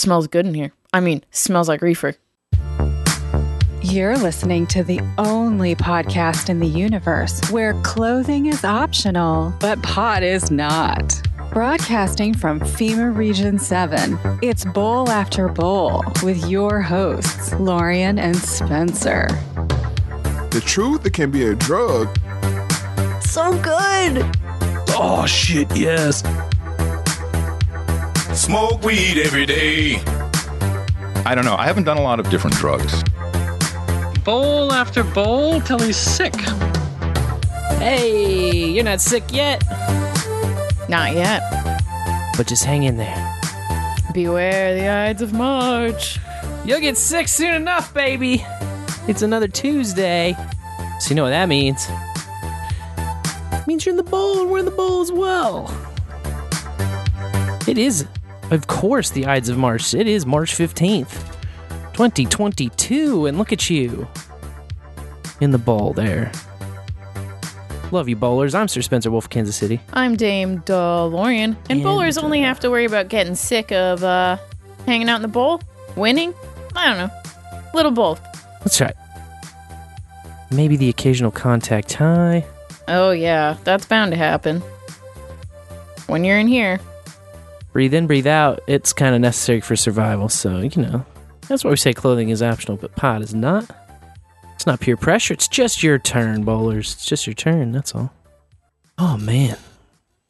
Smells good in here. I mean, smells like reefer. You're listening to the only podcast in the universe where clothing is optional, but pot is not. Broadcasting from FEMA Region 7, it's Bowl After Bowl with your hosts, Lorian and Spencer. The truth, it can be a drug. So good. Oh, shit, yes. Smoke weed every day. I don't know. I haven't done a lot of different drugs. Bowl after bowl till he's sick. Hey, you're not sick yet, Not yet. but just hang in there. Beware the Ides of March. You'll get sick soon enough, baby. It's another Tuesday. So you know what that means. It means you're in the bowl and we're in the bowl as well. It is, of course, the Ides of March. It is March 15th, 2022. And look at you in the bowl there. Love you, bowlers. I'm Sir Spencer Wolf, Kansas City. I'm Dame DeLorean, and And, bowlers only have to worry about getting sick of uh, hanging out in the bowl, winning. I don't know, little both. That's right. Maybe the occasional contact high. Oh yeah, that's bound to happen. When you're in here, breathe in, breathe out. It's kind of necessary for survival. So, you know, that's why we say clothing is optional, but pot is not. It's not peer pressure. It's just your turn, bowlers. It's just your turn. That's all. Oh, man.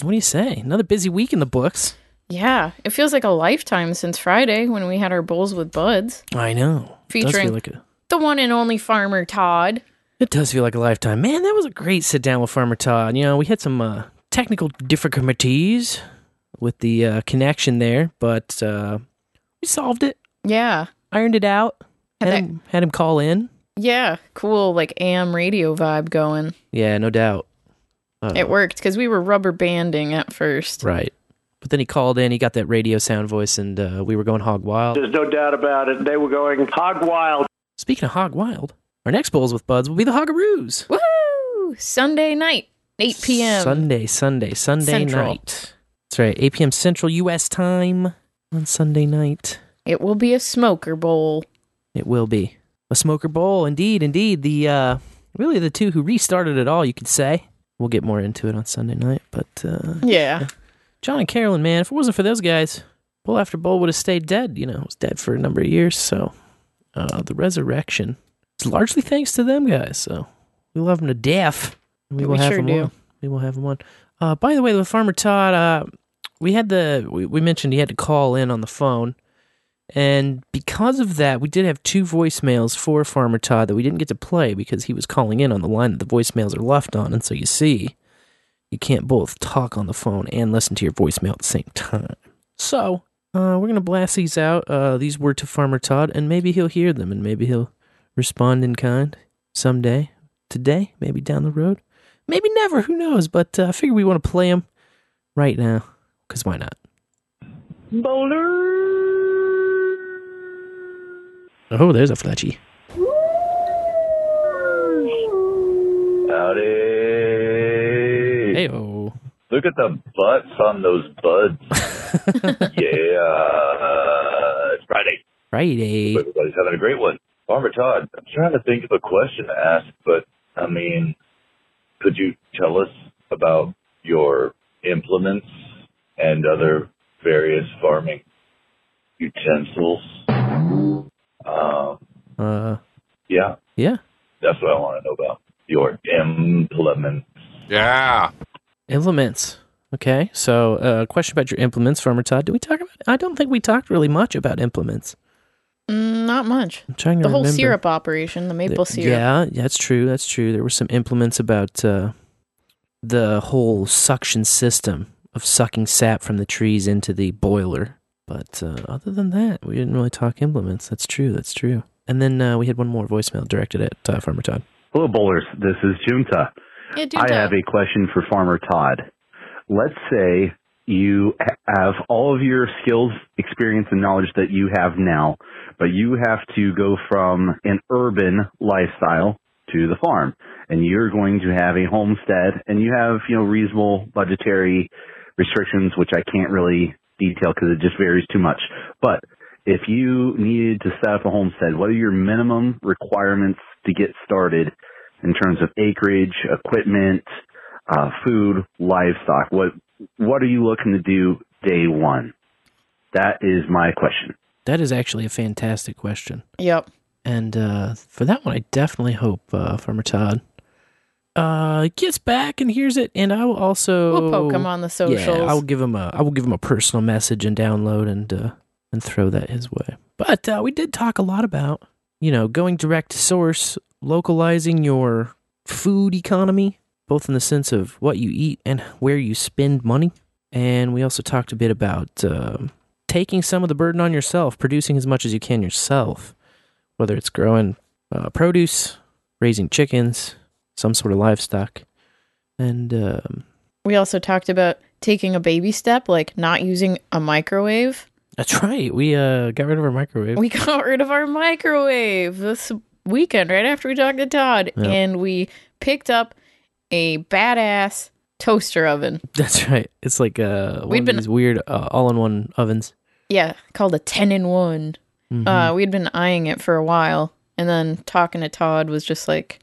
What do you say? Another busy week in the books. yeah, it feels like a lifetime since Friday when we had our bowls with buds. I know. Featuring- like a, The one and only Farmer Todd. it does feel like a lifetime. Man, that was a great sit down with Farmer Todd. You know, we had some uh, technical difficulties with the uh, connection there, but uh, we solved it, Yeah, ironed it out, Had had that- him, had him call in. yeah, cool, like AM radio vibe going. Yeah, no doubt. Uh, It worked because we were rubber banding at first. Right. But then he called in, he got that radio sound voice, and uh, we were going hog wild. There's no doubt about it. They were going hog wild. Speaking of hog wild, our next Bowls with Buds will be the Hogaroos. Woo! Sunday night, 8 p.m. Sunday, Sunday, Sunday Central. night. That's right, 8 p.m. Central U.S. time on Sunday night. It will be a smoker bowl. It will be a smoker bowl, indeed, indeed. The uh, really the two who restarted it all, you could say. We'll get more into it on Sunday night, but uh, Yeah. John and Carolyn, man, if it wasn't for those guys, bowl after bowl would have stayed dead. You know, it was dead for a number of years. So uh, the resurrection is largely thanks to them guys. So we love them to death. We will We have sure them do. on. We will have them on. Uh, by the way, with Farmer Todd, uh, we had the we, we mentioned he had to call in on the phone, and because of that, we did have two voicemails for Farmer Todd that we didn't get to play because he was calling in on the line that the voicemails are left on, and so you see you can't both talk on the phone and listen to your voicemail at the same time. So, uh, we're to blast these out. Uh, these were to Farmer Todd, and maybe he'll hear them and maybe he'll respond in kind someday. Today, maybe down the road. Maybe never, who knows? But uh, I figure we want to play them right now, because why not? Bowler. Oh, there's a fletchy. Howdy. Hey. Look at the butts on those buds. yeah. It's Friday. Friday. Hope Everybody's having a great one. Farmer Todd, I'm trying to think of a question to ask, but I mean, could you tell us about your implements and other various farming utensils? Um, Uh, yeah, yeah. that's what I want to know about. Your implements. Yeah. Implements. Okay, so uh, question about your implements, Farmer Todd. Did we talk about? I don't think we talked really much about implements. Mm, not much. I'm trying to The whole remember. syrup operation, the maple The- syrup. Yeah, that's true. That's true. There were some implements about uh, the whole suction system of sucking sap from the trees into the boiler. But uh, other than that, we didn't really talk implements. That's true. That's true. And then uh, we had one more voicemail directed at uh, Farmer Todd. Hello, bowlers. This is Junta. Yeah, do I have a question for Farmer Todd. Let's say you have all of your skills, experience, and knowledge that you have now, but you have to go from an urban lifestyle to the farm, and you're going to have a homestead, and you have you know reasonable budgetary restrictions, which I can't really detail because it just varies too much. But if you needed to set up a homestead, what are your minimum requirements to get started in terms of acreage, equipment, uh, food, livestock? What what are you looking to do day one? That is my question. That is actually a fantastic question. Yep. And uh, for that one, I definitely hope uh, Farmer Todd uh, gets back and hears it, and I will also We'll poke him on the socials. Yeah, I will give him a I will give him a personal message and download and uh, and throw that his way. But uh, we did talk a lot about you know going direct to source, localizing your food economy, both in the sense of what you eat and where you spend money. And we also talked a bit about um taking some of the burden on yourself, producing as much as you can yourself, whether it's growing uh, produce, raising chickens, some sort of livestock, and um, We also talked about taking a baby step, like not using a microwave. that's right. We uh, got rid of our microwave. We got rid of our microwave this weekend, right after we talked to Todd, Yeah. and we picked up a badass toaster oven. That's right. It's like uh, one We'd of been- these weird uh, all-in-one ovens. Yeah, called a 10 in one. Mhm. Uh, we'd been eyeing it for a while, and then talking to Todd was just like,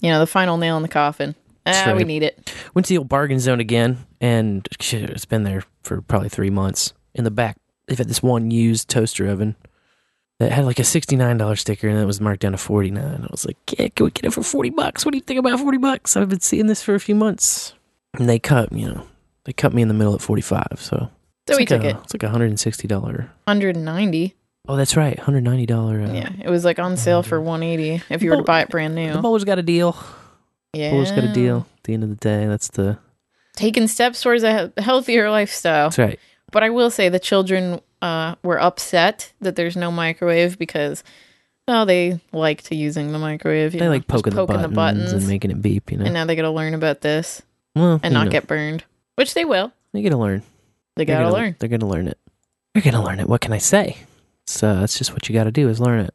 you know, the final nail in the coffin. Ah, we need it. Went to the old bargain zone again, and shit, it's been there for probably three months. In the back, they've had this one used toaster oven that had like a sixty-nine dollar sticker, and it was marked down to forty-nine. I was like, "Yeah, can we get it for forty bucks? What do you think about forty bucks?" I've been seeing this for a few months, and they cut, you know, they cut me in the middle at forty-five. So, So it's we like took a, it. It's like a hundred and sixty dollar. 190. Oh, that's right, hundred ninety dollar. Uh, Yeah, it was like on sale for 180 if you were to buy it brand new. The bowler's got a deal. yeah. Bowler's got a deal. At the end of the day, that's the. Taking steps towards a he- healthier lifestyle. That's right. But I will say the children uh, were upset that there's no microwave because, well, they like to using the microwave. You They know, like poking, the, buttons and making it beep. You know. And now they got to learn about this well, and not know. get burned, which they will. They gotta learn. They got gonna- learn. They're gonna learn it. They're gonna learn it. What can I say? So that's just what you got to do is learn it.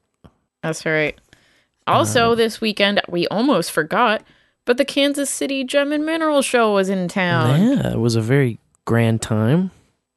That's right. Also, uh-huh. this weekend, we almost forgot, but the Kansas City Gem and Mineral Show was in town. Yeah, it was a very grand time.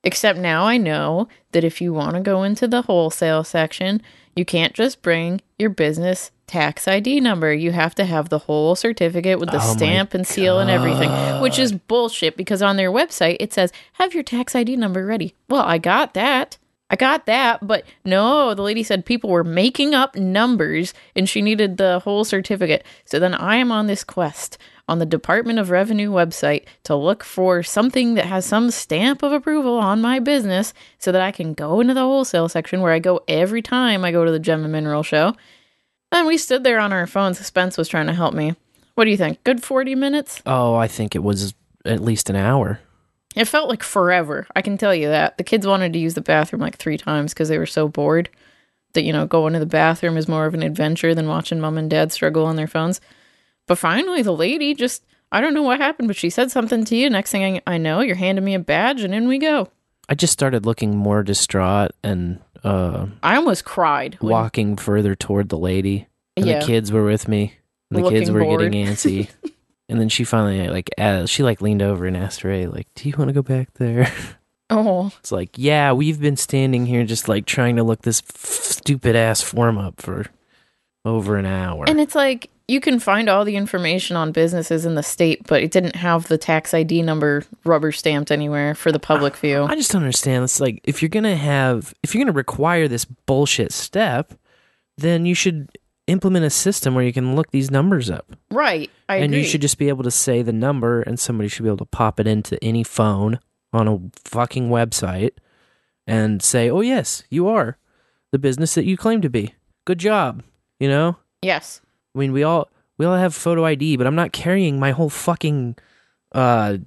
Except now I know that if you want to go into the wholesale section, you can't just bring your business tax ID number. You have to have the whole certificate with the Oh stamp and seal and everything, which is bullshit because on their website it says, have your tax ID number ready. Well, I got that. I got that, but no, the lady said people were making up numbers and she needed the whole certificate. So then I am on this quest on the Department of Revenue website to look for something that has some stamp of approval on my business so that I can go into the wholesale section where I go every time I go to the Gem and Mineral Show. And we stood there on our phones. Spence was trying to help me. What do you think? Good 40 minutes? Oh, I think it was at least an hour. It felt like forever. I can tell you that. The kids wanted to use the bathroom like three times because they were so bored that, you know, going to the bathroom is more of an adventure than watching mom and dad struggle on their phones. But finally, the lady just, I don't know what happened, but she said something to you. Next thing I I know, you're handing me a badge and in we go. I just started looking more distraught and uh, I almost cried. when- walking further toward the lady. And Yeah. the kids were with me. And the kids were bored. getting antsy. And then she finally like uh, she like leaned over and asked Ray like, "Do you want to go back there?" Oh, It's like, yeah, we've been standing here just like trying to look this f- stupid ass form up for over an hour. and it's like you can find all the information on businesses in the state, but it didn't have the tax ID number rubber stamped anywhere for the public view. I just don't understand. It's like if you're gonna have, if you're gonna require this bullshit step, then you should implement a system where you can look these numbers up, Right. I and agree. you should just be able to say the number, and somebody should be able to pop it into any phone on a fucking website and say, "Oh yes, you are the business that you claim to be. Good job." You know. Yes. I mean, we all we all have photo ID, but I'm not carrying my whole fucking uh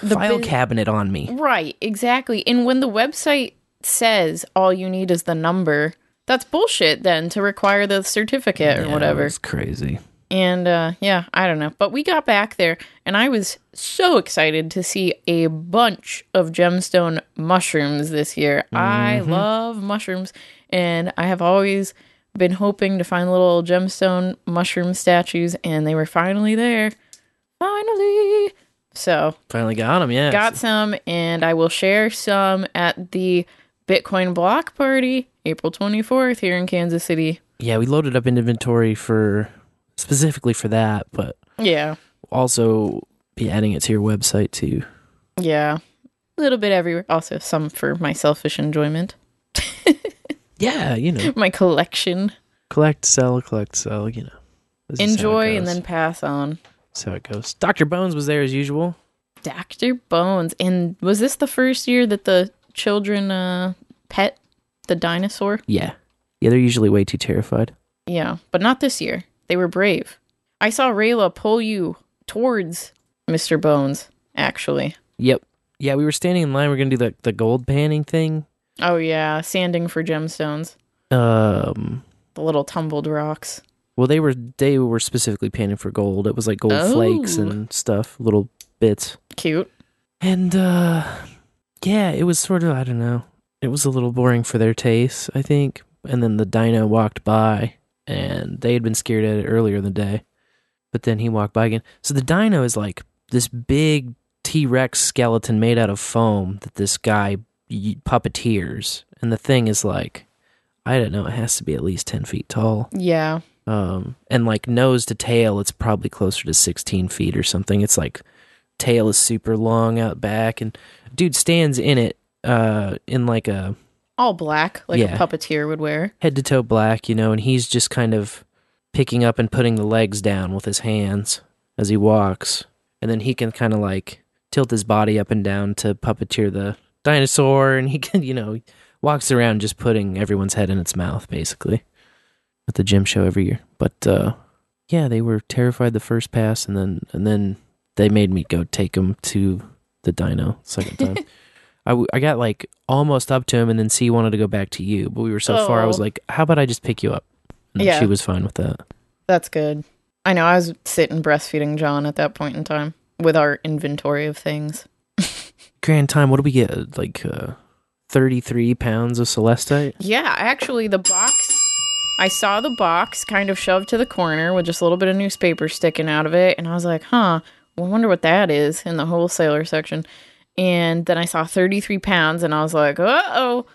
The file cabinet on me. Right, exactly. And when the website says all you need is the number, that's bullshit then to require the certificate or Yeah, whatever. It's crazy. And uh yeah, I don't know. But we got back there and I was so excited to see a bunch of gemstone mushrooms this year. I Mhm. love mushrooms and I have always been hoping to find little gemstone mushroom statues and they were finally there. Finally. So, Finally got them, Yeah. Got some, and I will share some at the Bitcoin block party, April 24th here in Kansas City. Yeah, we loaded up inventory for specifically for that, but Yeah. also be adding it to your website too. Yeah. A little bit everywhere. Also, some for my selfish enjoyment. Yeah, you know, My collection. collect, sell, collect, sell. You know, This is how it Enjoy and then pass on. How it goes. Doctor Bones was there as usual. Dr. Bones. And was this the first year that the children uh, pet the dinosaur? Yeah, yeah. They're usually way too terrified. Yeah, but not this year. They were brave. I saw Rayla pull you towards Mr. Bones, actually. Yep. Yeah, we were standing in line. We are gonna do the the gold panning thing. Oh, yeah, sanding for gemstones. Um. The little tumbled rocks. Well, they were they were specifically panning for gold. It was like gold flakes Oh. and stuff, little bits. Cute. And uh yeah, it was sort of I don't know. It was a little boring for their taste, I think. And then the dino walked by and they had been scared at it earlier in the day. But then he walked by again. So the dino is like this big T-Rex skeleton made out of foam that this guy puppeteers. And the thing is like I don't know, it has to be at least 10 feet tall. Yeah. Um, and like nose to tail, it's probably closer to 16 feet or something. It's like tail is super long out back, and dude stands in it, uh, in like a All black, like Yeah. a puppeteer would wear. head to toe black, you know, and he's just kind of picking up and putting the legs down with his hands as he walks, and then he can kind of like tilt his body up and down to puppeteer the dinosaur, and he can, you know, walks around just putting everyone's head in its mouth, basically, at the gym show every year. But uh, yeah, they were terrified the first pass, and then and then they made me go take him to the dino second time. I, w- I got like almost up to him, and then C wanted to go back to you, but we were so far. I was Oh. like, "How about I just pick you up?" And Yeah. she was fine with that. That's good. I know, I was sitting breastfeeding John at that point in time with our inventory of things. Grand time. What do we get? Like uh, thirty-three pounds of celestite. Yeah, actually, the box. I saw the box kind of shoved to the corner with just a little bit of newspaper sticking out of it, and I was like, "Huh, I wonder what that is." In the wholesaler section, and then I saw thirty-three pounds, and I was like, "Uh oh,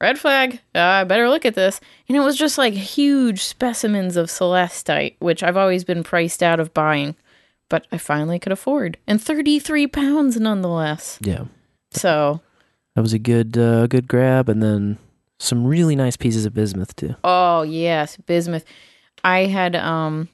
red flag! Uh, I better look at this." And it was just like huge specimens of celestite, which I've always been priced out of buying, but I finally could afford, and thirty-three pounds nonetheless. Yeah, So that was a good uh, good grab, and then some really nice pieces of bismuth too. Oh yes, bismuth. I had um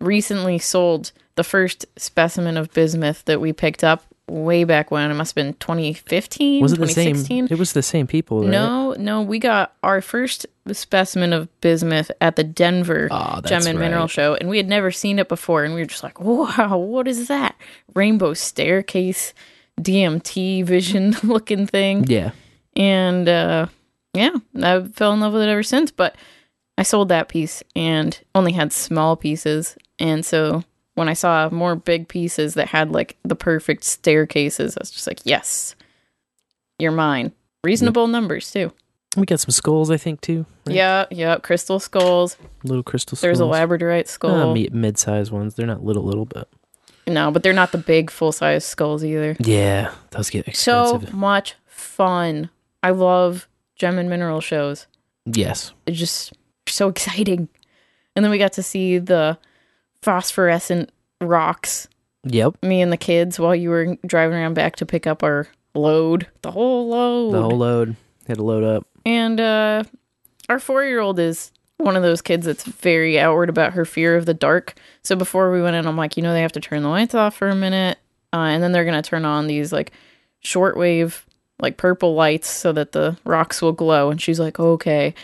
recently sold the first specimen of bismuth that we picked up way back when. It must have been 2015, Was it the same? 2016. It was the same people. Right? No, no, we got our first specimen of bismuth at the Denver that's Gem and Mineral. Show, and we had never seen it before, and we were just like, "Wow, what is that? Rainbow staircase, DMT vision looking thing." Yeah, and uh yeah i fell in love with it ever since but i sold that piece and only had small pieces and so when i saw more big pieces that had like the perfect staircases i was just like yes you're mine reasonable numbers too we got some skulls, I think too. right? yeah yeah crystal skulls little crystal. Skulls. There's a labradorite skull Uh, mid-sized ones. They're not little, little, but no but they're not the big full-size skulls either yeah, those get so much fun i love gem and mineral shows yes, it's just so exciting. And then we got to see the phosphorescent rocks, yep. me and the kids, while you were driving around back to pick up our load, the whole load. The whole load had to load up. and uh, our four year old is one of those kids that's very outward about her fear of the dark. So before we went in, I'm like, you know, they have to turn the lights off for a minute. Uh, and then they're going to turn on these like shortwave, like purple lights so that the rocks will glow. And she's like, okay.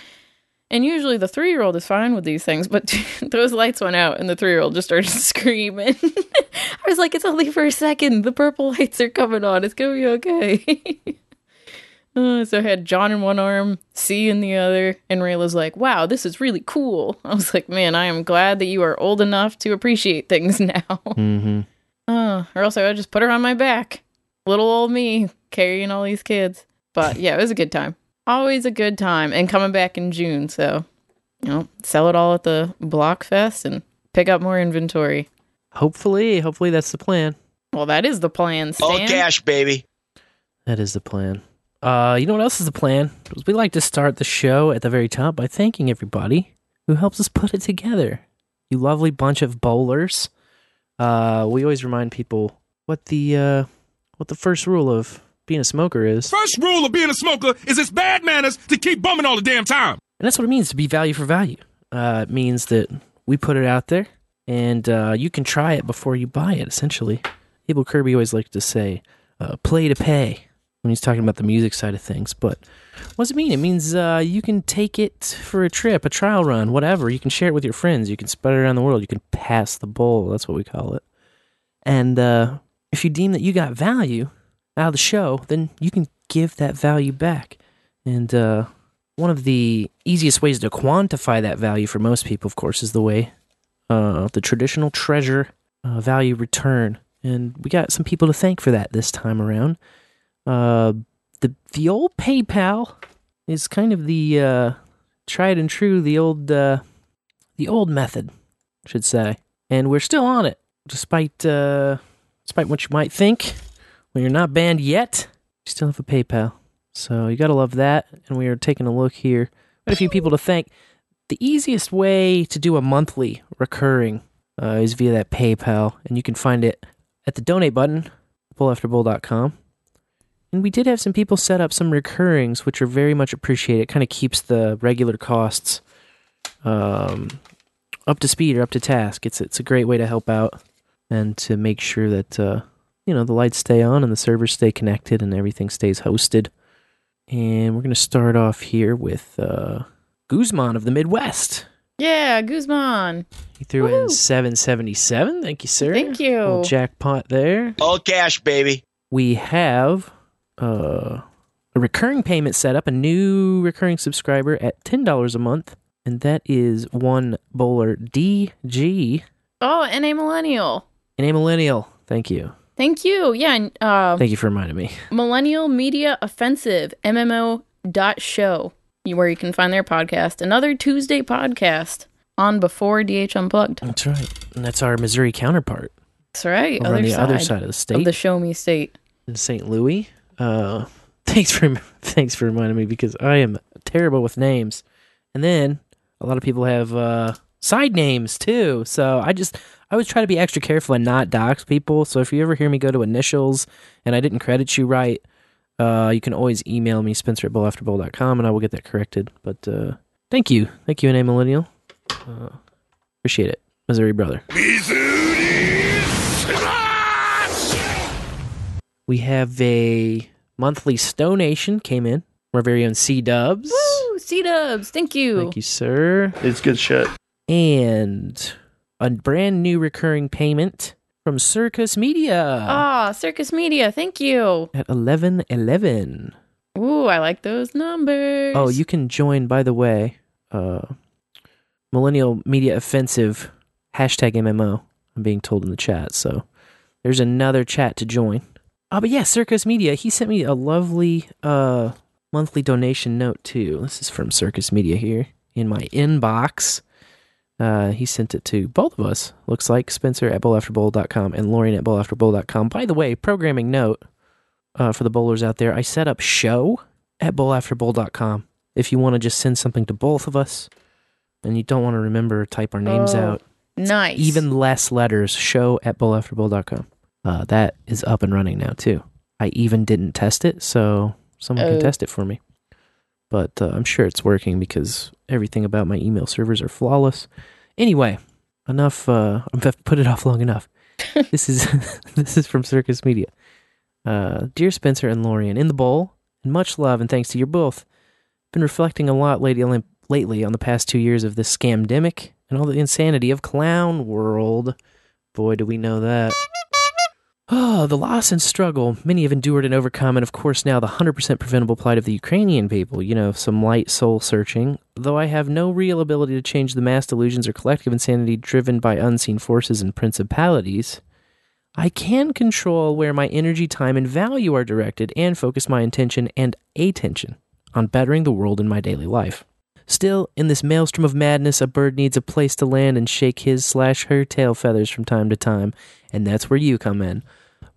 And usually the three year old is fine with these things, but those lights went out and the three year old just started screaming. I was like, it's only for a second. The purple lights are coming on. It's going to be okay. Uh, so I had John in one arm, C in the other, and Rayla's like, wow, this is really cool. I was like, man, I am glad that you are old enough to appreciate things now. Mm-hmm. Uh, or else I would just put her on my back. Little old me carrying all these kids. But yeah, it was a good time. Always a good time. And coming back in June. So, you know, sell it all at the Block Fest and pick up more inventory. Hopefully, hopefully that's the plan. Well, that is the plan, All Stan. cash, baby. That is the plan. Uh, you know what else is the plan? We like to start the show at the very top by thanking everybody who helps us put it together. You lovely bunch of bowlers. Uh, we always remind people what the uh, what the first rule of being a smoker is. First rule of being a smoker is it's bad manners to keep bumming all the damn time. And that's what it means to be value for value. Uh, it means that we put it out there and uh, you can try it before you buy it, essentially. Able Kirby always liked to say, uh, play to pay when he's talking about the music side of things. But what does it mean? It means uh, you can take it for a trip, a trial run, whatever. You can share it with your friends. You can spread it around the world. You can pass the bowl. That's what we call it. And uh, if you deem that you got value out of the show, then you can give that value back. And uh, one of the easiest ways to quantify that value for most people, of course, is the way uh, the traditional treasure uh, value return. And we got some people to thank for that this time around. Uh, the the old PayPal is kind of the uh, tried and true, the old uh, the old method, I should say, and we're still on it, despite despite what you might think. When you're not banned yet, you still have a PayPal, so you gotta love that. And we are taking a look here. Got a few people to thank. The easiest way to do a monthly recurring uh, is via that PayPal, and you can find it at the donate button, bowlafterbowl.com. And we did have some people set up some recurrings, which are very much appreciated. It kind of keeps the regular costs um, up to speed or up to task. It's it's a great way to help out and to make sure that uh, you know the lights stay on and the servers stay connected and everything stays hosted. And we're gonna start off here with uh, Guzman of the Midwest. Yeah, Guzman. He threw in seven seventy seven. Thank you, sir. Thank you. Little jackpot there. All cash, baby. we have uh, a recurring payment set up, a new recurring subscriber at $10 a month, and that is one bowler DG Oh, and a millennial. and a millennial. Thank you. Thank you. Yeah, and, uh, Thank you for reminding me. Millennial Media Offensive, MMO dot show, where you can find their podcast. Another Tuesday podcast on before DH Unplugged. That's right. And that's our Missouri counterpart That's right. over on the other side of the of state the Show Me State. in St. Louis. Uh, thanks for thanks for reminding me because I am terrible with names. And then a lot of people have uh, side names too. So I just I always try to be extra careful and not dox people. So if you ever hear me go to initials and I didn't credit you right, uh, you can always email me Spencer at bowlafterbowl.com and I will get that corrected. But uh, thank you, thank you, NA Millennial. Uh, appreciate it, Missouri brother. We have a monthly stonation came in. Our very own SeeDubs. Woo! SeeDubs. Thank you. Thank you, sir. It's good shit. And a brand new recurring payment from SircussMedia Ah, SircussMedia. Thank you. at eleven eleven. Ooh, I like those numbers. Oh, you can join. By the way, uh, Millennial Media Offensive hashtag MMO. I'm being told in the chat. So there's another chat to join. Oh, but yeah, SircussMedia. He sent me a lovely uh monthly donation note too. This is from SircussMedia here in my inbox. Uh, he sent it to both of us. Looks like Spencer at bowlafterbowl.com and Lorian at bowlafterbowl.com. By the way, programming note uh, for the bowlers out there, I set up show at bowlafterbowl.com. If you want to just send something to both of us and you don't want to remember type our names Oh, out, Nice. even less letters, show at bowlafterbowl.com. Uh, that is up and running now, too. I even didn't test it, so someone Oh. can test it for me. But uh, I'm sure it's working because everything about my email servers are flawless. Anyway, enough. Uh, I've put it off long enough. this is this is from SircussMedia. Uh, dear Spencer and Lorian, in the bowl, and much love and thanks to you both. Been reflecting a lot lately, lately on the past two years of this scamdemic and all the insanity of Clown World. Boy, do we know that. Oh, the loss and struggle many have endured and overcome, and of course now the 100% preventable plight of the Ukrainian people. You know, some light soul searching. Though I have no real ability to change the mass delusions or collective insanity driven by unseen forces and principalities, I can control where my energy, time, and value are directed and focus my intention and attention on bettering the world in my daily life. Still, in this maelstrom of madness, a bird needs a place to land and shake his slash her tail feathers from time to time, and that's where you come in.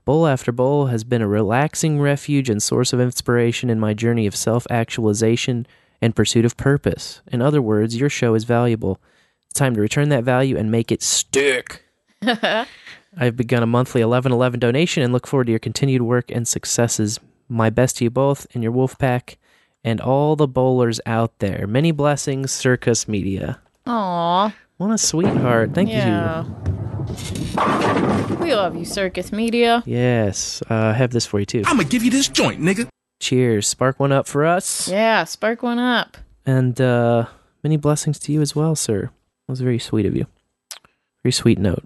Bowl After Bowl has been a relaxing refuge and source of inspiration in my journey of self actualization and pursuit of purpose. In other words, your show is valuable. It's time to return that value and make it stick. I've begun a monthly 1111 donation and look forward to your continued work and successes. My best to you both and your wolf pack and all the bowlers out there. Many blessings, SircussMedia. Aw. What a sweetheart. Thank yeah. you. We love you, SircussMedia. Yes, uh, I have this for you too. I'ma give you this joint, nigga. Cheers. Spark one up for us. Yeah, spark one up. And uh, many blessings to you as well, sir. That was very sweet of you. Very sweet note.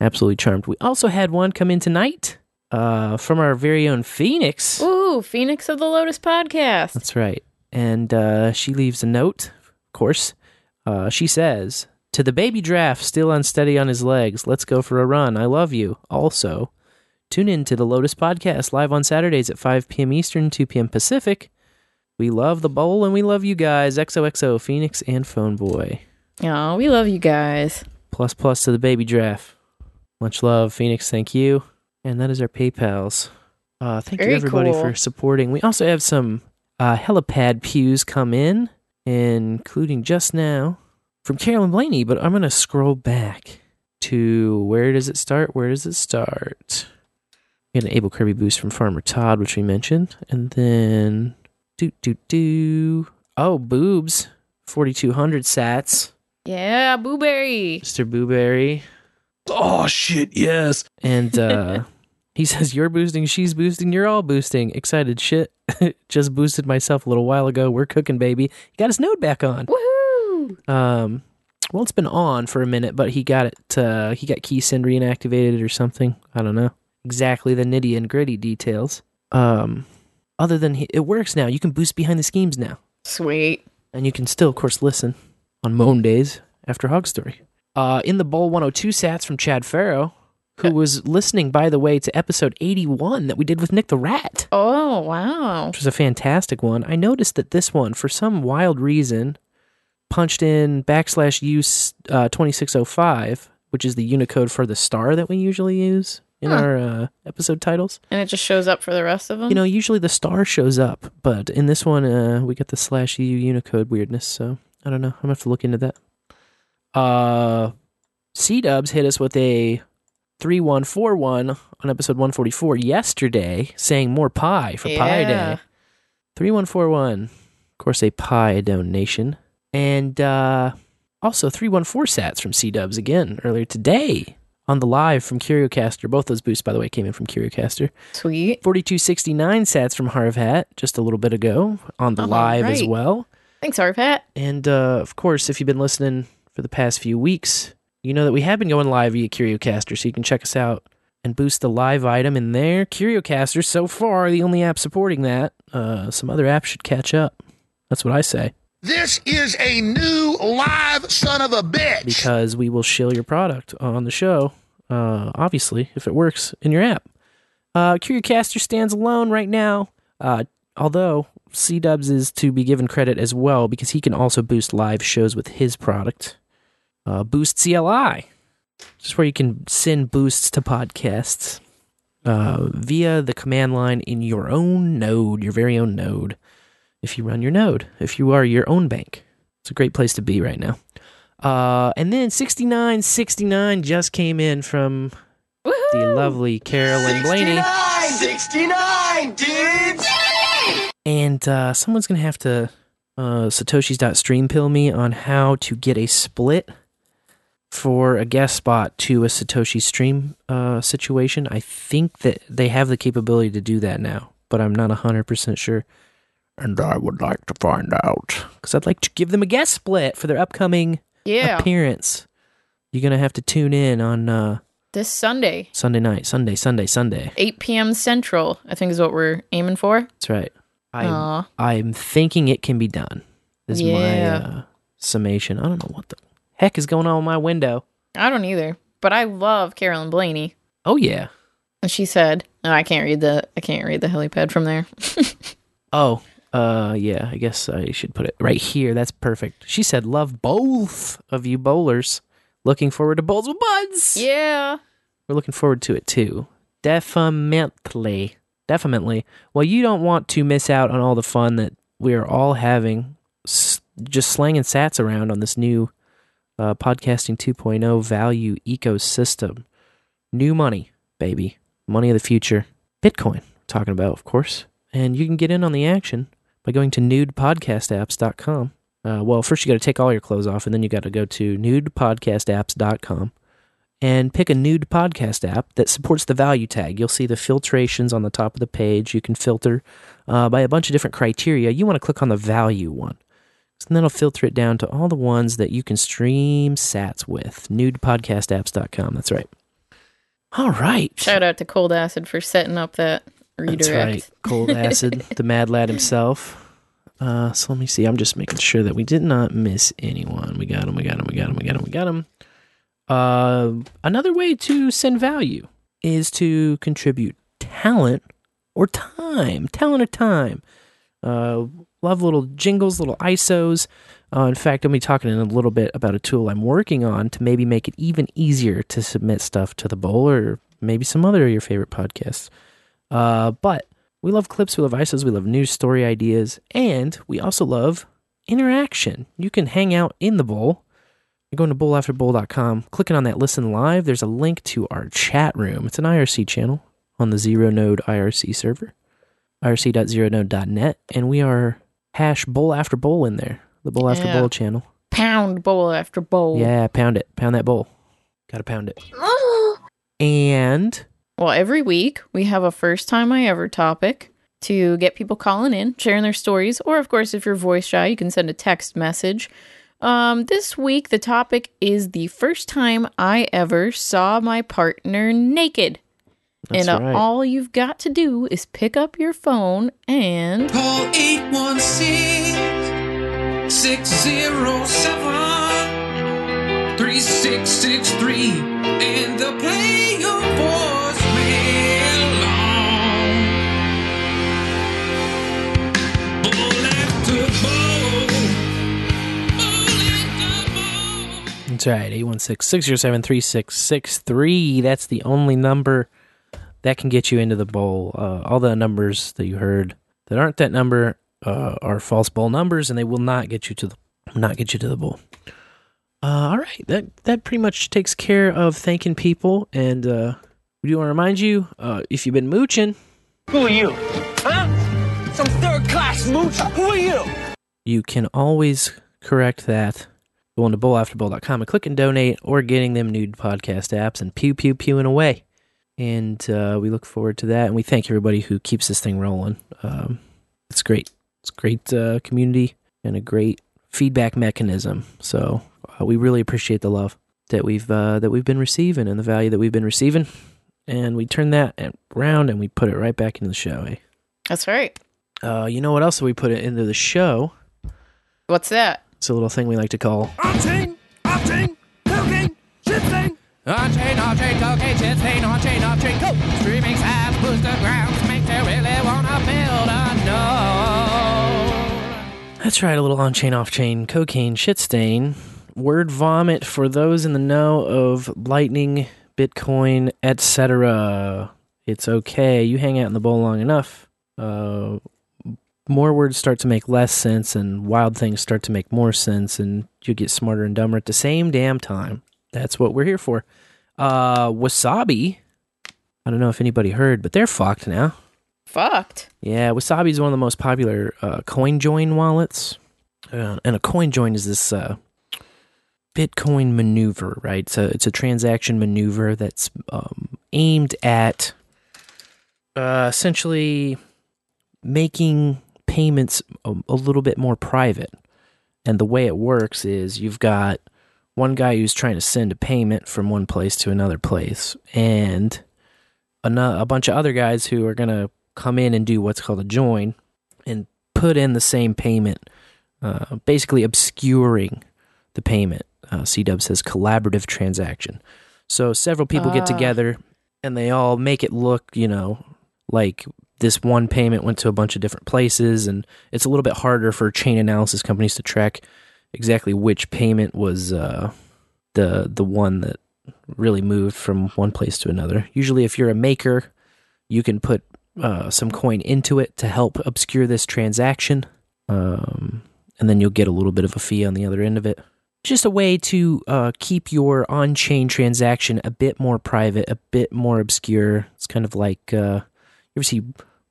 Absolutely charmed. We also had one come in tonight uh, from our very own Phoenix. Ooh, Phoenix of the Lotus podcast. That's right. And uh, she leaves a note, of course. Uh, she says, To the baby draft, still unsteady on his legs, let's go for a run. I love you. Also, tune in to the Lotus podcast live on Saturdays at 5 p.m. Eastern, 2 p.m. Pacific. We love the bowl and we love you guys. XOXO, Phoenix, and Phone Boy. Oh, we love you guys. Plus, plus to the baby draft. Much love, Phoenix. Thank you. And that is our PayPal's. Uh, thank Very you, everybody, cool. for supporting. We also have some uh, helipad pews come in, including just now from Carolyn Blaney. But I'm going to scroll back to where does it start? Where does it start? We had an Able Kirby boost from Farmer Todd, which we mentioned. And then, do, do, do. Oh, boobs. 4,200 sats. Yeah, Boo-Bury. Mr. Boo-Bury. Oh shit, yes. And uh he says, You're boosting, she's boosting, you're all boosting. Excited shit. Just boosted myself a little while ago. We're cooking, baby. He got his node back on. Woohoo! Um well it's been on for a minute, but he got it uh he got keysend reactivated or something. I don't know. Exactly the nitty and gritty details. Um other than he, it works now. You can boost behind the schemes now. Sweet. And you can still, of course, listen on Moan Days after Hog Story. Uh, in the Bowl 102 sats from Chad Farrow, who was listening, by the way, to episode 81 that we did with Nick the Rat, Oh, wow. which was a fantastic one. I noticed that this one, for some wild reason, punched in backslash use uh, 2605, which is the Unicode for the star that we usually use in Huh. our uh, episode titles. And it just shows up for the rest of them? You know, usually the star shows up, but in this one, uh, we got the slash U Unicode weirdness. So I don't know. I'm gonna have to look into that. Uh, SeeDubs hit us with a three one four one on episode one forty four yesterday, saying more pie for Pie Day. Three one four one. Of course, a pie donation, and uh, also three one four sats from SeeDubs again earlier today on the live from CurioCaster. Both those boosts, by the way, came in from CurioCaster. Sweet. 4269 sats from harvhat just a little bit ago on the All live as well. Thanks, harvhat. And uh, of course, if you've been listening for the past few weeks, you know that we have been going live via CurioCaster, so you can check us out and boost the live item in there. CurioCaster, so far, the only app supporting that. Uh, some other apps should catch up. That's what I say. This is a new live son of a bitch. because we will shill your product on the show. Uh, obviously, if it works in your app. Uh, CurioCaster stands alone right now. Uh, although SeeDubs is to be given credit as well because he can also boost live shows with his product. Uh, boost CLI, just where you can send boosts to podcasts uh, via the command line in your own node, your very own node. If you run your node, if you are your own bank, it's a great place to be right now. Uh, and then 6969 just came in from the lovely Carolyn Blaney. 69, dudes! And uh, someone's going to have to uh, Satoshi's.stream pill me on how to get a split for a guest spot to a Satoshi stream uh, situation. I think that they have the capability to do that now, but I'm not 100% sure. And I would like to find out. Because I'd like to give them a guest split for their upcoming Yeah. appearance. You're going to have to tune in on uh, This Sunday, Sunday night, Sunday, Sunday, Sunday. 8 p.m. Central, I think is what we're aiming for. That's right. I'm, Aw. I'm thinking it can be done. Is my uh, summation. I don't know what the heck is going on with my window. I don't either, but I love Carolyn Blaney. Oh yeah. And she said, oh, I can't read the I can't read the helipad from there. Oh, uh, yeah. I guess I should put it right here. That's perfect. She said, "Love both of you bowlers. Looking forward to bowls with buds. yeah. We're looking forward to it too. Definitely. Definitely. Well, you don't want to miss out on all the fun that we are all having s- just slanging sats around on this new uh, podcasting 2.0 value ecosystem. New money, baby. Money of the future. Bitcoin, talking about, of course. And you can get in on the action by going to nudepodcastapps.com. Uh, well, first you got to take all your clothes off, and then you got to go to nudepodcastapps.com and pick a nude podcast app that supports the value tag. You'll see the filtrations on the top of the page. You can filter uh, by a bunch of different criteria. You want to click on the value one. And then it'll filter it down to all the ones that you can stream sats with. Nudepodcastapps.com. That's right. All right. Shout out to Cold Acid for setting up that redirect. That's right. Cold Acid, the mad lad himself. Uh, so let me see. I'm just making sure that we did not miss anyone. We got him. We got him. We got him. We got him. We got him. Uh, another way to send value is to contribute talent or time. Talent or time. Uh, love little jingles, little ISOs. Uh, in fact, to be talking in a little bit about a tool I'm working on to maybe make it even easier to submit stuff to the bowl or maybe some other of your favorite podcasts. Uh, but we love clips, we love ISOs, we love news story ideas, and we also love interaction. You can hang out in the bowl. You're going to bowlafterbowl.com, clicking on that listen live. There's a link to our chat room. It's an IRC channel on the zero node IRC server, irc.zeronode.net, and we are hash bowl after bowl in there, the bowl after Yeah. bowl channel. Pound bowl after bowl. Yeah, pound it, pound that bowl. Got to pound it. And Well, every week we have a first time I ever topic to get people calling in, sharing their stories, or of course, if you're voice shy, you can send a text message. Um, this week the topic is the first time I ever saw my partner naked. That's and uh, right. all you've got to do is pick up your phone and Call 816 607 3663 and they'll play your voicemail on. Bowl after bowl. That's right, 816-607-3663. That's the only number that can get you into the bowl. Uh, all the numbers that you heard that aren't that number uh, are false bowl numbers, and they will not get you to the not get you to the bowl. Uh, all right, that that pretty much takes care of thanking people, and uh, we do want to remind you uh, if you've been mooching, Who are you? Huh? Some third class mooch? Who are you? you can always correct that going to bowlafterbowl.com and clicking donate or getting them nude podcast apps and pew pew pewing away. And uh, we look forward to that. And we thank everybody who keeps this thing rolling. Um, it's great. It's a great uh, community and a great feedback mechanism. So uh, we really appreciate the love that we've uh, that we've been receiving and the value that we've been receiving. And we turn that around and we put it right back into the show. Eh? that's right. Uh, you know what else we put it into the show? What's that? It's a little thing we like to call On-chain, off-chain, cocaine, shit thing. On-chain, off-chain, cocaine, shit stain, on-chain, off-chain, go! Streaming sites, boostagrams, makes you really wanna build a node. That's right, a little on chain, off chain, cocaine, shit stain, word vomit for those in the know of Lightning, Bitcoin, etc. It's okay. You hang out in the bowl long enough. Uh, more words start to make less sense, and wild things start to make more sense, and you get smarter and dumber at the same damn time. That's what we're here for. Uh, Wasabi. I don't know if anybody heard, but they're fucked now. Fucked. Yeah, Wasabi is one of the most popular uh, CoinJoin wallets, uh, and a CoinJoin is this uh, Bitcoin maneuver, right? So it's a transaction maneuver that's um, aimed at uh, essentially making payments a, a little bit more private. And the way it works is you've got one guy who's trying to send a payment from one place to another place, and a, bunch of other guys who are going to come in and do what's called a join and put in the same payment, uh, basically obscuring the payment. Uh, CW says collaborative transaction. So several people get Ah. together and they all make it look, you know, like this one payment went to a bunch of different places, and it's a little bit harder for chain analysis companies to track exactly which payment was uh, the the one that really moved from one place to another. Usually, if you're a maker you can put uh, some coin into it to help obscure this transaction. Um, and then you'll get a little bit of a fee on the other end of it. Just a way to uh, keep your on chain transaction a bit more private, a bit more obscure. It's kind of like uh, you ever see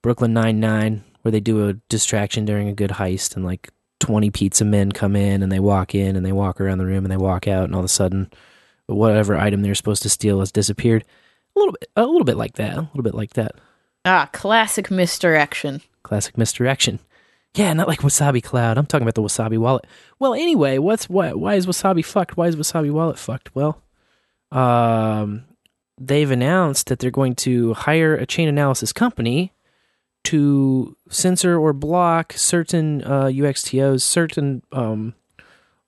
Brooklyn Nine-Nine, where they do a distraction during a good heist and like 20 pizza men come in and they walk in and they walk around the room and they walk out and all of a sudden whatever item they're supposed to steal has disappeared. A little bit, a little bit like that. A little bit like that. Ah, classic misdirection. Classic misdirection. Yeah, not like Wasabi Cloud. I'm talking about the Wasabi wallet. Well, anyway, what's what? Why is Wasabi fucked? Why is Wasabi wallet fucked? Well, um, they've announced that they're going to hire a chain analysis company to censor or block certain uh, UTXOs, certain um,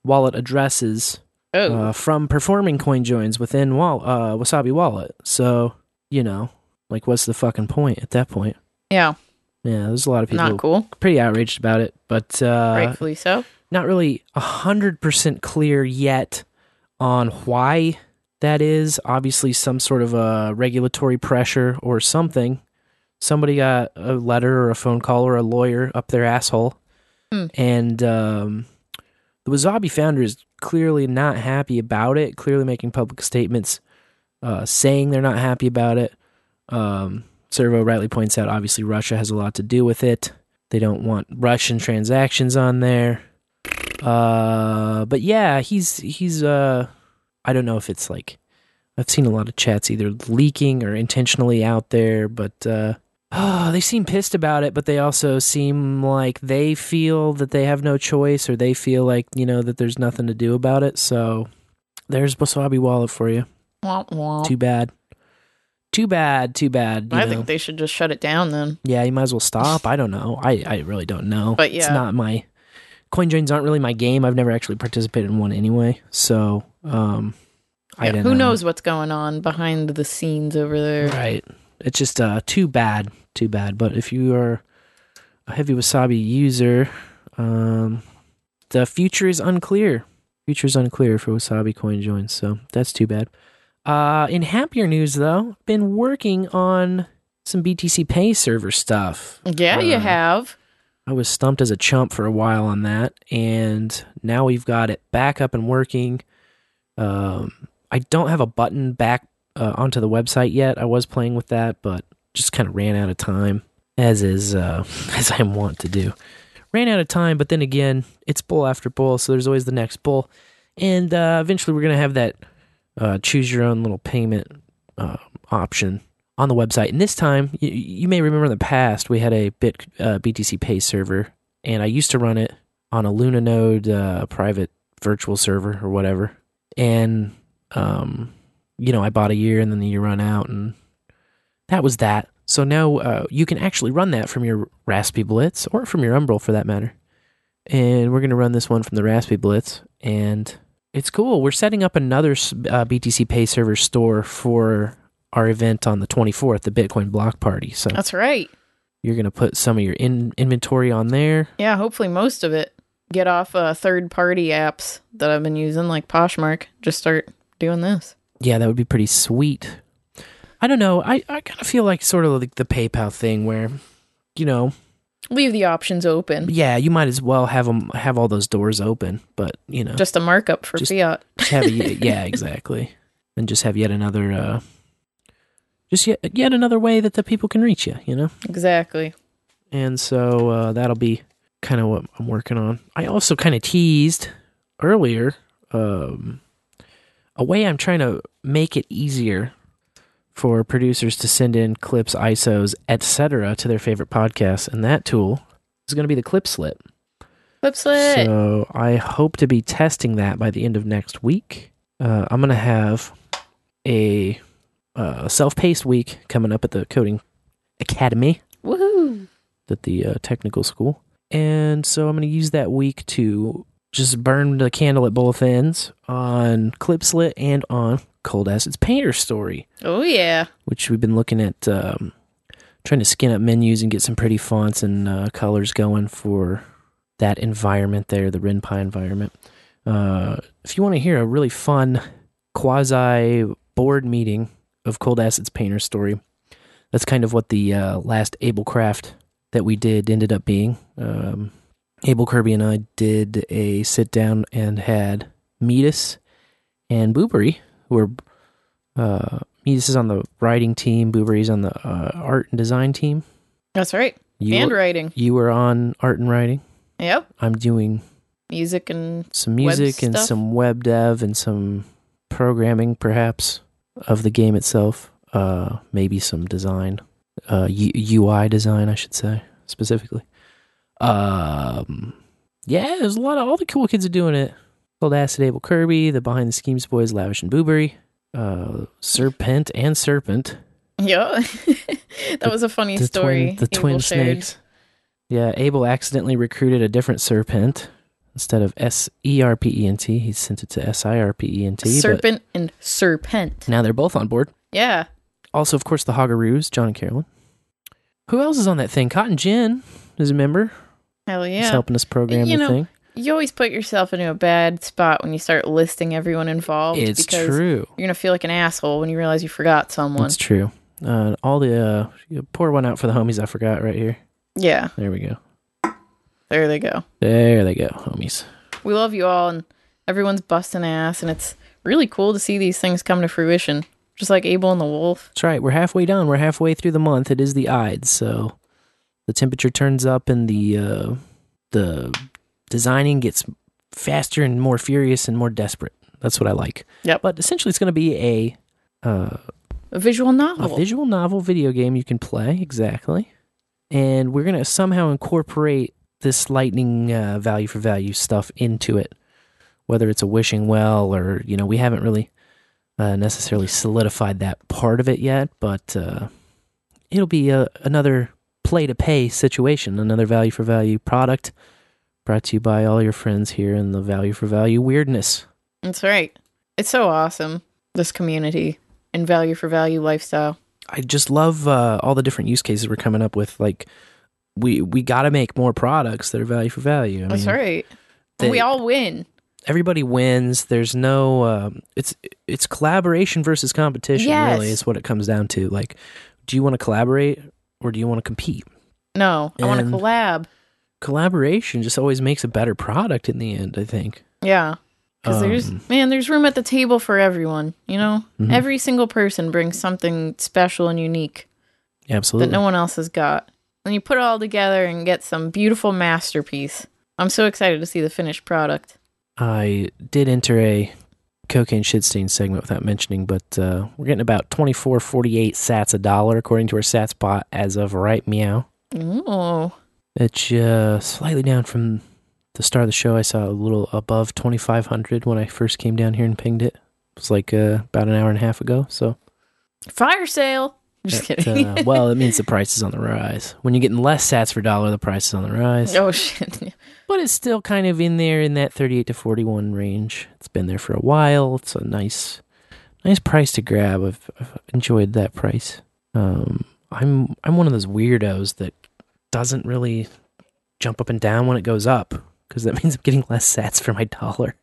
wallet addresses uh, from performing coin joins within wall- uh, Wasabi Wallet. So, you know, like, what's the fucking point at that point? Yeah, Yeah, there's a lot of people Not cool. pretty outraged about it, but uh, rightfully so. not really a hundred percent clear yet on why that is. Obviously, some sort of a regulatory pressure or something. Somebody got a letter or a phone call or a lawyer up their asshole, Hmm. and um, the Wasabi founder is clearly not happy about it. Clearly making public statements uh, saying they're not happy about it. Um, Servo rightly points out, obviously Russia has a lot to do with it. They don't want Russian transactions on there. Uh, but yeah, he's he's uh, I don't know if it's like I've seen a lot of chats either leaking or intentionally out there, but uh, oh, they seem pissed about it. But they also seem like they feel that they have no choice, or they feel like you know that there's nothing to do about it. So there's Wasabi Wallet for you. Womp womp. Too bad. Too bad. Too bad. you I know. think they should just shut it down then. Yeah, you might as well stop. I don't know. I, I really don't know. But yeah. it's not my coin joins aren't really my game. I've never actually participated in one anyway. So um, I Yeah, who know. knows what's going on behind the scenes over there? Right. It's just uh too bad. Too bad. But if you are a heavy wasabi user, um, the future is unclear. Future is unclear for wasabi coin joins. So that's too bad. Uh, in happier news though, been working on some BTC Pay server stuff. Yeah, you Uh, have. I was stumped as a chump for a while on that, and now we've got it back up and working. Um, I don't have a button back uh, onto the website yet. I was playing with that, but just kind of ran out of time, as is uh, as I want to do. Ran out of time, but then again, it's bull after bull, so there's always the next bull, and uh, eventually we're gonna have that uh, choose your own little payment uh, option on the website. And this time, you, you may remember in the past we had a bit uh, BTC Pay server, and I used to run it on a LunaNode uh, private virtual server or whatever. And um, you know, I bought a year, and then the year run out, and that was that. So now uh, you can actually run that from your Raspberry Blitz or from your Umbrel for that matter. And we're going to run this one from the Raspberry Blitz, and it's cool. We're setting up another uh, BTC Pay server store for our event on the 24th, the Bitcoin Block Party. So That's right. you're going to put some of your in- inventory on there. Yeah, hopefully most of it. Get off uh, third party apps that I've been using, like Poshmark. Just start doing this. Yeah, that would be pretty sweet. I don't know. I, I kind of feel like sort of like the PayPal thing where, you know, Leave the options open. yeah, you might as well have them have all those doors open, but you know, Just a markup for Just- fiat. just have a, yeah, exactly, and just have yet another, uh, just yet yet another way that the people can reach you. You know. Exactly. and so uh, that'll be kind of what I'm working on. I also kind of teased earlier um, a way I'm trying to make it easier for producers to send in clips, ISOs, etc. to their favorite podcasts, and that tool is going to be the Clip Slit. Clip slit. So I hope to be testing that by the end of next week. Uh, I'm going to have a uh, self-paced week coming up at the Coding Academy Woohoo. at the uh, technical school. And so I'm going to use that week to just burn the candle at both ends on Clipslit and on Cold Acid's Painter Story, Oh, yeah. which we've been looking at um, trying to skin up menus and get some pretty fonts and uh, colors going for that environment there, the Ren'Py environment. Uh, if you want to hear a really fun quasi board meeting of Cold Acid's Painter Story, that's kind of what the uh, last Ablecraft that we did ended up being. Um, Able Kirby and I did a sit down and had Metis and Boo-Bury, who are uh, Metis is on the writing team, Boo-Bury's on the uh, art and design team. That's right. You and were- writing. You were on art and writing. Yep. I'm doing Music and some music and stuff. some web dev and some programming, perhaps, of the game itself. Uh, maybe some design, uh, U- UI design, I should say specifically. Um, yeah, there's a lot of all the cool kids are doing it. Cold Acid Able Kirby, the Behind the Schemes boys, Lavish and Boo-Bury, uh, Serpent and Serpent. Yeah. that was a funny the story. Twin, the Able twin shared. snakes. Yeah, Able accidentally recruited a different serpent instead of S E R P E N T. He sent it to S I R P E N T. Serpent and Serpent. Now they're both on board. Yeah. Also, of course, the Hoggaroos, John and Carolyn. Who else is on that thing? cottongin is a member. Hell yeah. He's helping us program you the know, thing. You always put yourself into a bad spot when you start listing everyone involved. It's because true. You're gonna feel like an asshole when you realize you forgot someone. That's true. Uh, all the uh, pour one out for the homies I forgot right here. Yeah. There we go. There they go. There they go, homies. We love you all, and everyone's busting ass, and it's really cool to see these things come to fruition. Just like Able and the Wolf. That's right. We're halfway done. We're halfway through the month. It is the Ides, so the temperature turns up and the uh, the designing gets faster and more furious and more desperate. That's what I like. Yep. But essentially, it's going to be a uh, A visual novel. a visual novel video game you can play exactly, and we're going to somehow incorporate this lightning uh, value for value stuff into it. Whether it's a wishing well or you know, we haven't really uh, necessarily solidified that part of it yet, but uh, it'll be a, another play to pay situation, another value for value product brought to you by all your friends here in the value for value weirdness. That's right. It's so awesome. This community and value for value lifestyle. I just love uh, all the different use cases we're coming up with. Like, we we got to make more products that are value for value. I That's mean, right. they- we all win. Everybody wins. There's no. Um, it's it's collaboration versus competition. Really, is what it comes down to. Like, do you want to collaborate or do you want to compete? No, I want to collab. Collaboration just always makes a better product in the end. I think. Yeah. Because there's, Um, man, there's room at the table for everyone, you know? Mhm. Every single person brings something special and unique Absolutely. that no one else has got. And you put it all together and get some beautiful masterpiece. I'm so excited to see the finished product. I did enter a cocaine shit stain segment without mentioning, but uh, we're getting about twenty four forty eight sats a dollar according to our sats bot as of right meow. Oh, It's uh, slightly down from the start of the show. I saw a little above twenty five hundred when I first came down here and pinged it. It was like uh, about an hour and a half ago. So, fire sale. Just that, kidding. uh, well, it means the price is on the rise. When you're getting less sats per dollar, the price is on the rise. oh, shit. but it's still kind of in there in that 38 to 41 range. It's been there for a while. It's a nice, nice price to grab. I've, I've enjoyed that price. Um, I'm I'm one of those weirdos that doesn't really jump up and down when it goes up because that means I'm getting less sats for my dollar,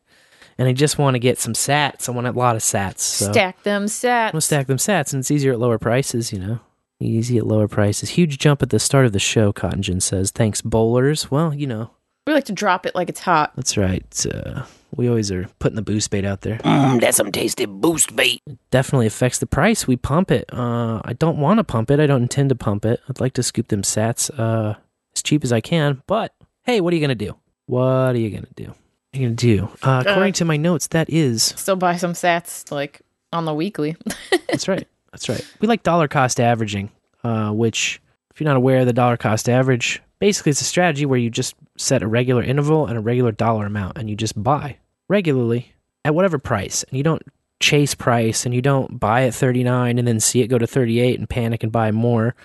and I just want to get some sats. I want a lot of sats. So Stack them sats. I'm stack them sats, and it's easier at lower prices. You know, easy at lower prices. Huge jump at the start of the show. cottongin says, "Thanks, bowlers." Well, you know. We like to drop it like it's hot. That's right. Uh, we always are putting the boost bait out there. Mmm, that's some tasty boost bait. Definitely affects the price. We pump it. Uh, I don't want to pump it. I don't intend to pump it. I'd like to scoop them sats uh, as cheap as I can. But hey, what are you gonna do? What are you gonna do? What are you gonna do? Uh, according to my notes, that is Still buy some sats like on the weekly. that's right. That's right. We like dollar cost averaging, uh, which, if you're not aware, of the dollar cost average basically it's a strategy where you just set a regular interval and a regular dollar amount, and you just buy regularly at whatever price, and you don't chase price, and you don't buy at 39 and then see it go to 38 and panic and buy more.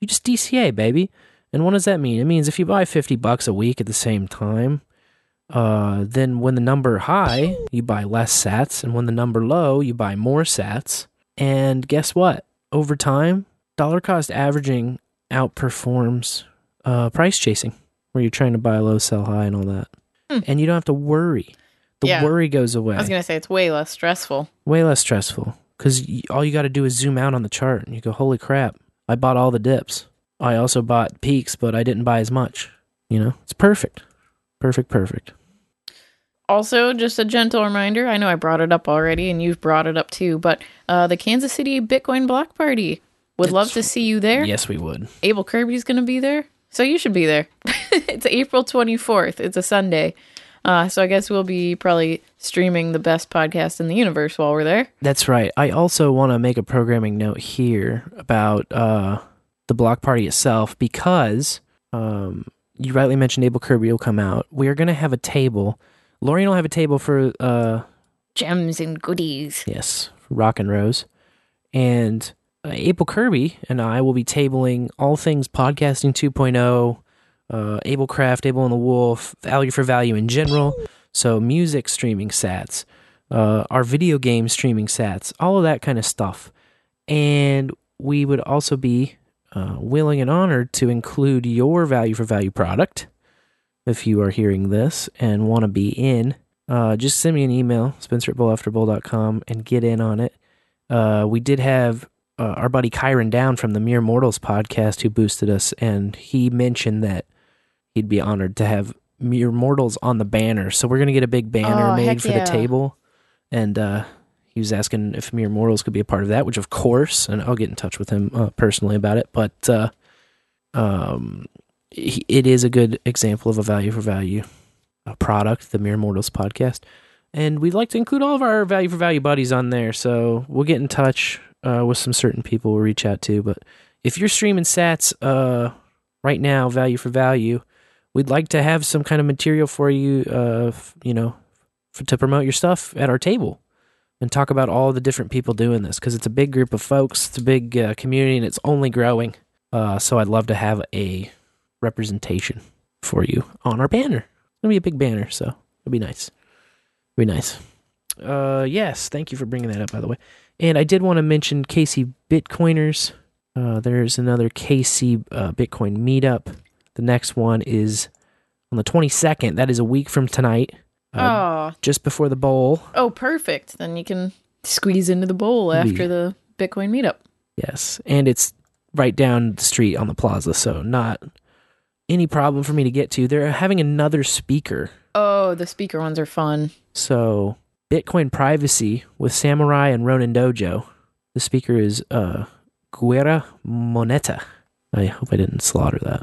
You just DCA, baby. And what does that mean? It means if you buy 50 bucks a week at the same time, uh, then when the number high, you buy less sats, and when the number low, you buy more sats. And guess what? Over time, dollar cost averaging outperforms uh, price chasing, where you're trying to buy low, sell high, and all that. And you don't have to worry. The Yeah. worry goes away. I was gonna say it's way less stressful. Way less stressful because all you got to do is zoom out on the chart and you go, holy crap, I bought all the dips. I also bought peaks, but I didn't buy as much. You know, it's perfect. Perfect, perfect. Also, just a gentle reminder I know I brought it up already and you've brought it up too, but uh, the Kansas City Bitcoin Block Party would love to see you there. Yes, we would. Able Kirby's going to be there. So you should be there. it's April 24th. It's a Sunday. Uh, so I guess we'll be probably streaming the best podcast in the universe while we're there. That's right. I also want to make a programming note here about uh, the block party itself because um, you rightly mentioned Able Kirby will come out. We are going to have a table. Lorian will have a table for uh, Gems and goodies. Yes, Rock and Rose. And Able Kirby and I will be tabling all things podcasting 2.0, uh, Able Craft, Able and the Wolf, value for value in general. So, music streaming sats, uh, our video game streaming sats, all of that kind of stuff. And we would also be uh, willing and honored to include your value for value product if you are hearing this and want to be in. Uh, just send me an email, spencer at bowlafterbowl.com, and get in on it. Uh, we did have uh, our buddy Kyron Down from the Mere Mortals podcast who boosted us, and he mentioned that he'd be honored to have Mere Mortals on the banner. So we're gonna get a big banner Oh, made for yeah. the table, and uh, he was asking if Mere Mortals could be a part of that, which of course, and I'll get in touch with him uh, personally about it. But uh, um, it is a good example of a value for value uh, product, the Mere Mortals podcast. And we'd like to include all of our value for value buddies on there. So we'll get in touch uh, with some certain people we'll reach out to. But if you're streaming sats uh, right now, value for value, we'd like to have some kind of material for you, uh, f- you know, f to promote your stuff at our table and talk about all the different people doing this because it's a big group of folks, it's a big uh, community, and it's only growing. Uh, so I'd love to have a representation for you on our banner. It's gonna be a big banner, so it'll be nice. It'll be nice. Uh, yes, thank you for bringing that up, by the way. And I did want to mention KC Bitcoiners. Uh, there's another KC uh, Bitcoin meetup. The next one is on the 22nd. That is a week from tonight. Uh, oh, just before the bowl. oh, perfect. Then you can squeeze into the bowl after the Bitcoin meetup. Yes, and it's right down the street on the plaza, so not any problem for me to get to. They're having another speaker. Oh, the speaker ones are fun. So, Bitcoin privacy with Samourai and Ronin Dojo. The speaker is uh Guerra Moneta. I hope I didn't slaughter that.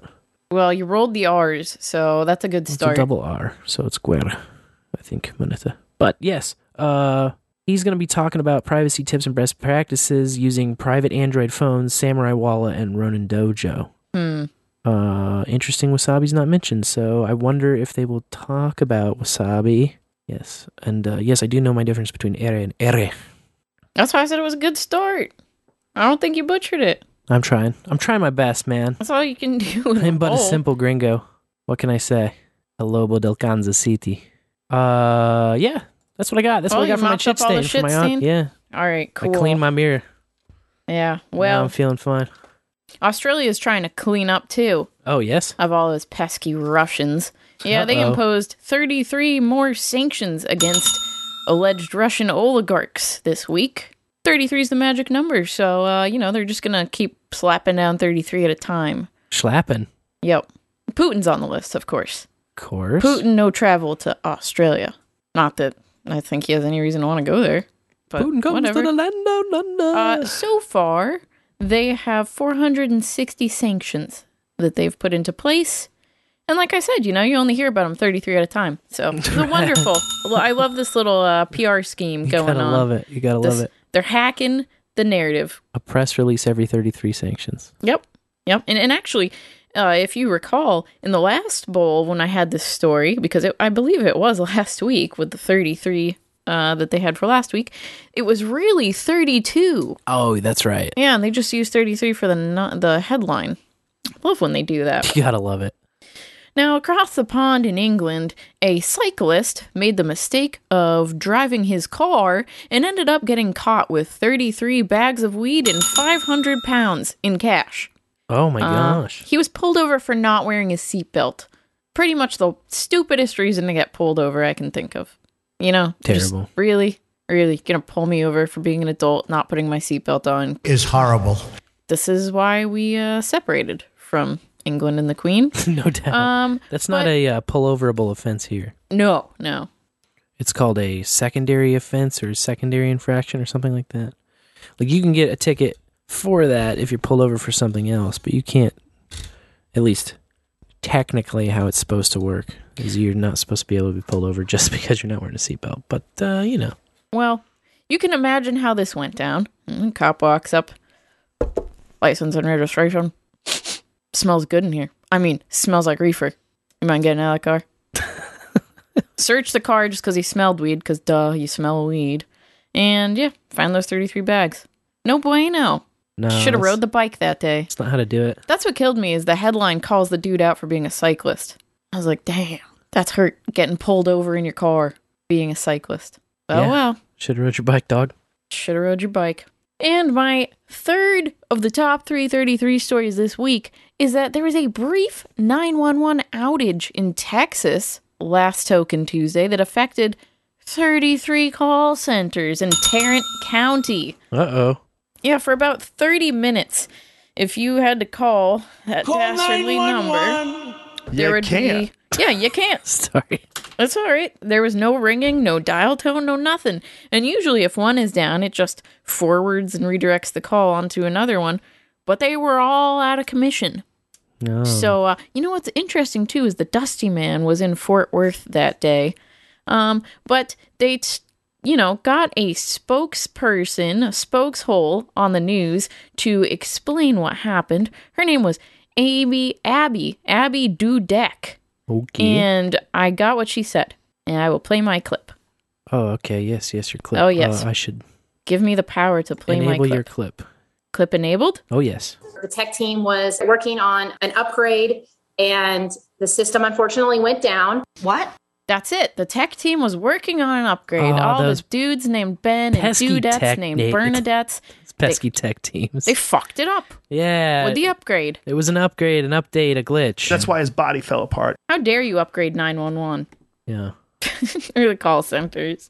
Well, you rolled the R's, so that's a good It's start. a double R, so it's Guerra. I think Moneta. But yes, uh he's going to be talking about privacy tips and best practices using private Android phones, Samourai Walla, and Ronin Dojo. Hmm. Uh, interesting. Wasabi's not mentioned, so I wonder if they will talk about wasabi. Yes, and uh, yes, I do know my difference between ere and ere. That's why I said it was a good start. I don't think you butchered it. I'm trying. I'm trying my best, man. That's all you can do. I'm but a simple gringo. What can I say? El Lobo del Kansas City. Uh, yeah, that's what I got. That's Oh, what I got for my mopped chit up all the stain. For shit my aunt. stain? Yeah, All right, cool. I cleaned my mirror. Yeah. now Well, I'm feeling fine. Australia is trying to clean up too Oh yes. of all those pesky Russians. Yeah, they Uh-oh. imposed 33 more sanctions against alleged Russian oligarchs this week. 33 is the magic number, so uh, you know they're just gonna keep slapping down 33 at a time. Slapping? Yep. Putin's on the list, of course. Of course. Putin no travel to Australia. Not that I think he has any reason to want to go there. But Putin comes whatever. to the land of London. Uh, so far, they have 460 sanctions that they've put into place. And like I said, you know, you only hear about them 33 at a time. So they're wonderful. Well, I love this little uh, PR scheme you going gotta on. love it. You gotta This- love it. They're hacking the narrative. A press release every 33 sanctions. Yep. Yep. And, and actually, uh, if you recall, in the last bowl, when I had this story, because it, I believe it was last week with the 33 uh, that they had for last week, it was really 32. Oh, that's right. Yeah, and they just used 33 for the the headline. Love when they do that. You gotta love it. Now, across the pond in England, a cyclist made the mistake of driving his car and ended up getting caught with 33 bags of weed and 500 pounds in cash. Oh my Uh, gosh. He was pulled over for not wearing his seatbelt. Pretty much the stupidest reason to get pulled over I can think of. You know, just Terrible. really, really gonna pull me over for being an adult, not putting my seatbelt on. Is horrible. this is why we uh, separated from England and the Queen. no doubt. Um, That's not but- a uh, pulloverable offense here. No, no. It's called a secondary offense or secondary infraction or something like that. Like you can get a ticket for that if you're pulled over for something else, but you can't. At least technically, how it's supposed to work is you're not supposed to be able to be pulled over just because you're not wearing a seatbelt. But uh, you know, Well, you can imagine how this went down. Mm, Cop walks up, license and registration. Smells good in here. I mean, smells like reefer. You mind getting out of the car? Search the car just because he smelled weed, because duh, you smell weed. And yeah, find those 33 bags. No bueno. no, Should have rode the bike that day. That's not how to do it. That's what killed me is the headline calls the dude out for being a cyclist. I was like, damn, that's hurt getting pulled over in your car being a cyclist. Oh Yeah. well. Should have rode your bike, dog. Should have rode your bike. And my third of the top 333 stories this week is that there was a brief 911 outage in Texas last Token Tuesday that affected 33 call centers in Tarrant County. Uh oh. Yeah, for about 30 minutes. If you had to call that dastardly number, there You would can't. be. Yeah, you can't. Sorry. That's all right. There was no ringing, no dial tone, no nothing. And usually, if one is down, it just forwards and redirects the call onto another one. But they were all out of commission. No. So, uh, you know what's interesting too is the Dusty Man was in Fort Worth that day. Um, but they, t- you know, got a spokesperson, a spokeshole on the news to explain what happened. Her name was Abby, Abby, Abby Dudek. Okay. And I got what she said. And I will play my clip. oh, okay. Yes, yes. Your clip. Oh, yes. Uh, I should Give me the power to play my clip. your clip. Clip enabled? Oh, yes. The tech team was working on an upgrade and the system unfortunately went down. What? That's it. The tech team was working on an upgrade. Oh, All those the dudes named Ben and pesky dudettes tech named na- Bernadettes. It's pesky tech teams. They fucked it up yeah. with the upgrade. it was an upgrade, an update, a glitch. That's why his body fell apart. How dare you upgrade 911 Yeah. or the call centers?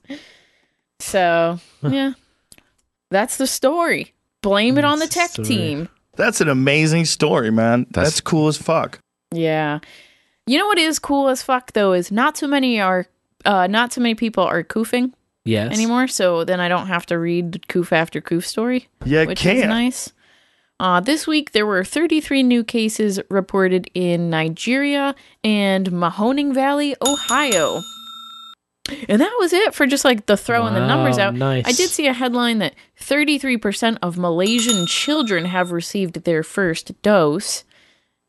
So, yeah. That's the story. Blame it on the tech story. team. That's an amazing story, man. That's, cool as fuck. Yeah. You know what is cool as fuck though is not so many are uh not so many people are coofing Yes. anymore, so then I don't have to read coof after coof story. Yeah, which is can't. nice. Uh, this week there were 33 new cases reported in Nigeria and Mahoning Valley, Ohio. And that was it for just like the throwing the numbers out. nice. I did see a headline that 33% of Malaysian children have received their first dose,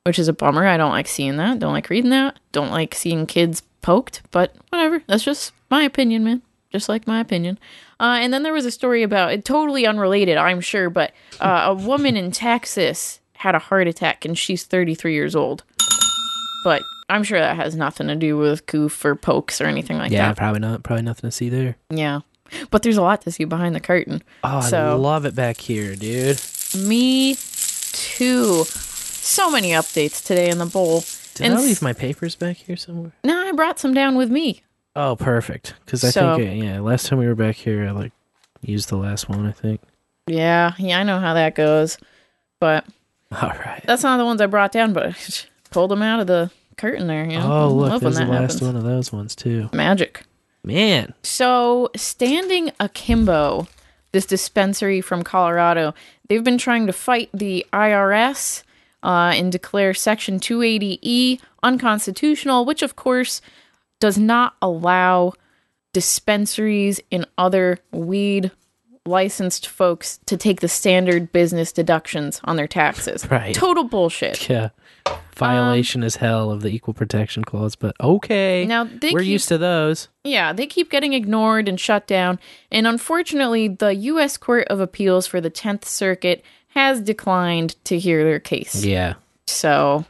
which is a bummer. I don't like seeing that. Don't like reading that. Don't like seeing kids poked, but whatever. That's just my opinion, man. Just like my opinion. Uh, and then there was a story about it, totally unrelated, I'm sure, but uh, a woman in Texas had a heart attack and she's 33 years old. But I'm sure that has nothing to do with goof or pokes or anything like yeah, that. Yeah, probably not. Probably nothing to see there. Yeah. But there's a lot to see behind the curtain. Oh, so. I love it back here, dude. me too. So many updates today in the bowl. Did and I leave my papers back here somewhere? No, I brought some down with me. Oh, perfect. Because I So- think, uh, yeah, last time we were back here, I like used the last one. I think. Yeah, yeah, I know how that goes. But All right. that's not the ones I brought down, but I pulled them out of the curtain there. You know? Oh, look, Love when there's the that last happens. one of those ones too. Magic. Man, So, Standing Akimbo, this dispensary from Colorado, they've been trying to fight the IRS uh, and declare Section 280E unconstitutional, which, of course, does not allow dispensaries and other weed licensed folks to take the standard business deductions on their taxes. Right. Total bullshit. yeah, violation as hell of the equal protection clause. But okay, Now, they we're keep- used to those. Yeah, they keep getting ignored and shut down. And unfortunately, the U.S. Court of Appeals for the 10th Circuit has declined to hear their case. Yeah, So,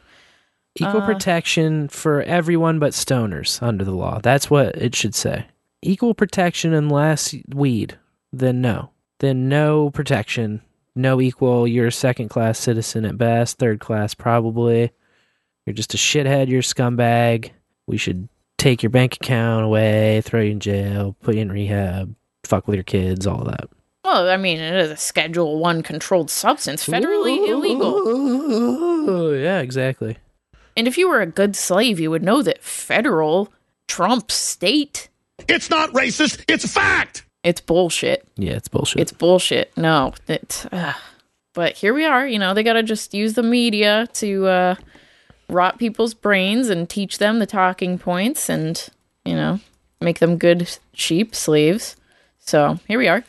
equal Uh, protection for everyone but stoners under the law. That's what it should say. Equal protection unless weed. Then no. Then no protection. No equal. You're a second class citizen at best. Third class probably. You're just a shithead. You're a scumbag. We should take your bank account away, throw you in jail, put you in rehab, fuck with your kids, all of that. Well, I mean, it is a Schedule One controlled substance, federally illegal. Oh, yeah, exactly. And if you were a good slave, you would know that federal trumps state. It's not racist. It's a fact. It's bullshit. Yeah, it's bullshit. It's bullshit. No, it's. Uh, but here we are. You know, they got to just use the media to uh, rot people's brains and teach them the talking points, and you know, make them good sheep slaves. So here we are.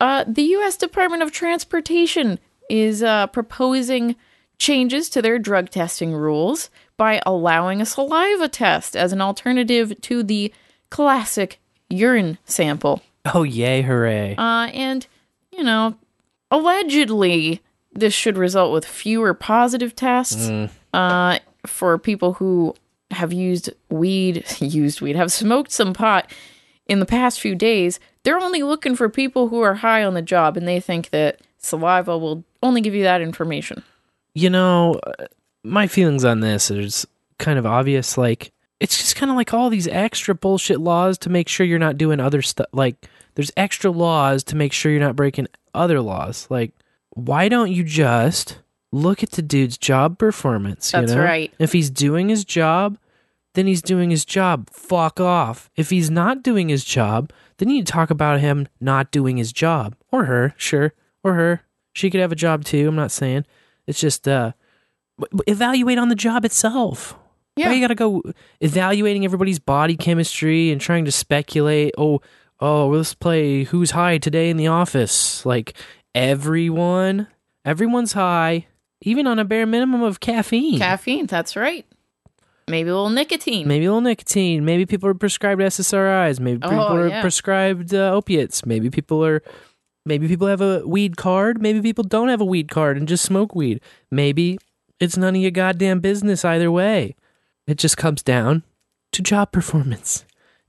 Uh, the U.S. Department of Transportation is uh, proposing changes to their drug testing rules by allowing a saliva test as an alternative to the classic urine sample. Oh, yay, hooray. Uh, and, you know, allegedly, this should result with fewer positive tests Mm. uh, for people who have used weed, used weed, have smoked some pot in the past few days. They're only looking for people who are high on the job, and they think that saliva will only give you that information. You know, uh, my feelings on this is kind of obvious. Like, it's just kind of like all these extra bullshit laws to make sure you're not doing other stuff. Like, there's extra laws to make sure you're not breaking other laws. Like, why don't you just look at the dude's job performance? you That's know? right. If he's doing his job, then he's doing his job. Fuck off. If he's not doing his job, then you talk about him not doing his job. Or her, sure. Or her. She could have a job too. I'm not saying. It's just uh evaluate on the job itself. Yeah. Why you gotta go evaluating everybody's body chemistry and trying to speculate, oh, oh, let's play who's high today in the office. Like everyone everyone's high, even on a bare minimum of caffeine. Caffeine, that's right. Maybe a little nicotine. Maybe a little nicotine. Maybe people are prescribed SSRIs. Maybe Oh, people are yeah. prescribed uh, opiates. Maybe people are. Maybe people have a weed card. Maybe people don't have a weed card and just smoke weed. Maybe it's none of your goddamn business either way. It just comes down to job performance.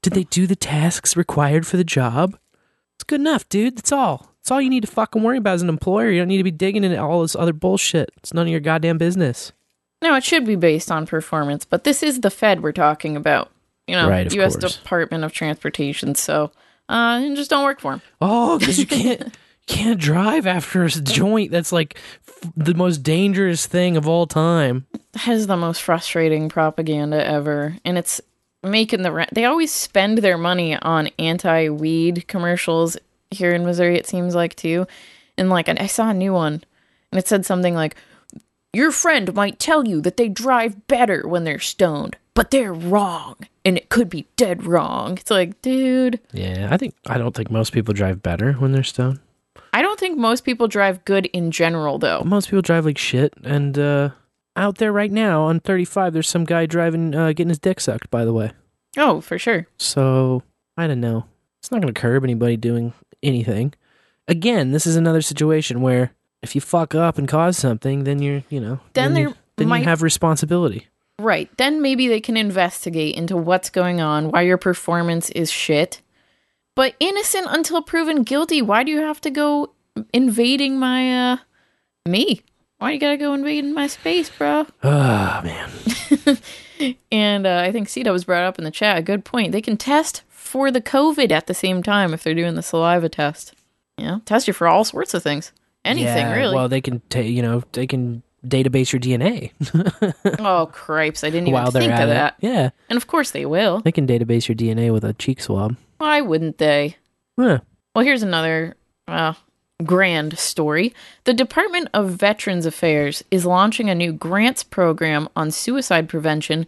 Did they do the tasks required for the job? It's good enough, dude. That's all. That's all you need to fucking worry about as an employer. You don't need to be digging into all this other bullshit. It's none of your goddamn business. No, it should be based on performance, but this is the Fed we're talking about. You know, Right, U.S. course. Department of Transportation. So, uh, just don't work for them. Oh, because you can't can't drive after a joint. That's like f- the most dangerous thing of all time. That is the most frustrating propaganda ever, and it's making the rent. They always spend their money on anti-weed commercials here in Missouri. It seems like too, and like I saw a new one, and it said something like, "Your friend might tell you that they drive better when they're stoned, but they're wrong, and it could be dead wrong." It's like, dude, Yeah, I think I don't think most people drive better when they're stoned. I don't think most people drive good in general, though. Most people drive like shit. And uh, out there right now on 35, there's some guy driving, uh, getting his dick sucked. By the way, Oh, for sure. so I don't know. It's not going to curb anybody doing anything. Again, this is another situation where if you fuck up and cause something, then you're, you know, Then you, there then might- you have responsibility. Right. Then maybe they can investigate into what's going on, why your performance is shit. But innocent until proven guilty, why do you have to go invading my uh me? Why you gotta go invading my space, bro? Ah, man. And uh, I think Sita was brought up in the chat. A good point. They can test for the COVID at the same time if they're doing the saliva test. You know, test you for all sorts of things. Anything, Yeah, really. Well, they can, ta- you know, they can database your DNA. oh, cripes. I didn't even While think of it. that. Yeah. And of course they will. They can database your DNA with a cheek swab. Why wouldn't they? Huh. Well, here's another uh, grand story. The Department of Veterans Affairs is launching a new grants program on suicide prevention.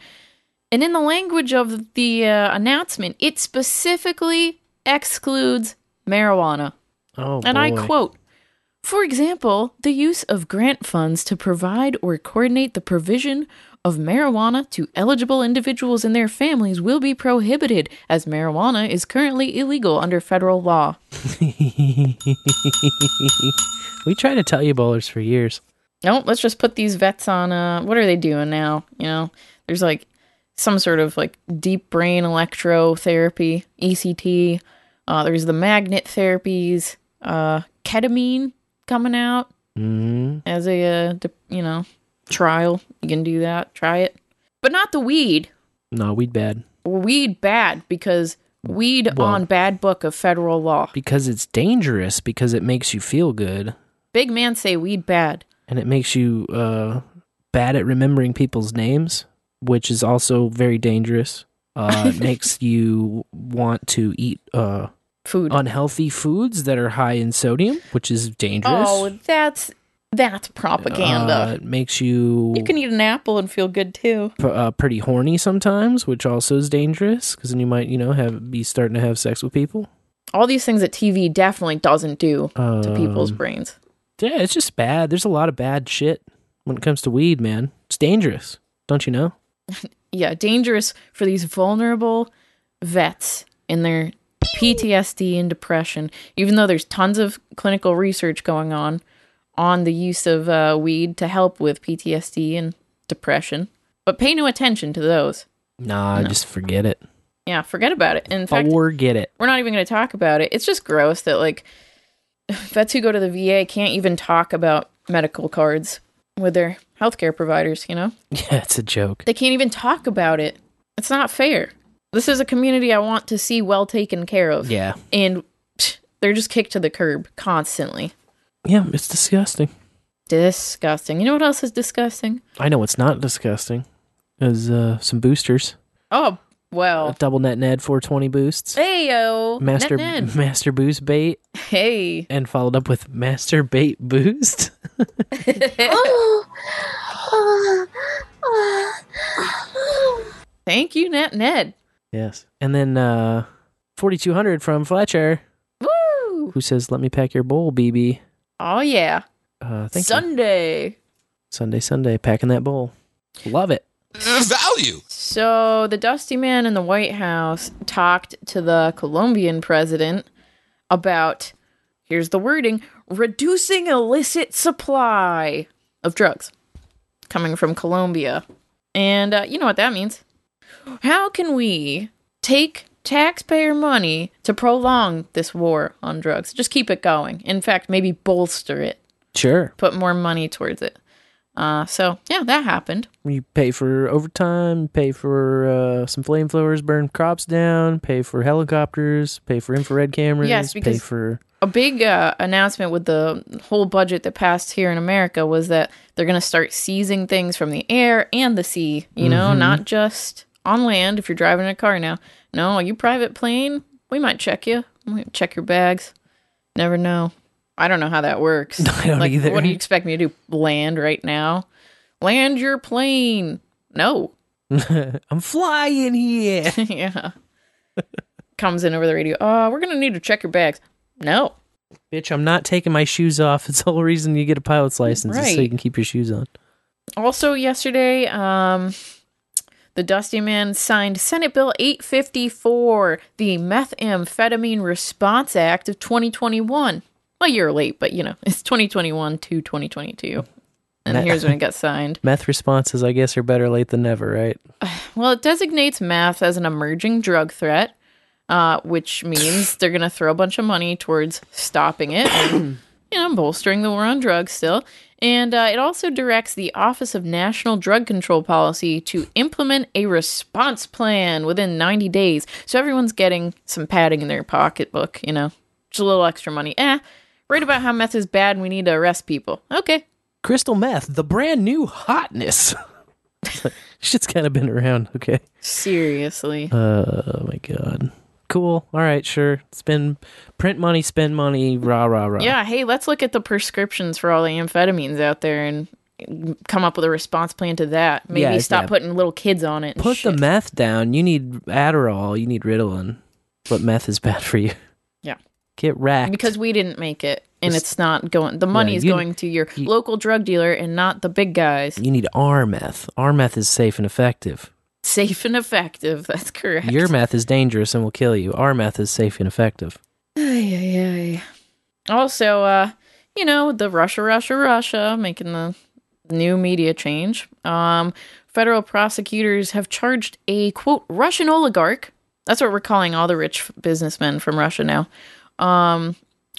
And in the language of the uh, announcement, it specifically excludes marijuana. Oh, and I quote For example, the use of grant funds to provide or coordinate the provision of marijuana to eligible individuals and their families will be prohibited, as marijuana is currently illegal under federal law. we try to tell you bowlers for years. No, let's just put these vets on. Uh, what are they doing now? You know, there's like some sort of like deep brain electrotherapy, ECT. Uh, there's the magnet therapies, uh, ketamine coming out Mm-hmm. as a uh, de- you know trial. You can do that. Try it, but not the weed. No, weed bad. Weed bad because Weed Well- on bad book of federal law. because it's dangerous because it makes you feel good Big man say weed bad. and it makes you uh, bad at remembering people's names, which is also very dangerous. Uh, it makes you want to eat uh, food, unhealthy foods that are high in sodium, which is dangerous. Oh, that's that's propaganda. Uh, it makes you, you can eat an apple and feel good too. p- uh, pretty horny sometimes, which also is dangerous because then you might, you know, have be starting to have sex with people. All these things that TV definitely doesn't do to people's Um, brains. Yeah, it's just bad. There's a lot of bad shit when it comes to weed, man. It's dangerous, don't you know? Yeah, dangerous for these vulnerable vets in their PTSD and depression. Even though there's tons of clinical research going on on the use of uh, weed to help with PTSD and depression, but pay no attention to those. Nah, just forget it. Yeah, forget about it. In fact, Forget it. we're not even going to talk about it. It's just gross that like vets who go to the VA can't even talk about medical cards with their healthcare providers, you know? Yeah, it's a joke. They can't even talk about it. It's not fair. This is a community I want to see well taken care of. Yeah. And psh, they're just kicked to the curb constantly. Yeah, it's disgusting. Disgusting. You know what else is disgusting? I know it's not disgusting. Is uh, some boosters. Oh, well. Double NetNed 420 boosts. Hey, yo. Master. Master Boost Bait Hey. and followed up with Master Bait Boost. Thank you, Ned. Ned. yes. And then uh 4200 from Fletcher Woo! who says let me pack your bowl, BB. Oh, yeah. Uh thank you. Sunday. Sunday Sunday packing that bowl. Love it. Value. So the Dusty Man in the White House talked to the Colombian president about here's the wording reducing illicit supply of drugs coming from Colombia. And uh, you know what that means. How can we take taxpayer money to prolong this war on drugs? Just keep it going. In fact, maybe bolster it, Sure. put more money towards it. Uh, so, yeah, that happened. You pay for overtime, pay for uh, some flamethrowers, burn crops down, pay for helicopters, pay for infrared cameras, Yes, pay because- for a big uh, announcement with the whole budget that passed here in America was that they're going to start seizing things from the air and the sea, you know, Mhm. not just on land if you're driving a car now. No, you private plane, we might check you. We might check your bags. Never know. I don't know how that works. I don't like, either. What do you expect me to do? Land right now? Land your plane. No. I'm flying here. yeah. Comes in over the radio. Oh, we're going to need to check your bags. No. Bitch, I'm not taking my shoes off. It's the whole reason you get a pilot's license is so you can keep your shoes on. Also, yesterday, um, the Dusty Man signed Senate Bill 854, the Methamphetamine Response Act of 2021. A you're late, but you know, it's 2021 to 2022. And here's when it got signed. Meth responses, I guess, are better late than never, right? Well, it designates meth as an emerging drug threat, uh, which means they're going to throw a bunch of money towards stopping it you know, bolstering the war on drugs still. And uh, it also directs the Office of National Drug Control Policy to implement a response plan within 90 days. So everyone's getting some padding in their pocketbook, you know, just a little extra money. Eh, right about how meth is bad and we need to arrest people. Okay. Crystal meth, the brand new hotness. Shit's kind of been around, okay? Seriously. Oh my god. Cool. All right, sure. Spend print money, spend money, rah rah rah. Yeah, hey, let's look at the prescriptions for all the amphetamines out there and come up with a response plan to that. Maybe Yeah, stop yeah. putting little kids on it. Put shit. the meth down. You need Adderall. You need Ritalin. But meth is bad for you. Yeah. Get racked. because we didn't make it and it's not going the money is you- going to your local drug dealer and not the big guys. You need R meth. R meth is safe and effective. Safe and effective. That's correct. Your meth is dangerous and will kill you. Our meth is safe and effective. Ay, ay, ay. Also, uh, you know, the Russia, Russia, Russia making the new media change. Um, federal prosecutors have charged a quote Russian oligarch. That's what we're calling all the rich businessmen from Russia now. Um,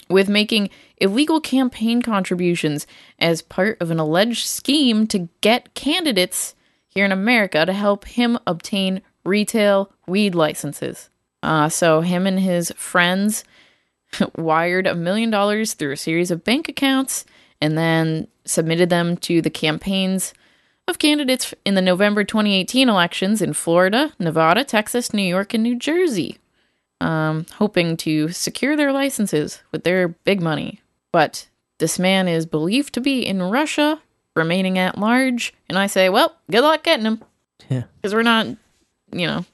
with making illegal campaign contributions as part of an alleged scheme to get candidates here in America to help him obtain retail weed licenses. Uh, so him and his friends wired a million dollars through a series of bank accounts and then submitted them to the campaigns of candidates in the November 2018 elections in Florida, Nevada, Texas, New York, and New Jersey, um, hoping to secure their licenses with their big money. But this man is believed to be in Russia, remaining at large, and I say, well, good luck getting him. Yeah. Because we're not, you know,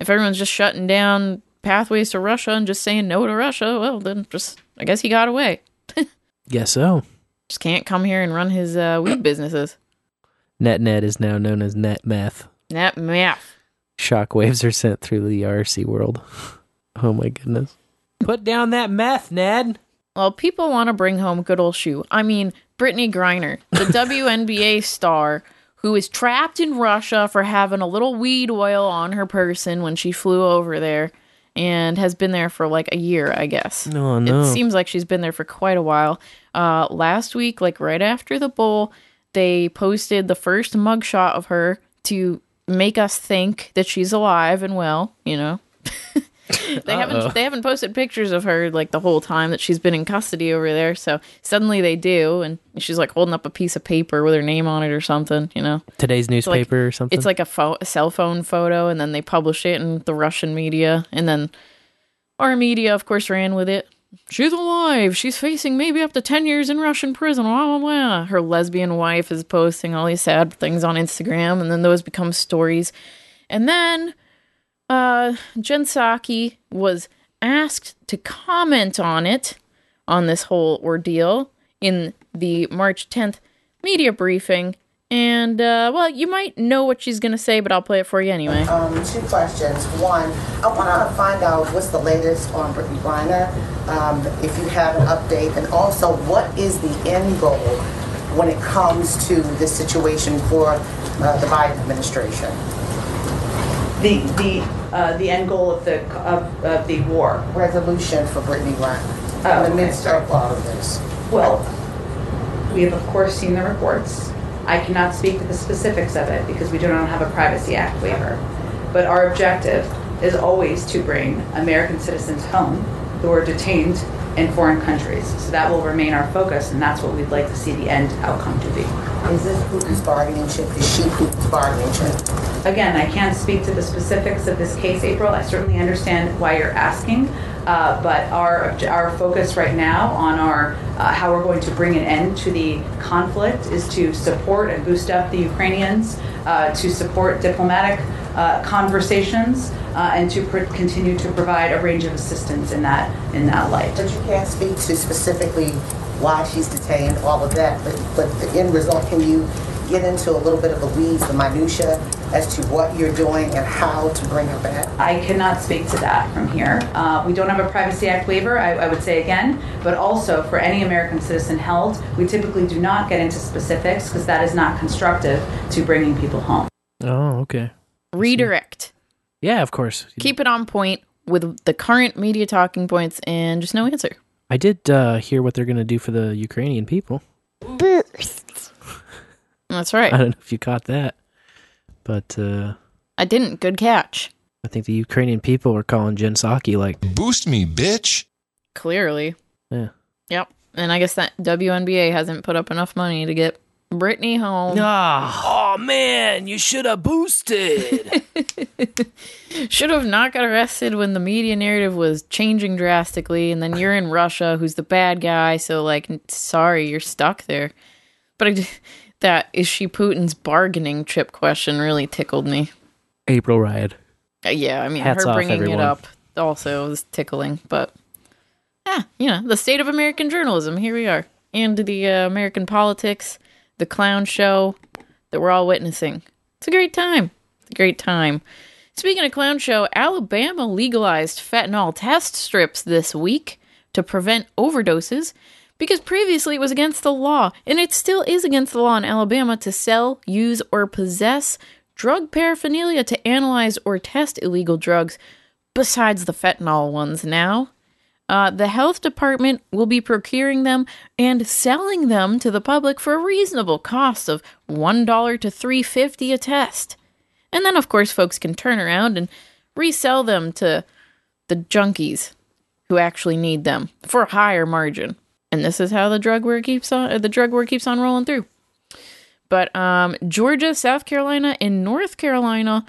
if everyone's just shutting down pathways to Russia and just saying no to Russia, well, then just, I guess he got away. Guess so. Just can't come here and run his uh, weed businesses. NetNed is now known as net meth. Net math. Shockwaves are sent through the RC world. Oh my goodness. Put down that meth, Ned. Well, people want to bring home good old shoe. I mean, Brittney Griner, the WNBA star who is trapped in Russia for having a little weed oil on her person when she flew over there and has been there for like a year, I guess. No, no. It seems like she's been there for quite a while. Uh, last week, like right after the bowl, they posted the first mugshot of her to make us think that she's alive and well, you know. they Uh-oh. haven't they haven't posted pictures of her like the whole time that she's been in custody over there. So suddenly they do, and she's like holding up a piece of paper with her name on it or something. You know, Today's It's like- newspaper or something. It's like a, pho- a cell phone photo, and then they publish it in the Russian media, and then our media, of course, ran with it. She's alive. She's facing maybe up to 10 years in Russian prison. Blah, blah, blah. Her lesbian wife is posting all these sad things on Instagram, and then those become stories. And then uh, Jen Psaki was asked to comment on it, on this whole ordeal, in the March 10th media briefing. And, uh, well, you might know what she's going to say, but I'll play it for you anyway. Um, two questions. One, I want to find out what's the latest on Brittney Griner, um, if you have an update, and also what is the end goal when it comes to this situation for uh, the Biden administration? The the uh, the end goal of the of, of the war resolution for Brittney Griner Oh, in the okay. midst of all of this. Well, we have of course seen the reports. I cannot speak to the specifics of it because we do not have a Privacy Act waiver. But our objective is always to bring American citizens home who are detained in foreign countries. So that will remain our focus, and that's what we'd like to see the end outcome to be. Is this Putin's bargaining chip? Is she Putin's bargaining chip? Again, I can't speak to the specifics of this case, April. I certainly understand why you're asking, uh, but our our focus right now on our uh, how we're going to bring an end to the conflict is to support and boost up the Ukrainians, uh, to support diplomatic uh, conversations, uh, and to pr- continue to provide a range of assistance in that in that light. But can't speak to specifically why she's detained, all of that, but, but the end result, can you get into a little bit of the weeds, the minutia, as to what you're doing and how to bring her back? I cannot speak to that from here. Uh, we don't have a Privacy Act waiver, I, I would say again, but also for any American citizen held, we typically do not get into specifics because that is not constructive to bringing people home. oh, okay. Redirect. Yeah, of course. Keep it on point with the current media talking points and just no answer. I did uh, hear what they're going to do for the Ukrainian people. Boost. That's right. I don't know if you caught that, but uh, I didn't. Good catch. I think the Ukrainian people were calling Jen Psaki like Boost me, bitch. Clearly. Yeah. Yep. And I guess that WNBA hasn't put up enough money to get Brittney home. Oh man, you should have boosted. Should have not got arrested when the media narrative was changing drastically, and then you're in Russia, who's the bad guy. So, like, sorry, you're stuck there. But I, d- that is she Putin's bargaining chip question really tickled me. April Ryan. Uh, yeah, I mean, Hats her off, bringing everyone. it up also was tickling, but yeah, you know, the state of American journalism. Here we are, and the uh, American politics, the clown show that we're all witnessing. It's a great time. It's a great time. Speaking of clown show, Alabama legalized fentanyl test strips this week to prevent overdoses because previously it was against the law, and it still is against the law in Alabama to sell, use, or possess drug paraphernalia to analyze or test illegal drugs besides the fentanyl ones now. Uh, the health department will be procuring them and selling them to the public for a reasonable cost of $1 to $3.50 a test. And then, of course, folks can turn around and resell them to the junkies who actually need them for a higher margin. And this is how the drug war keeps on the drug war keeps on rolling through. But um, Georgia, South Carolina, and North Carolina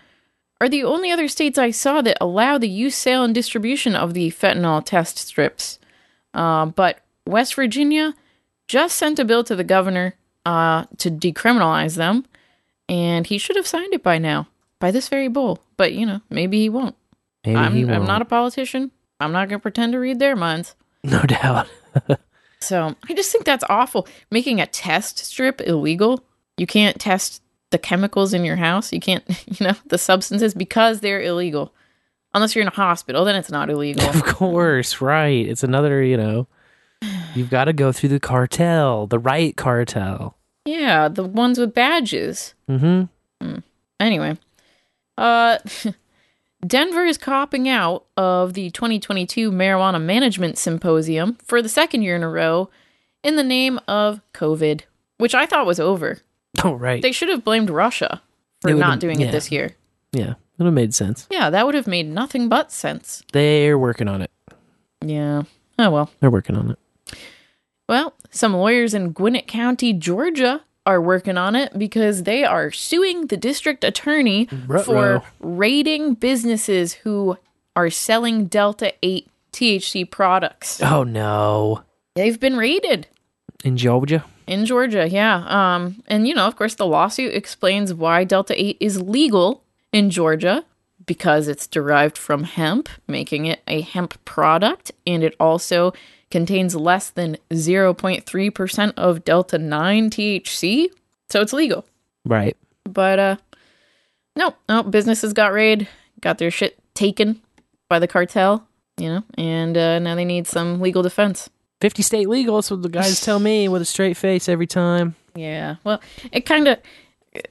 are the only other states I saw that allow the use, sale, and distribution of the fentanyl test strips. Uh, but West Virginia just sent a bill to the governor uh, to decriminalize them, and he should have signed it by now, by this very bull. But you know, maybe he won't. Maybe I'm, he I'm not a politician. I'm not going to pretend to read their minds. No doubt. So I just think that's awful. Making a test strip illegal. You can't test the chemicals in your house. You can't, you know, the substances because they're illegal. Unless you're in a hospital, then it's not illegal. Of course, right. It's another, you know, you've got to go through the cartel, the right cartel. yeah, the ones with badges. Mm-hmm. Anyway, uh, Denver is copping out of the 2022 Marijuana Management Symposium for the second year in a row in the name of COVID, which I thought was over. Oh, right. They should have blamed Russia for not doing yeah. it this year. Yeah, it would have made sense. Yeah, that would have made nothing but sense. They're working on it. Yeah. Oh, well. They're working on it. Well, some lawyers in Gwinnett County, Georgia, are working on it because they are suing the district attorney Ruh-roh. for raiding businesses who are selling Delta 8 THC products. Oh, no. They've been raided In Georgia? In Georgia, yeah. Um and you know, of course the lawsuit explains why Delta 8 is legal in Georgia because it's derived from hemp, making it a hemp product and it also contains less than 0.3% of Delta 9 THC, so it's legal. Right. But uh no, no, businesses got raided, got their shit taken by the cartel, you know, and uh, now they need some legal defense. 50 state legal, that's what the guys tell me with a straight face every time. Yeah. Well, it kind of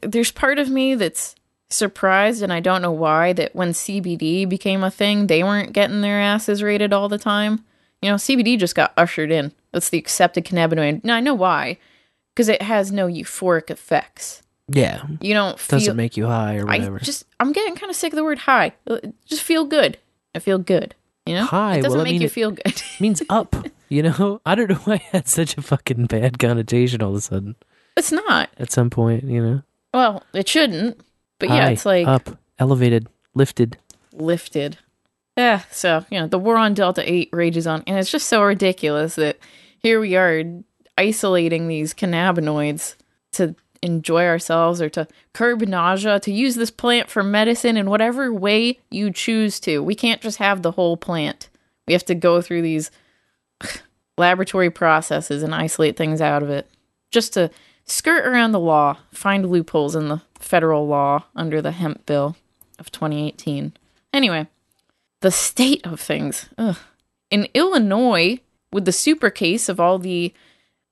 there's part of me that's surprised and I don't know why that when CBD became a thing, they weren't getting their asses rated all the time. You know, CBD just got ushered in. That's the accepted cannabinoid. Now I know why. Cuz it has no euphoric effects. Yeah. You don't feel Doesn't make you high or whatever. I just I'm getting kind of sick of the word high. Just feel good. I feel good. You know? High, It doesn't well, I make mean, you feel good. means up, you know? I don't know why I had such a fucking bad connotation all of a sudden it's not. at some point, you know? Well, it shouldn't. But yeah, High, it's like up, elevated, lifted. lifted. Yeah, so, you know, the war on Delta 8 rages on. And it's just so ridiculous that here we are isolating these cannabinoids to enjoy ourselves or to curb nausea, to use this plant for medicine in whatever way you choose to. We can't just have the whole plant. We have to go through these laboratory processes and isolate things out of it just to skirt around the law, find loopholes in the federal law under the hemp bill of 2018. Anyway, the state of things. Ugh. In Illinois, with the super case of all the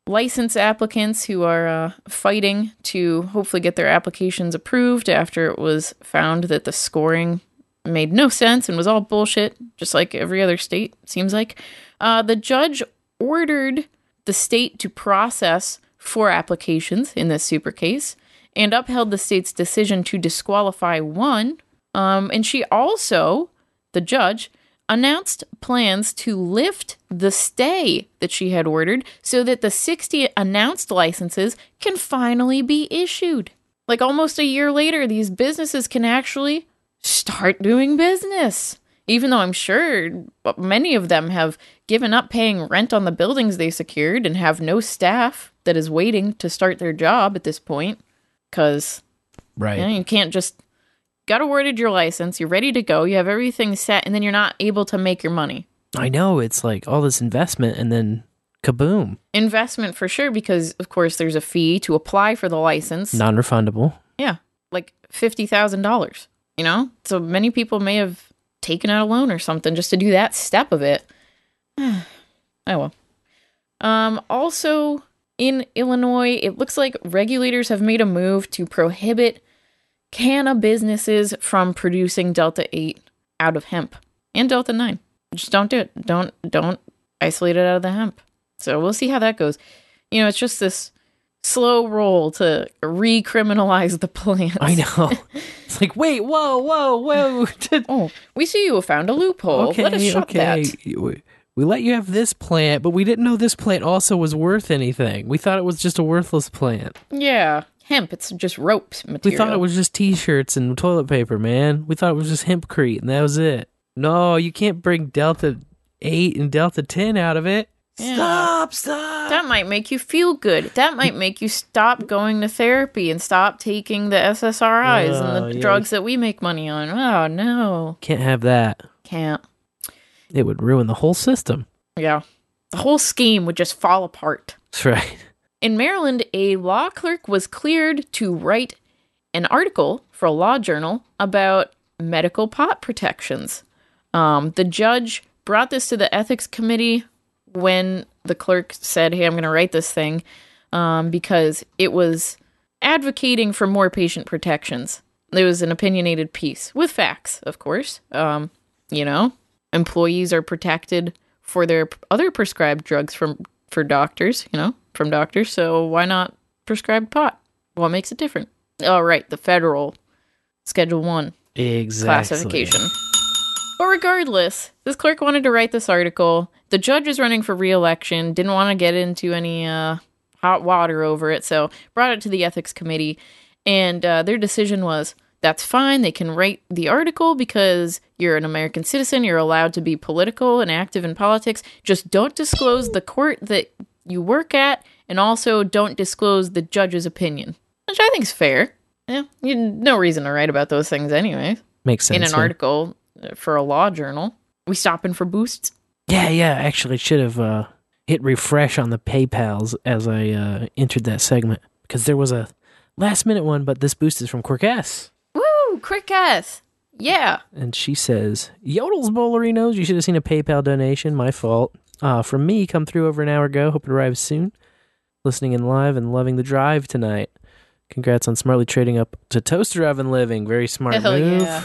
license applicants who are uh, fighting to hopefully get their applications approved after it was found that the scoring made no sense and was all bullshit, just like every other state, seems like. Uh, the judge ordered the state to process four applications in this super case and upheld the state's decision to disqualify one. Um, and she also, the judge, announced plans to lift the stay that she had ordered so that the 60 announced licenses can finally be issued. Like almost a year later, these businesses can actually start doing business. Even though I'm sure many of them have given up paying rent on the buildings they secured and have no staff that is waiting to start their job at this point. Because Right. you, know, you can't just got awarded your license, you're ready to go, you have everything set, and then you're not able to make your money. I know it's like all this investment and then kaboom, Investment for sure, because of course there's a fee to apply for the license. non refundable. Yeah, like fifty thousand dollars. You know, so many people may have taken out a loan or something just to do that step of it. Oh well. Um. Also, in Illinois, it looks like regulators have made a move to prohibit canna businesses from producing Delta Eight out of hemp and Delta Nine. Just don't do it. Don't don't isolate it out of the hemp. So we'll see how that goes. You know, it's just this slow roll to recriminalize the plants. I know. It's like, wait, whoa, whoa, whoa. oh, we see you found a loophole. Let us shut that. We, we let you have this plant, but we didn't know this plant also was worth anything. We thought it was just a worthless plant. Yeah, hemp. It's just ropes material. We thought it was just t-shirts and toilet paper, man. We thought it was just hempcrete, and that was it. No, you can't bring Delta 8 and Delta 10 out of it. Stop, stop. That might make you feel good. That might mm. make you stop going to therapy and stop taking the SSRIs Oh, and the oh, yeah. drugs that we make money on. Oh, no. Can't have that. Can't. It would ruin the whole system. Yeah. The whole scheme would just fall apart. That's right. In Maryland, a law clerk was cleared to write an article for a law journal about medical pot protections. Um, the judge brought this to the ethics committee when the clerk said, Hey, I'm going to write this thing um, because it was advocating for more patient protections. It was an opinionated piece with facts, of course. Um, you know, employees are protected for their other prescribed drugs from for doctors, you know, from doctors. So why not prescribed pot? What makes it different? Oh, right, the federal Schedule One Exactly. classification. But regardless, this clerk wanted to write this article. The judge is running for re-election, didn't want to get into any uh, hot water over it, so brought it to the ethics committee, and uh, their decision was that's fine. They can write the article because you're an American citizen. You're allowed to be political and active in politics. Just don't disclose the court that you work at, and also don't disclose the judge's opinion, which I think is fair. Yeah, you no reason to write about those things anyway. Makes sense. In an yeah. article for a law journal. We stopping for boosts? Yeah, yeah. Actually, should have uh, hit refresh on the PayPal's as I uh, entered that segment because there was a last minute one, but this boost is from Quirkess. Woo, quick ass. Yeah. And she says, Yodel's Bowlerinos, you should have seen a PayPal donation. My fault. Uh, from me, come through over an hour ago. Hope it arrives soon. Listening in live and loving the drive tonight. Congrats on smartly trading up to toaster oven living. Very smart Hell move. yeah.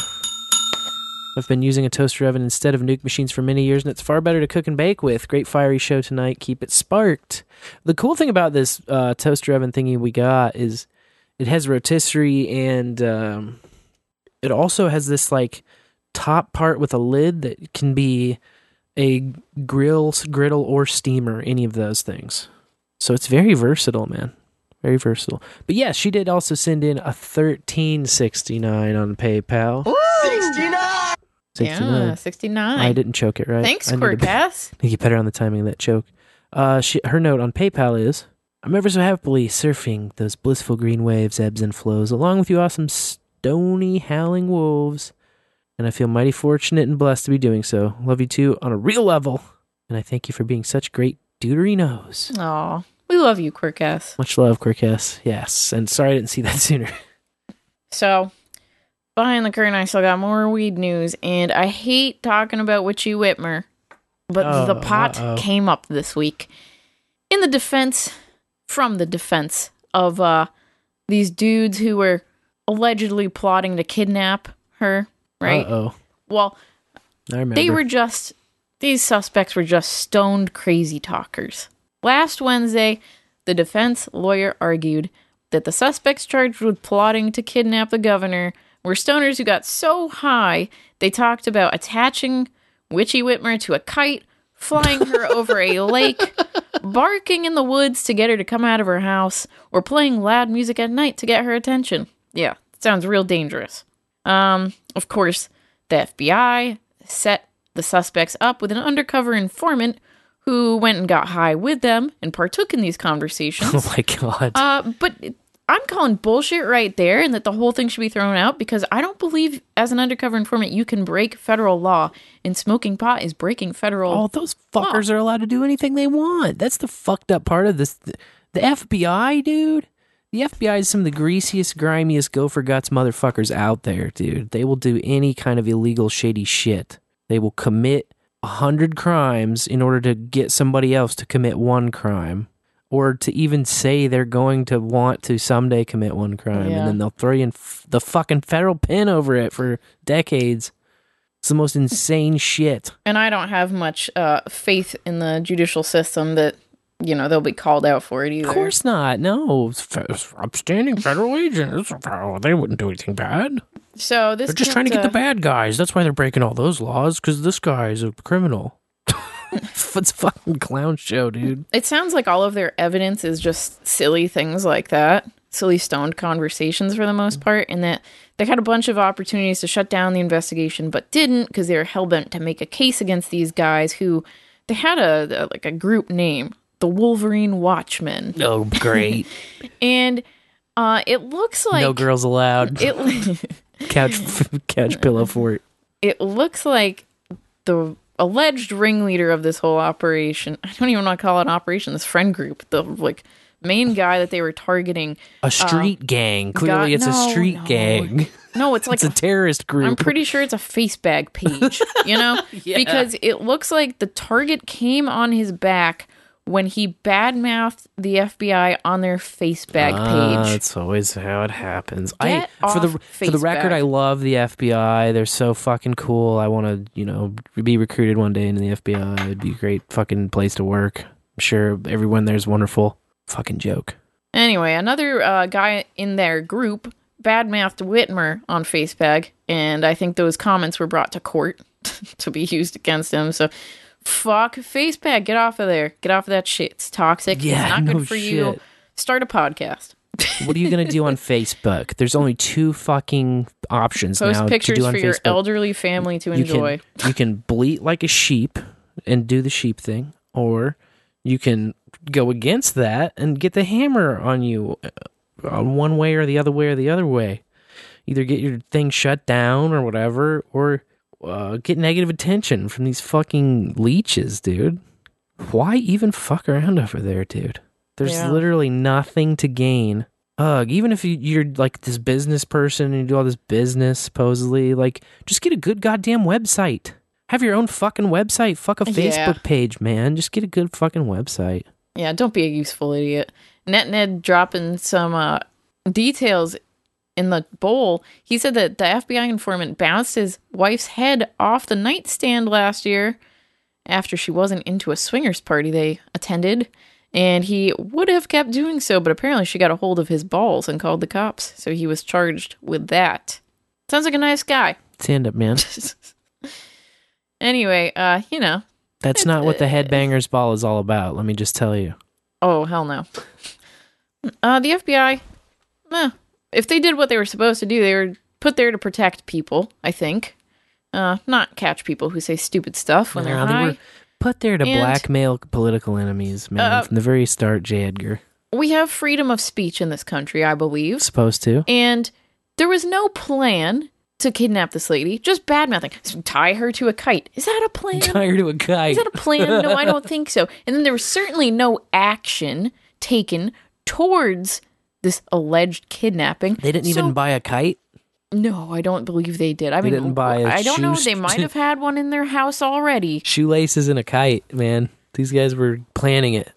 I've been using a toaster oven instead of nuke machines for many years, and it's far better to cook and bake with. Great fiery show tonight. Keep it sparked. The cool thing about this uh, toaster oven thingy we got is it has rotisserie and um, it also has this like top part with a lid that can be a grill, griddle, or steamer. Any of those things. So it's very versatile, man. Very versatile. But yes, she did also send in a thirteen sixty nine on PayPal. 69. 69. Yeah, 69. I didn't choke it right. Thanks, I need to be- Quirkass. get better on the timing of that choke. Uh, she, her note on PayPal is I'm ever so happily surfing those blissful green waves, ebbs and flows, along with you awesome stony howling wolves. And I feel mighty fortunate and blessed to be doing so. Love you too on a real level. And I thank you for being such great deuterinos. Aw, we love you, Quirkass. Much love, Quirkess. Yes. And sorry I didn't see that sooner. So, behind the curtain, I still got more weed news, and I hate talking about Witchy Whitmer, but Oh, the pot uh-oh. came up this week in the defense, from the defense of uh these dudes who were allegedly plotting to kidnap her. Right? Uh-oh. Well, I remember. they were just these suspects were just stoned crazy talkers. Last Wednesday, the defense lawyer argued that the suspects charged with plotting to kidnap the governor were stoners who got so high they talked about attaching Witchy Whitmer to a kite, flying her over a lake, barking in the woods to get her to come out of her house, or playing loud music at night to get her attention. Yeah, sounds real dangerous. Um, of course, the FBI set the suspects up with an undercover informant who went and got high with them and partook in these conversations. Oh my god. Uh, but I'm calling bullshit right there, and that the whole thing should be thrown out because I don't believe, as an undercover informant, you can break federal law, and smoking pot is breaking federal. Oh, those fuckers are allowed to do anything they want. That's the fucked up part of this. The FBI, dude. The FBI is some of the greasiest, grimiest gopher guts motherfuckers out there, dude. They will do any kind of illegal, shady shit. They will commit a hundred crimes in order to get somebody else to commit one crime. Or to even say they're going to want to someday commit one crime. Yeah. And then they'll throw you in f- the fucking federal pen over it for decades. It's the most insane shit. And I don't have much uh, faith in the judicial system that you know they'll be called out for it either. Of course not. No, It's fe- it's upstanding federal agents. Oh, They wouldn't do anything bad. So this They're just trying to get the uh, bad guys. That's why they're breaking all those laws because this guy is a criminal. it's a fucking clown show, dude. It sounds like all of their evidence is just silly things like that, silly stoned conversations for the most part, and that they had a bunch of opportunities to shut down the investigation, but didn't because they were hell bent to make a case against these guys who they had a, a like a group name, the Wolverine Watchmen, Oh, great. and uh, it looks like no girls allowed. It couch couch pillow fort. it looks like the alleged ringleader of this whole operation. I don't even want to call it an operation. This friend group, the like main guy that they were targeting, A uh, street gang. Clearly, got- it's a street no. gang. No, it's like it's a terrorist group. I'm pretty sure it's a face bag page, you know? Yeah. Because it looks like the target came on his back when he badmouthed the FBI on their face bag Ah, page. That's always how it happens. Get I for the off for the record, I love the FBI. They're so fucking cool. I want to, you know, be recruited one day into the FBI. It'd be a great fucking place to work. I'm sure everyone there's wonderful. Fucking joke. Anyway, another uh, guy in their group badmouthed Whitmer on Facebag, and I think those comments were brought to court to be used against him. So, fuck Facebag, get off of there, get off of that shit. It's toxic. Yeah, it's not no good for you. Start a podcast. What are you gonna do on Facebook? There's only two fucking options Post now pictures to do on for your elderly family to you enjoy. Can, you can bleat like a sheep and do the sheep thing, or you can go against that and get the hammer on you uh, on one way or the other way or the other way. Either get your thing shut down or whatever, or uh, get negative attention from these fucking leeches, dude. Why even fuck around over there, dude? There's Yeah. literally nothing to gain. Ugh, even if you, you're like this business person and you do all this business, supposedly, like, just get a good goddamn website. Have your own fucking website. Fuck a Yeah. Facebook page, man. Just get a good fucking website. Yeah, don't be a useful idiot. NetNed dropping some uh, details in the bowl. He said that the FBI informant bounced his wife's head off the nightstand last year after she wasn't into a swingers party they attended. And he would have kept doing so, but apparently she got a hold of his balls and called the cops. So he was charged with that. Sounds like a nice guy. Stand up, man. Anyway, uh, you know. That's not what the headbangers ball is all about. Let me just tell you. Oh hell no. Uh, the FBI, eh, if they did what they were supposed to do, they were put there to protect people. I think, uh, not catch people who say stupid stuff when they're No, they high. were put there to And- blackmail political enemies, man. Uh, from the very start, J. Edgar. We have freedom of speech in this country, I believe, Supposed to. and there was no plan to kidnap this lady. Just bad mouthing. So tie her to a kite. Is that a plan? Tie her to a kite. Is that a plan? No, I don't think so. And then there was certainly no action taken towards this alleged kidnapping. They didn't even buy a kite. No, I don't believe they did. I They mean, didn't buy a I don't know. They might have had one in their house already, Shoelaces and a kite, man. These guys were planning it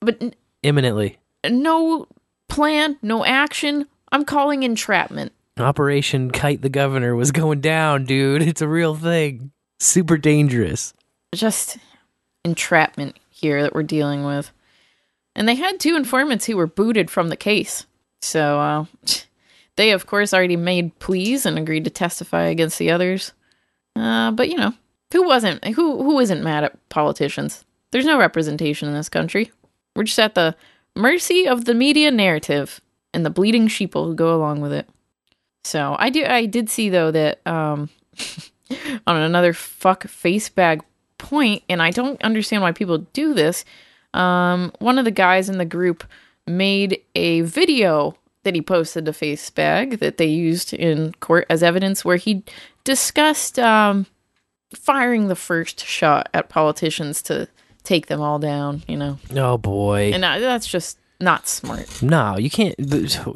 but n- imminently. no plan, no action. I'm calling entrapment. Operation Kite the Governor was going down, dude. It's a real thing. Super dangerous. Just entrapment here that we're dealing with. And they had two informants who were booted from the case. So uh, they, of course, already made pleas and agreed to testify against the others. Uh, but you know, who wasn't? Who who isn't mad at politicians? There's no representation in this country. We're just at the mercy of the media narrative and the bleeding sheeple who go along with it. So I do. I did see though that um, on another fuck face bag point, and I don't understand why people do this. Um, one of the guys in the group made a video that he posted to Facebag that they used in court as evidence, where he discussed um, firing the first shot at politicians to take them all down. You know, Oh boy. and uh, that's just not smart. no, you can't.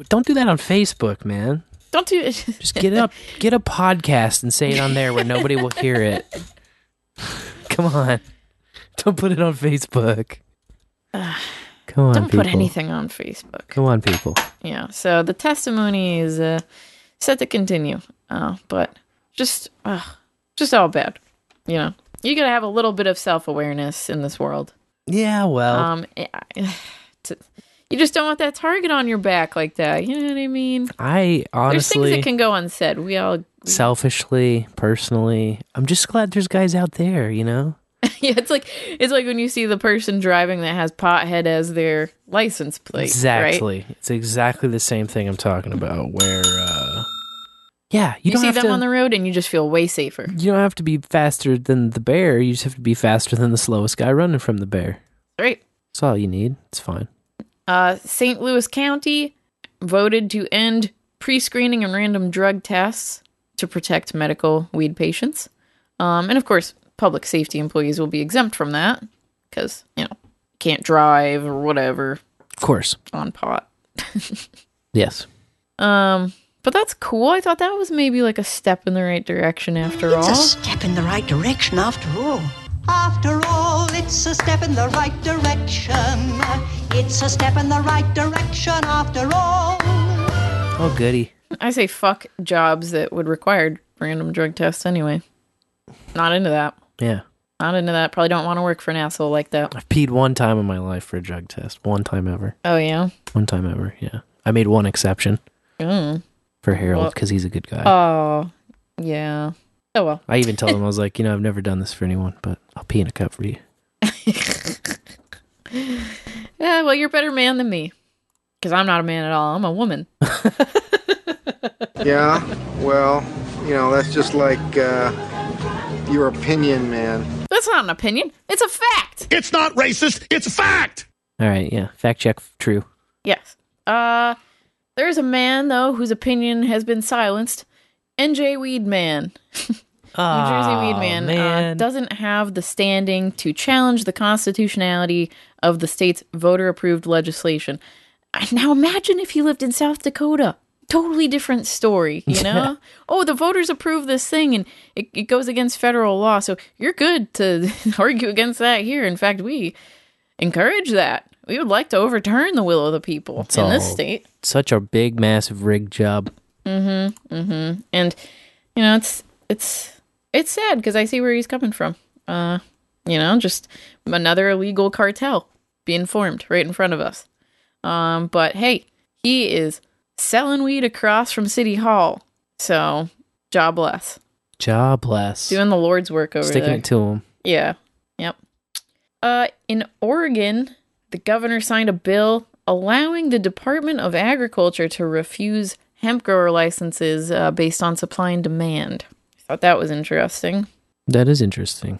Don't do that on Facebook, man. Don't do it. Just get up, get a podcast and say it on there where nobody will hear it. Come on, don't put it on Facebook. Come on, Don't put anything on Facebook. Come on, people. Yeah. So the testimony is uh, set to continue, uh, but just, uh, just all bad. You know, you gotta have a little bit of self awareness in this world. Yeah, well, Um, to, you just don't want that target on your back like that. You know what I mean? I honestly, There's things that can go unsaid. We all, selfishly, personally, I'm just glad there's guys out there, you know? yeah. It's like it's like when you see the person driving that has pothead as their license plate. exactly. Right? It's exactly the same thing I'm talking about. Where, uh, yeah, you, You, see them to. on the road and you just feel way safer. you don't have to be faster than the bear. You just have to be faster than the slowest guy running from the bear. Right. That's all you need. It's fine. Uh, St. Louis County voted to end pre-screening and random drug tests to protect medical weed patients. Um, and of course, public safety employees will be exempt from that because you know can't drive or whatever Of course. on pot. Yes. Um, but that's cool. I thought that was maybe like a step in the right direction after It's all. It's a step in the right direction after all. After all, it's a step in the right direction. It's a step in the right direction after all. Oh, goody. I say fuck jobs that would require random drug tests anyway. Not into that. Yeah. Not into that. Probably don't want to work for an asshole like that. I've peed one time in my life for a drug test. One time ever. Oh yeah. One time ever. Yeah. I made one exception Mm. for Harold Well- because he's a good guy. Oh yeah. Oh well. I even told him I was like, you know, I've never done this for anyone, but I'll pee in a cup for you. Yeah. Well, you're a better man than me. Because I'm not a man at all. I'm a woman. Yeah, well, you know, that's just like uh, your opinion, man. That's not an opinion. It's a fact. It's not racist. It's a fact. All right. Yeah. Fact check. True. Yes. Uh, there's a man though whose opinion has been silenced. NJ Weed Man. New Jersey Weed Man, Uh, man. doesn't have the standing to challenge the constitutionality of the state's voter approved legislation. I- Now imagine if he lived in South Dakota. Totally different story, you know? Oh, the voters approve this thing and it, it goes against federal law. So you're good to argue against that here. In fact, we encourage that. We would like to overturn the will of the people It's in this state. Such a big, massive rig job. Mm-hmm. Mm-hmm. And you know, it's it's it's sad because I see where he's coming from. Uh, you know, just another illegal cartel being formed right in front of us. Um, but hey, he is selling weed across from City Hall. So jobless. Jobless. Doing the Lord's work over Sticking there. it to him. Yeah. Yep. Uh, in Oregon, the governor signed a bill allowing the Department of Agriculture to refuse hemp grower licenses uh, based on supply and demand. I Thought that was interesting. That is interesting.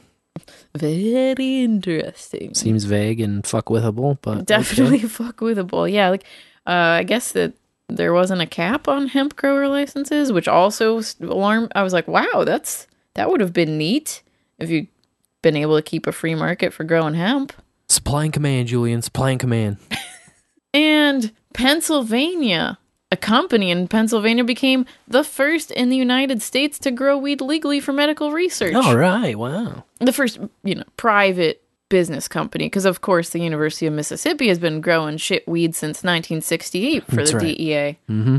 Very interesting. Seems vague and fuck withable, but Definitely okay. fuckwithable. Yeah, like uh, I guess that there wasn't a cap on hemp grower licenses, which also alarmed. I was like, wow, that's that would have been neat if you'd been able to keep a free market for growing hemp. Supply and command, Julian. Supply and command. And Pennsylvania, a company in Pennsylvania became the first in the United States to grow weed legally for medical research. All right. Wow. The first, you know, private business company because of course the University of Mississippi has been growing shit weed since 1968 for That's the right. DEA. Mm-hmm.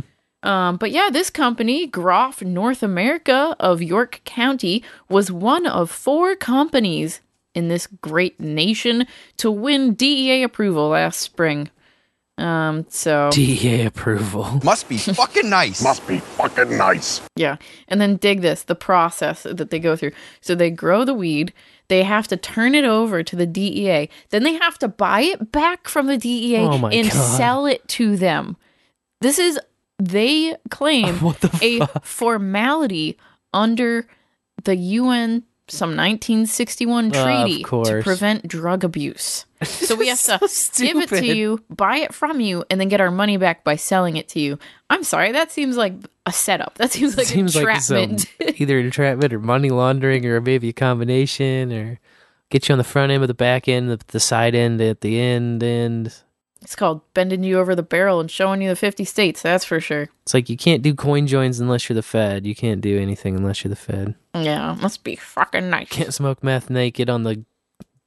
Um, but yeah, this company, Groff North America of York County, was one of four companies in this great nation to win DEA approval last spring. Um, so DEA approval. Must be fucking nice. Must be fucking nice. yeah, and then dig this the process that they go through. So they grow the weed, they have to turn it over to the DEA, then they have to buy it back from the DEA Oh and God. sell it to them. This is they claim a formality under the UN some 1961 Of treaty to prevent drug abuse. So we have to So give it to you, buy it from you, and then get our money back by selling it to you. I'm sorry, that seems like a setup. That seems like Seems like some, um, entrapment. either entrapment or money laundering or maybe a combination or get you on the front end with the back end, the, the side end at the end end. It's called bending you over the barrel and showing you the 50 states. That's for sure. It's like you can't do coin joins unless you're the Fed. You can't do anything unless you're the Fed. Yeah, must be fucking nice. Can't smoke meth naked on the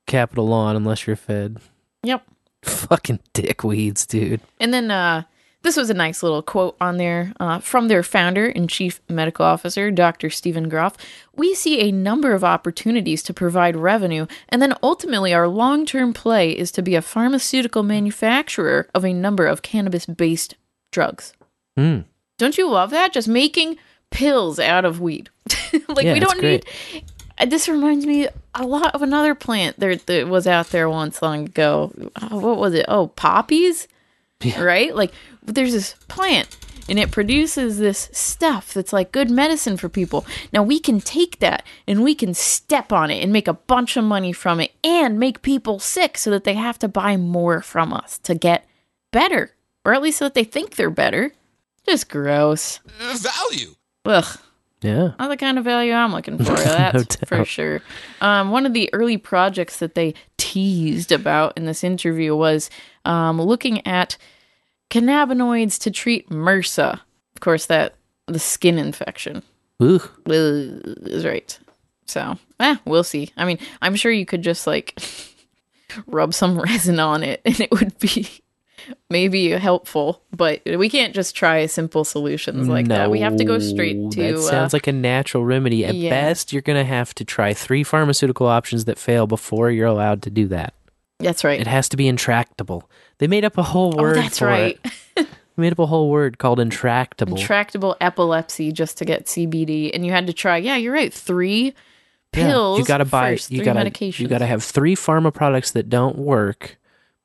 Capitol lawn unless you're Fed. Yep. Fucking dickweeds, dude. And then uh this was a nice little quote on there uh, from their founder and chief medical officer, Dr. Stephen Groff. We see a number of opportunities to provide revenue, and then ultimately, our long term play is to be a pharmaceutical manufacturer of a number of cannabis based drugs. Mm. Don't you love that? Just making pills out of weed. like, Yeah, we don't need. This reminds me a lot of another plant there that was out there once long ago. Uh, what was it? Oh, poppies? Right? Like, there's this plant and it produces this stuff that's like good medicine for people. Now, we can take that and we can step on it and make a bunch of money from it and make people sick so that they have to buy more from us to get better, or at least so that they think they're better. Just gross. Value. Ugh. Yeah. Not the kind of value I'm looking for. That's for sure. Um, one of the early projects that they teased about in this interview was um, looking at cannabinoids to treat MRSA. Of course, that the skin infection Ooh. Is right. So, eh, we'll see. I mean, I'm sure you could just like rub some resin on it and it would be maybe helpful, but we can't just try simple solutions like that. We have to go straight to. That sounds uh, like a natural remedy. At yeah. best, you're going to have to try three pharmaceutical options that fail before you're allowed to do that. That's right. It has to be intractable. They made up a whole Oh, word that's for right. it. Made up a whole word called intractable. intractable epilepsy just to get CBD, and you had to try. Yeah, you're right. Three Yeah, pills. you got to buy. first, you three got to. medications. You got to have three pharma products that don't work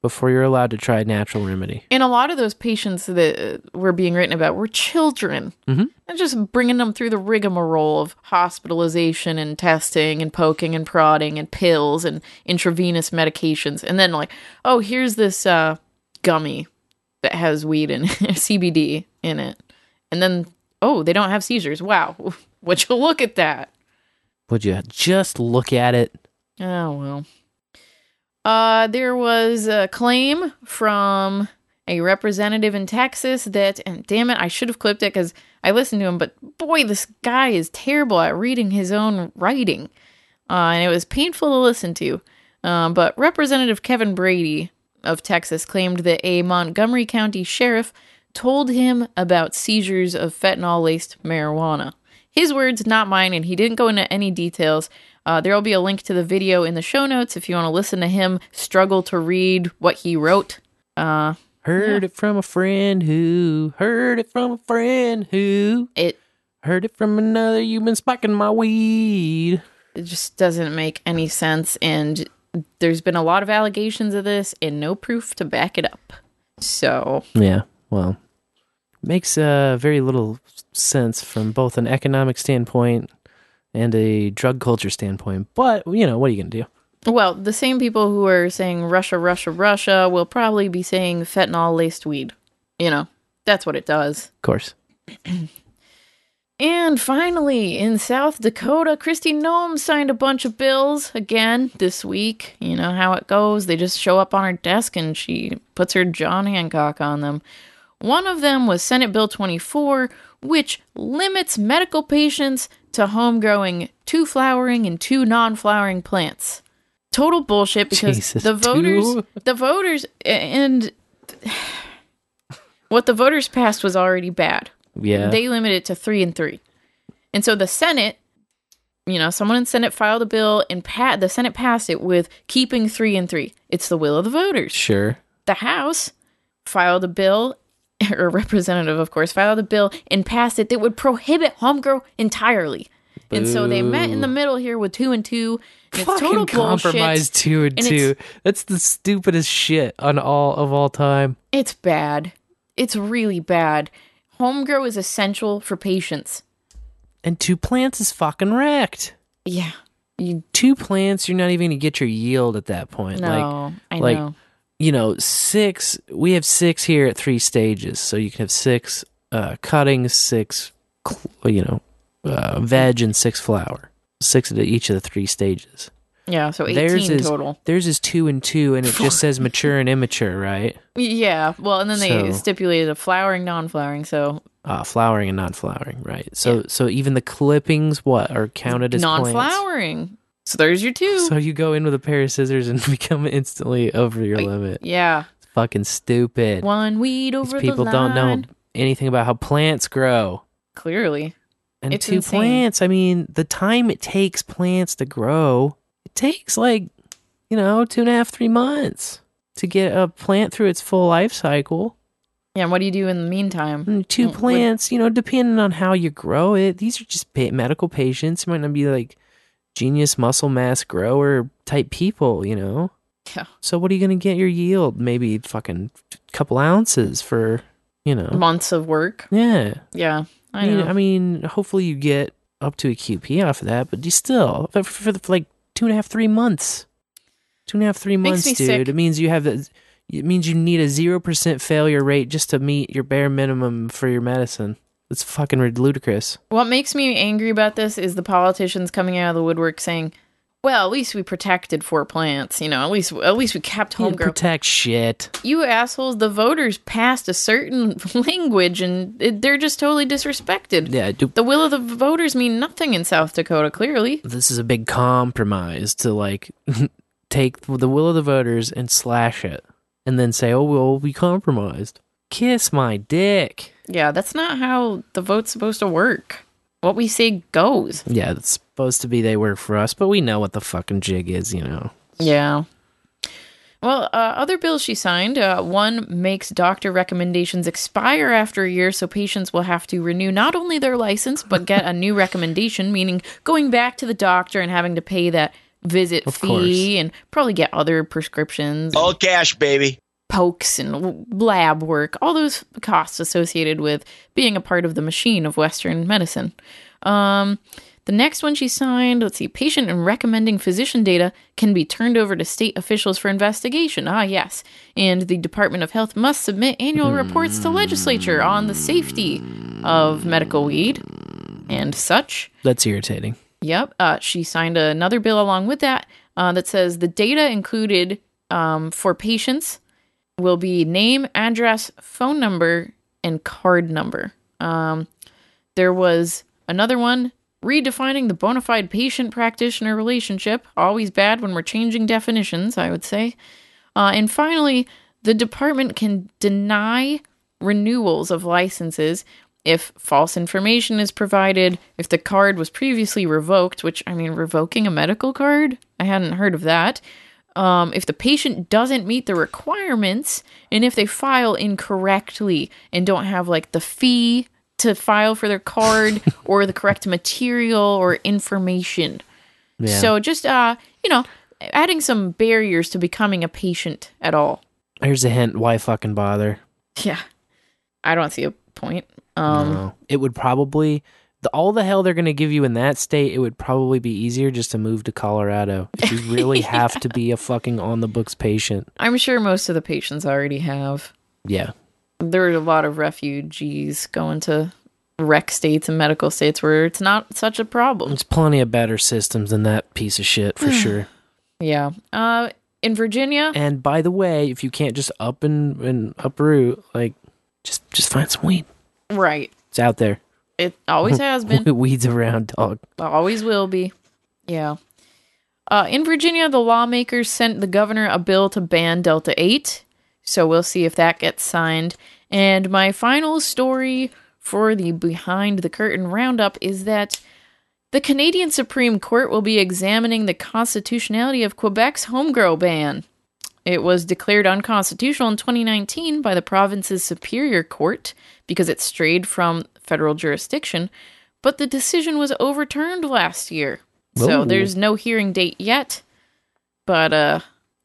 before you're allowed to try a natural remedy. And a lot of those patients that were being written about were children. Mhm. And just bringing them through the rigmarole of hospitalization and testing and poking and prodding and pills and intravenous medications. And then, like, oh, here's this uh, gummy that has weed and CBD in it. And then, oh, they don't have seizures. Wow. Would you look at that? Would you just look at it? Oh well. Uh, there was a claim from a representative in Texas that, and damn it, I should have clipped it because I listened to him, but boy, this guy is terrible at reading his own writing. Uh, and it was painful to listen to. Um, but Representative Kevin Brady of Texas claimed that a Montgomery County sheriff told him about seizures of fentanyl laced marijuana. His words, not mine, and he didn't go into any details. Uh, there will be a link to the video in the show notes if you want to listen to him struggle to read what he wrote. Uh, Heard it from a friend who heard it from a friend who it heard it from another. You've been spiking my weed. it just doesn't make any sense, and there's been a lot of allegations of this and no proof to back it up. So, Yeah, well, makes uh, very little sense from both an economic standpoint and a drug culture standpoint. But you know, what are you gonna do? well, the same people who are saying Russia, Russia, Russia will probably be saying fentanyl laced weed. You know, that's what it does. Of course. And finally, in South Dakota, Kristi Noem signed a bunch of bills again this week. You know how it goes. They just show up on her desk and she puts her John Hancock on them. One of them was Senate Bill 24, which limits medical patients to home growing two flowering and two non flowering plants. Total bullshit because Jesus, the voters, two? the voters, and what the voters passed was already bad. Yeah. They limit it to three and three. And so the Senate, you know, someone in Senate filed a bill and pa- the Senate passed it with keeping three and three. It's the will of the voters. Sure. The House filed a bill, or a representative, of course, filed a bill and passed it that would prohibit home grow entirely. And so they met in the middle here with two and two. And it's Fucking total compromise bullshit. two and, And two. That's the stupidest shit on all of all time. It's bad. It's really bad. Home grow is essential for patients. And two plants is fucking wrecked. Yeah. You two plants, you're not even gonna get your yield at that point. No, like, I like, know. You know, six. We have six here at three stages, so you can have six uh, cuttings, six, you know, uh, veg, and six flower. Six at each of the three stages. Yeah, so 18 theirs is, total. Theirs is two and two, and it just says mature and immature, right? Yeah, well, and then they So- stipulated a flowering, non-flowering, so Uh, flowering and non-flowering, right? So, so even the clippings, what are counted as Non-flowering. plants? Non-flowering. So there's your two. So you go in with a pair of scissors and become instantly over your limit. yeah, It's fucking stupid. One weed over the body. People the don't know anything about how plants grow. Clearly. And It's two insane. plants, I mean, the time it takes plants to grow, it takes like, you know, two and a half, three months to get a plant through its full life cycle. Yeah, and what do you do in the meantime? And two Mm, plants, you know, depending on how you grow it, these are just medical patients. It might not be like genius muscle mass grower type people, you know? Yeah. So what are you going to get your yield? Maybe fucking couple ounces for, you know. Months of work. Yeah. Yeah, I I mean, know. I mean, hopefully you get up to a QP off of that, but you still for, for, for like two and a half, three months, two and a half, three Makes months, dude. sick. It means you have a, it means you need a zero percent failure rate just to meet your bare minimum for your medicine. It's fucking ludicrous. What makes me angry about this is the politicians coming out of the woodwork saying, "Well, at least we protected four plants. You know, at least at least we kept homegrown." protect shit. you assholes, the voters passed a certain language, and it, they're just totally disrespected. Yeah, do- The will of the voters mean nothing in South Dakota. Clearly, this is a big compromise to like take the will of the voters and slash it, and then say, "Oh, well, we compromised." Kiss my dick. Yeah, that's not how the vote's supposed to work. What we say goes. Yeah, it's supposed to be they work for us, but we know what the fucking jig is, you know. Yeah. Well, uh, other bills she signed. Uh, one makes doctor recommendations expire after a year, so patients will have to renew not only their license but get a new recommendation, meaning going back to the doctor and having to pay that visit Of fee course. and probably get other prescriptions, All cash, baby. Pokes, and lab work. All those costs associated with being a part of the machine of Western medicine. Um, the next one she signed, let's see, patient and recommending physician data can be turned over to state officials for investigation. Ah, yes. And the Department of Health must submit annual reports to legislature on the safety of medical weed and such. That's irritating. Yep. Uh, she signed another bill along with that uh, that says the data included um, for patients will be name, address, phone number, and card number. Um, there was another one redefining the bona fide patient practitioner relationship. Always bad when we're changing definitions, I would say. Uh, and finally, the department can deny renewals of licenses if false information is provided, if the card was previously revoked, which I mean, revoking a medical card? I hadn't heard of that. Um, if the patient doesn't meet the requirements, and if they file incorrectly and don't have like the fee to file for their card or the correct material or information. Yeah. So just uh, you know, adding some barriers to becoming a patient at all. Here's a hint: why fucking bother? Yeah. I don't see a point. Um No. It would probably the, all the hell they're going to give you in that state. It would probably be easier just to move to Colorado if you really have to be a fucking on the books patient. I'm sure most of the patients already have. Yeah, There are a lot of refugees going to rec states and medical states where it's not such a problem. there's plenty of better systems than that piece of shit for sure. Yeah. Uh in Virginia, And by the way, if you can't just up and, and uproot, like just just find some weed. right. It's out there. It always has been. Weeds around, dog. Always will be. Yeah. Uh, in Virginia, the lawmakers sent the governor a bill to ban Delta 8. So we'll see if that gets signed. And my final story for the behind the curtain roundup is that the Canadian Supreme Court will be examining the constitutionality of Quebec's homegrow ban. It was declared unconstitutional in 2019 by the province's Superior Court because it strayed from federal jurisdiction, but the decision was overturned last year. So there's no hearing date yet, but uh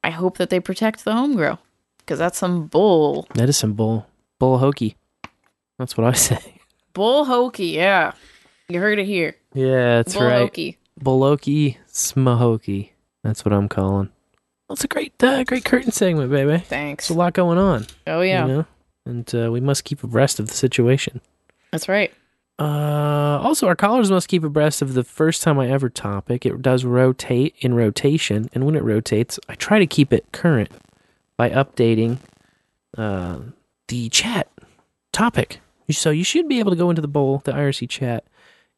I hope that they protect the homegrow because that's some bull. That is some bull bull hokey. That's what I say. Bull hokey, yeah. You heard it here. Yeah, that's bull right. hokey. Bulloki Smahokey. That's what I'm calling. That's a great, uh, great curtain segment, baby. Thanks. There's a lot going on. Oh yeah. You know? And uh, we must keep abreast of the situation. That's right. Uh, also, our callers must keep abreast of the first time I ever topic. It does rotate in rotation, and when it rotates, I try to keep it current by updating uh, the chat topic. So you should be able to go into the bowl, the IRC chat,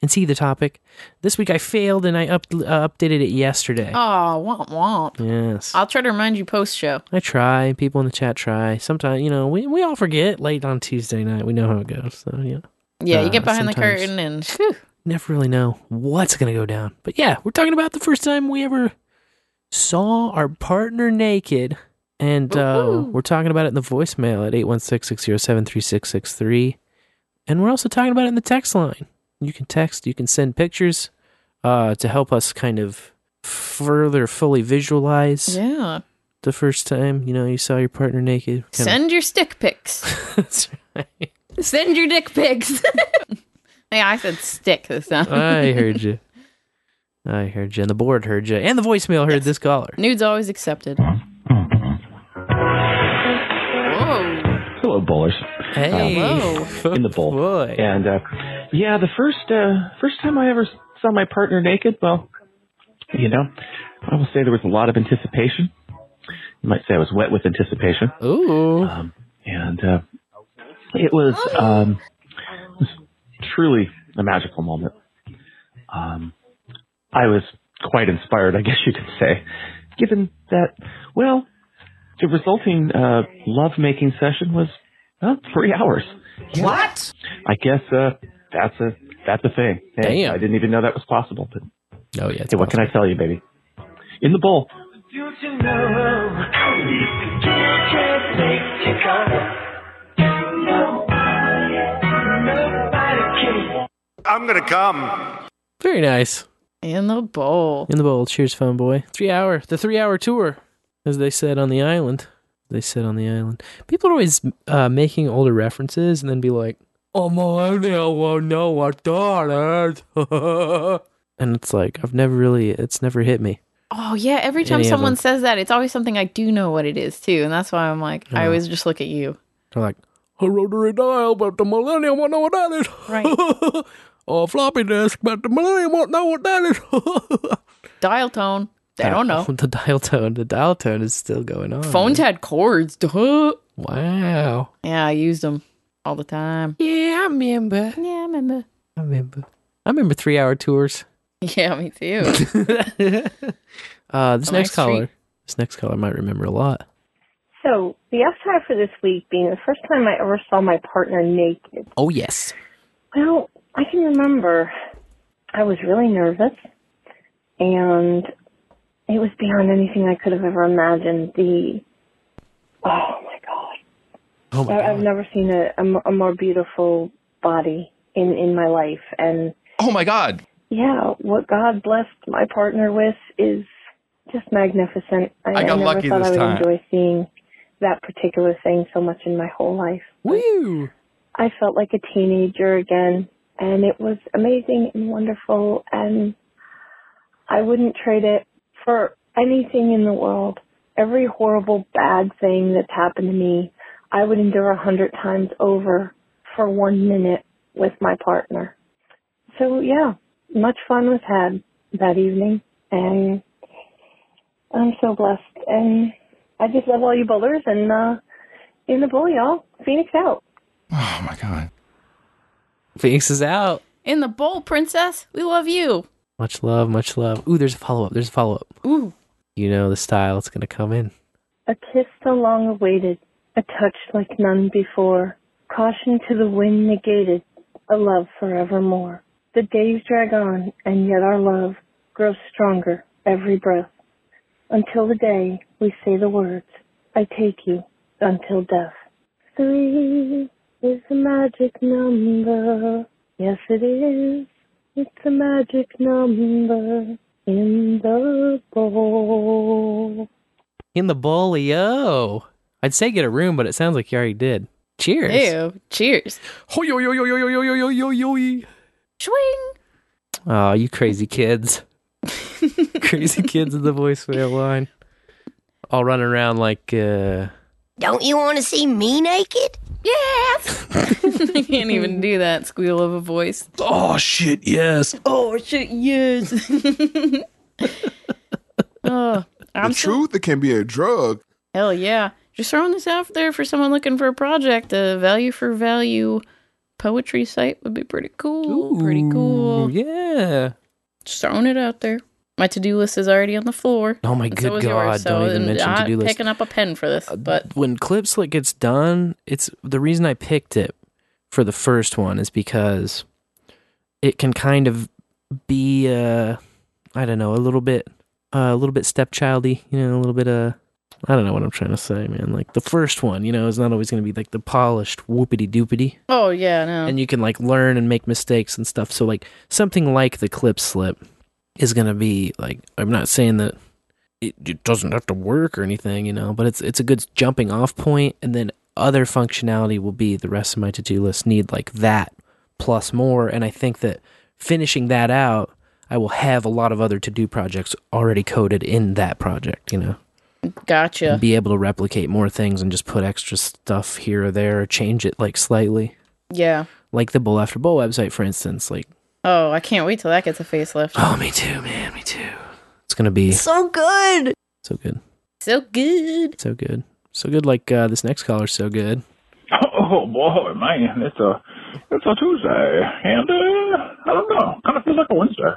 and see the topic. This week I failed and I up, uh, updated it yesterday. Oh, womp womp. Yes. I'll try to remind you post show. I try. People in the chat try. Sometimes, you know, we, we all forget late on Tuesday night. We know how it goes. So, yeah. Yeah, you Uh, get behind the sometimes curtain and whew, Never really know what's going to go down. But yeah, we're talking about the first time we ever saw our partner naked. And uh, we're talking about it in the voicemail at 816 607 3663. And we're also talking about it in the text line. You can text, you can send pictures uh, to help us kind of further fully visualize yeah. the first time you know you saw your partner naked. Send your stick pics. That's right. Send your dick pics. yeah, I said stick this time. I heard you. I heard you. And the board heard you. And the voicemail heard this caller. Nudes always accepted. Whoa. Hello, bowlers. Hey. Hello. in the bowl. Boy. And uh, yeah, the first uh, first time I ever saw my partner naked, well, you know, I will say there was a lot of anticipation. You might say I was wet with anticipation. Ooh. Um, and uh, it was um, truly a magical moment. Um, I was quite inspired, I guess you could say, given that, well, the resulting uh, love-making session was well, three hours. What? I guess uh, that's a that's a thing. Hey, Damn. I didn't even know that was possible. But Oh, yeah. hey, what can I tell you, baby? In the bowl. I'm gonna come. Very nice. In the bowl. In the bowl. Cheers, phone boy. Three hour, the three hour tour, as they said on the island. They said on the island. People are always uh, making older references and then be like, "Oh my, I know what that is," and it's like I've never really, it's never hit me. Oh yeah, every time Any someone says that, it's always something I do know what it is too, and that's why I'm like, I always just look at you. They're like, "A rotary dial, but the millennium won't know what that is." Right. or a floppy disk, but the millennium won't know what that is. Dial tone. They don't know. The dial tone, the dial tone is still going on. Phones had cords. Duh. Wow. Yeah, I used them all the time. Yeah, I remember. Yeah, I remember. I remember. I remember three hour tours. Yeah, me too. Uh, this A next caller, this next caller might remember a lot. So the upside for this week being the first time I ever saw my partner naked. Oh yes. Well, I can remember I was really nervous and it was beyond anything I could have ever imagined. The oh my god. Oh my I, I've never seen a, a, a more beautiful body in in my life and Oh my God. yeah, what God blessed my partner with is just magnificent. I, I got never lucky thought this I would time. enjoy seeing that particular thing so much in my whole life. Woo! I felt like a teenager again, and it was amazing and wonderful, and I wouldn't trade it for anything in the world. Every horrible, bad thing that's happened to me, I would endure a hundred times over for one minute with my partner. So yeah, much fun was had that evening, and I'm so blessed. And I just love all you bowlers, and uh, in the bowl, y'all, Phoenix out. Oh my God. Phoenix is out. In the bowl, princess. We love you. Much love, much love. Ooh, there's a follow up. There's a follow up. Ooh. You know the style. It's gonna come in. A kiss so long awaited, a touch like none before, caution to the wind negated, a love forevermore. The days drag on, and yet our love grows stronger every breath, until the day we say the words, I take you until death. Three is a magic number, yes it is, it's a magic number in the bowl. In the bolio. I'd say get a room, but it sounds like you already did. Cheers. Ew. Cheers. Ho yo yo yo yo yo yo yo yo yo yo. Swing. Oh, you crazy kids. crazy kids in the voicemail line. All running around like uh Don't you want to see me naked? Yes. I can't even do that squeal of a voice. Oh shit, yes. Oh shit, yes. oh, I'm the still- truth, it can be a drug. Hell yeah. Just throwing this out there for someone looking for a project, a value for value poetry site would be pretty cool. pretty cool. Yeah. Just throwing it out there. My to do list is already on the floor. Oh my good so God, yours, don't so even mention I'm to-do list. picking up a pen for this, but when clip slick gets done it's the reason i picked it for the first one is because it can kind of be uh i don't know a little bit uh, a little bit stepchildy you know a little bit uh i don't know what i'm trying to say man like the first one you know is not always going to be like the polished whoopity doopity oh yeah, no. and you can like learn and make mistakes and stuff so like something like the clip slip is going to be like i'm not saying that it, it doesn't have to work or anything you know but it's it's a good jumping off point and then other functionality will be the rest of my to-do list need like that plus more and i think that finishing that out i will have a lot of other to-do projects already coded in that project you know gotcha. be able to replicate more things and just put extra stuff here or there or change it like slightly Yeah. like the bowl after bowl website for instance like Oh, I can't wait till that gets a facelift. Oh, me too, man. Me too. It's gonna be So good. so good, So good. so good, so good. Like uh, this next caller's so good. Oh boy, man, it's a it's a Tuesday, and uh, I don't know, kind of feels like a Wednesday,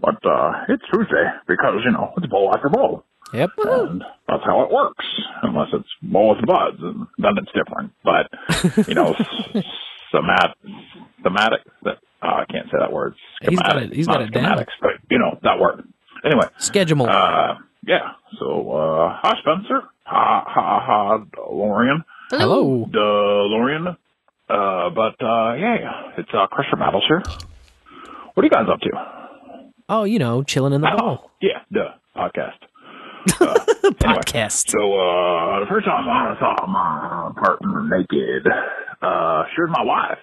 but uh, it's Tuesday because you know it's bowl after bowl, Yep. and that's how it works. Unless it's bowl with buds, and then it's different. But you know, s- somat thematic. That uh, I can't say that word. He's got Schematic, it- he's got not it down. But you know that word. Anyway, Schedule. uh, yeah. So, uh, hi Spencer. Hi, hi, hi, Lorian. Hello. DeLorean. Uh, but, uh, yeah, it's, uh, Crusher Battles here. What are you guys up to? Oh, you know, chilling in the bowl. Yeah, the podcast. Uh, podcast. So, uh, the first time I saw my partner naked, uh, she was my wife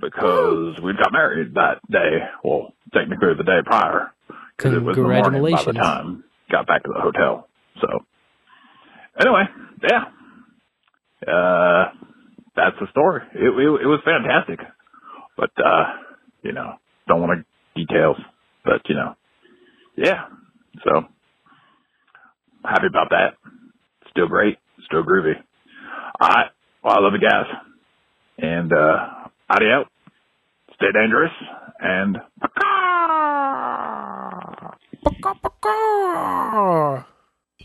because we'd got married that day. Well, technically the day prior. Because it was the morning by the Congratulations. time got back to the hotel. So, anyway, yeah. Uh, that's the story. It, it, it was fantastic. But, uh, you know, don't want to details. But, you know, yeah. So, happy about that. Still great. Still groovy. Right. Well, I love you guys. And, uh, adios. Stay dangerous. And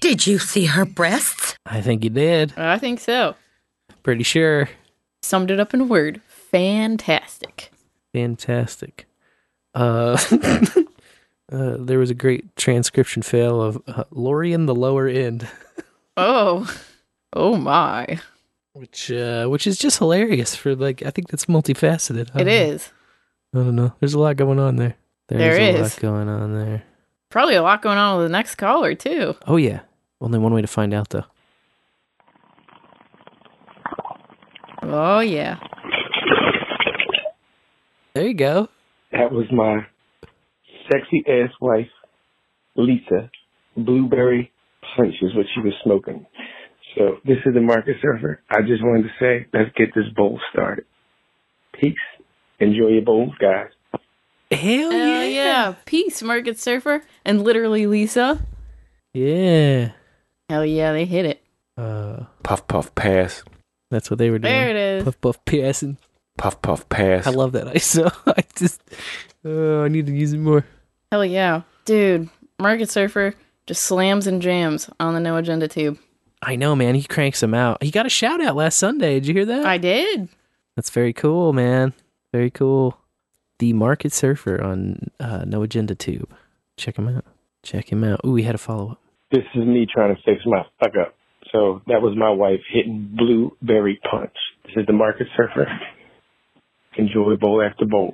Did you see her breasts? I think you did. I think so. Pretty sure. Summed it up in a word. Fantastic. Fantastic. Uh, uh, there was a great transcription fail of uh, Lorian the lower end, Oh. Oh my. Which uh, which is just hilarious for like I think that's multifaceted. I It know. is. I don't know. There's a lot going on there. There's There a lot going on there. Probably a lot going on with the next caller too. Oh yeah. Only one way to find out though. Oh yeah. There you go. That was my sexy ass wife, Lisa. Blueberry punch is what she was smoking. So this is the market surfer. I just wanted to say, let's get this bowl started. Peace. Enjoy your bowls, guys. Hell yeah. yeah. Peace, Market Surfer. And literally Lisa. Yeah. Hell yeah, they hit it. Uh, Puff puff pass. that's what they were doing. There it is. Puff puff passing. Puff puff pass. I love that ISO. I just, oh, I need to use it more. Hell yeah. Dude, Market Surfer just slams and jams on the No Agenda tube. I know, man. He cranks them out. He got a shout out last Sunday. Did you hear that? I did. That's very cool, man. Very cool. The Market Surfer on uh, No Agenda Tube. Check him out. Check him out. Ooh, we had a follow up. This is me trying to fix my fuck up. So that was my wife hitting blueberry punch. This is the market surfer. Enjoy bowl after bowl.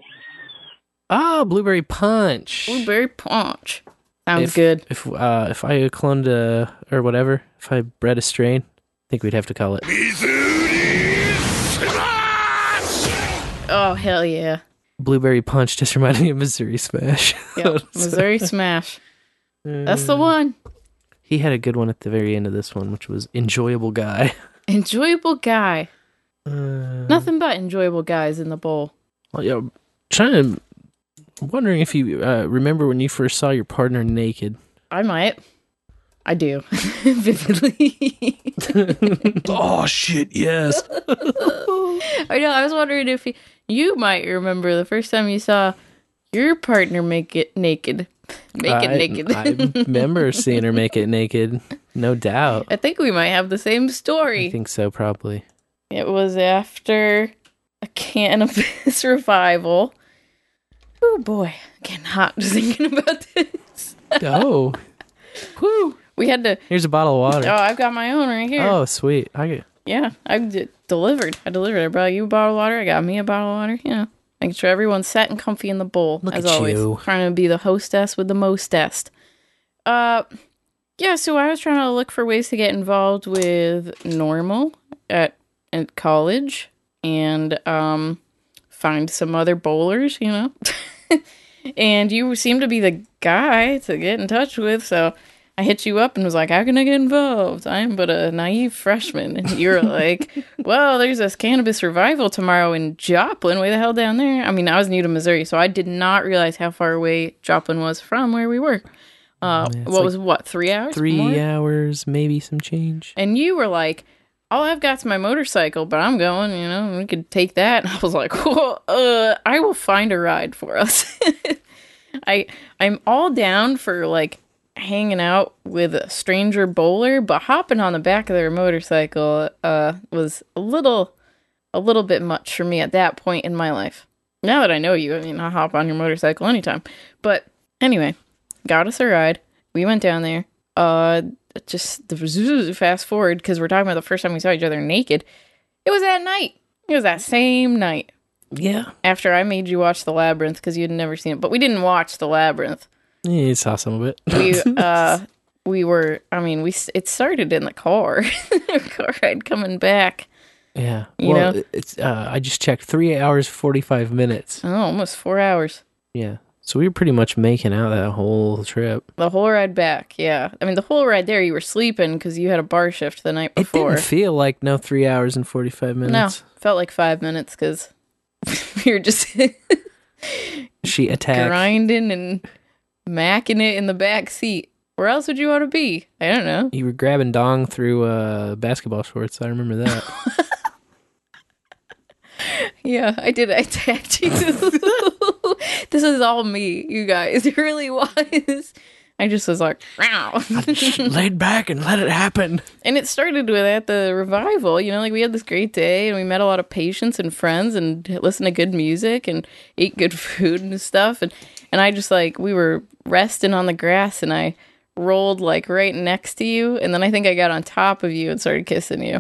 Oh, Blueberry Punch. Blueberry Punch. Sounds if, good. If uh, if I cloned uh, or whatever, if I bred a strain, I think we'd have to call it. Oh, hell yeah. Blueberry Punch just reminded me of Missouri Smash. Yep. Missouri Smash. That's the one. He had a good one at the very end of this one, which was enjoyable guy. Enjoyable guy. Uh, Nothing but enjoyable guys in the bowl. Well, yeah, trying to. I'm wondering if you uh, remember when you first saw your partner naked. I might. I do. Vividly. oh shit, yes. I know. I was wondering if you, you might remember the first time you saw your partner make it naked. Make it I, naked. I remember seeing her make it naked. No doubt. I think we might have the same story. I think so, probably. It was after a cannabis revival. Oh boy, getting hot just thinking about this. Oh, whoo! We had to. here's a bottle of water. Oh, I've got my own right here. Oh, sweet. I get. Yeah, I d- delivered. I delivered. I brought you a bottle of water. I got me a bottle of water. You know, making sure everyone's set and comfy in the bowl. Look as at always, you. trying to be the hostess with the mostest. Uh, yeah. So I was trying to look for ways to get involved with normal at at college and um find some other bowlers. You know, and you seem to be the guy to get in touch with. So I hit you up and was like, How can I get involved? I am but a naive freshman. And you're like, Well, there's this cannabis revival tomorrow in Joplin. Way the hell down there? I mean, I was new to Missouri, so I did not realize how far away Joplin was from where we were. Uh, Yeah, what like was what, three hours? Three more? hours, maybe some change. And you were like, all I've got's my motorcycle, but I'm going, you know, we could take that. And I was like, well, uh, I will find a ride for us. I I'm all down for like hanging out with a stranger bowler, but hopping on the back of their motorcycle uh was a little a little bit much for me at that point in my life. Now that I know you, I mean, I'll hop on your motorcycle anytime. But anyway, got us a ride. We went down there. Uh, just the fast forward because we're talking about the first time we saw each other naked. It was that night. It was that same night. Yeah. After I made you watch The Labyrinth because you had never seen it, but we didn't watch The Labyrinth. Yeah, you saw some of it. We uh, we were. I mean, we it started in the car, car ride coming back. yeah. You well, know? it's. Uh, I just checked. Three hours forty five minutes. Oh, almost four hours. Yeah. So we were pretty much making out that whole trip. The whole ride back, yeah. I mean, the whole ride there, you were sleeping because you had a bar shift the night before. It didn't feel like no three hours and forty five minutes. no, felt like five minutes because we were just She attacked. grinding and macking it in the back seat. Where else would you want to be? I don't know. You were grabbing dong through uh, basketball shorts. I remember that. Yeah, I did. I tagged you. This is all me, you guys. It really was. I just was like, wow. Laid back and let it happen. And it started with at the revival, you know, like we had this great day and we met a lot of patients and friends and listened to good music and ate good food and stuff. And, and I just like, we were resting on the grass and I rolled like right next to you. And then I think I got on top of you and started kissing you.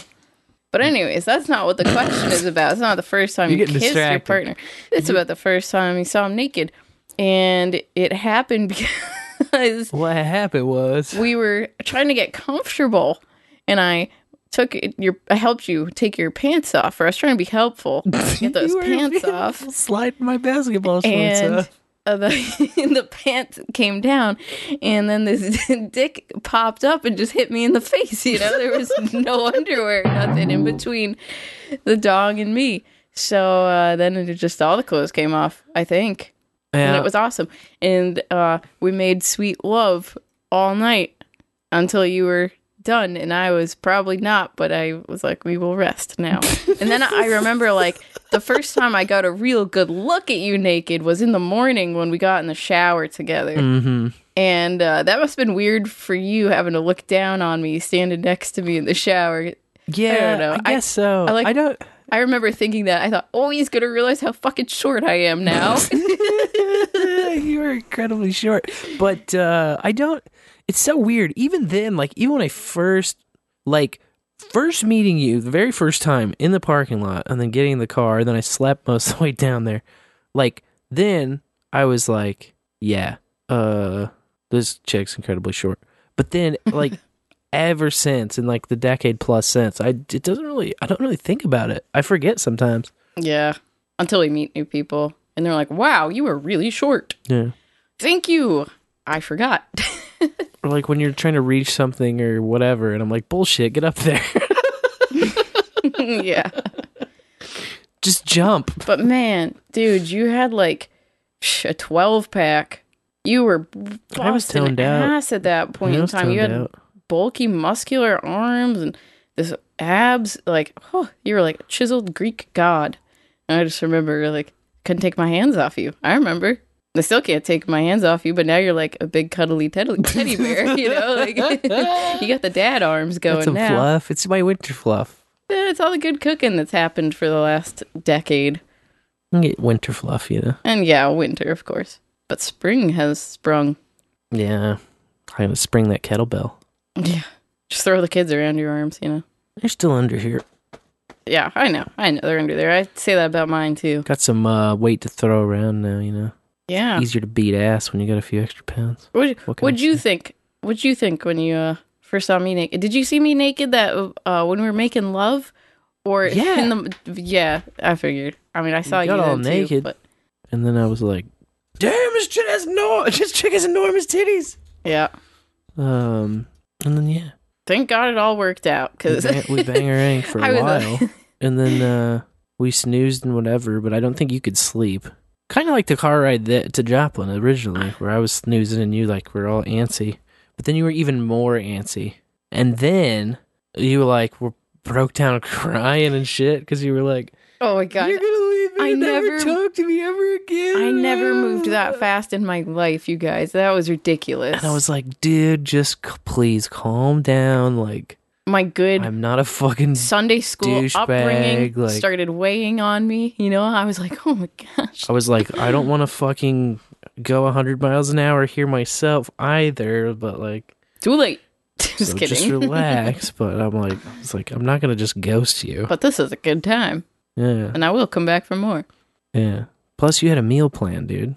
But anyways, that's not what the question is about. It's not the first time You're you getting kissed your partner. It's mm-hmm. about the first time you saw him naked. And it happened because What happened was we were trying to get comfortable and I took it- your I helped you take your pants off or I was trying to be helpful get those You pants off Slide my basketball shorts and off. Uh, the the pants came down and then this dick popped up and just hit me in the face you know? There was no underwear nothing in between the dog and me. So uh, then it just all the clothes came off I think. And it was awesome. And uh, we made sweet love all night until you were done, and I was probably not, but I was like, we will rest now. and then I remember like the first time I got a real good look at you naked was in the morning when we got in the shower together. Mm-hmm. And uh, that must have been weird for you having to look down on me standing next to me in the shower. Yeah, I don't know. I guess so. I like. I don't. I remember thinking that. I thought, oh, he's gonna realize how fucking short I am now. you were incredibly short. But uh I don't it's so weird. Even then, like even when I first like first meeting you, the very first time in the parking lot and then getting in the car, and then I slept most of the way down there. Like then I was like, yeah, uh this chick's incredibly short. But then like ever since in like the decade plus since, I it doesn't really I don't really think about it. I forget sometimes. yeah, until we meet new people, and they're like, "Wow, you were really short." Yeah. Thank you. I forgot. Or like when you're trying to reach something or whatever, and I'm like, bullshit, get up there. yeah. Just jump. But man, dude, you had like a 12 pack. You were I was toned out. ass at that point in time. You had out. bulky, muscular arms and this abs. Like, oh, you were like a chiseled Greek god. And I just remember, like, couldn't take my hands off you. I remember. I still can't take my hands off you, but now you're like a big cuddly teddy, teddy bear. You know, like you got the dad arms going some now. fluff. It's my winter fluff. Yeah, It's all the good cooking that's happened for the last decade. You get winter fluff, you know. And yeah, winter, of course. But spring has sprung. Yeah. I'm gonna spring that kettlebell. Yeah. Just throw the kids around your arms, you know. They're still under here. Yeah, I know. I know they're under there. I say that about mine too. Got some uh, weight to throw around now, you know. Yeah. Easier to beat ass when you got a few extra pounds. What would you think? What'd you think when you uh, first saw me naked? Did you see me naked that uh, when we were making love, or Yeah. in the yeah? I figured. I mean, I saw you, got all then, too, naked. but And then I was like, "Damn, this chick has no, this chick has enormous titties." yeah. Um, and then yeah, Thank God it all worked out we because bang, we bang our rank for a uh, while, and then uh, we snoozed and whatever. But I don't think you could sleep. Kind of like the car ride that, to Joplin originally, ah. where I was snoozing and you like were all antsy, but then you were even more antsy, and then you were like were broke down crying and shit because you were like, oh my God, "You're gonna leave me I never never- talk to me ever again." I never moved that fast in my life, you guys. That was ridiculous. And I was like, "Dude, just please calm down. Like, my good I'm not a fucking Sunday school douchebag, upbringing like- started weighing on me. You know, I was like, oh my gosh. I was like, I don't want to fucking go 100 miles an hour here myself either, but like, Too late. just so kidding. just relax. but I'm like, it's like, I'm not going to just ghost you. but this is a good time. Yeah. And I will come back for more. Yeah. Plus, you had a meal plan, dude.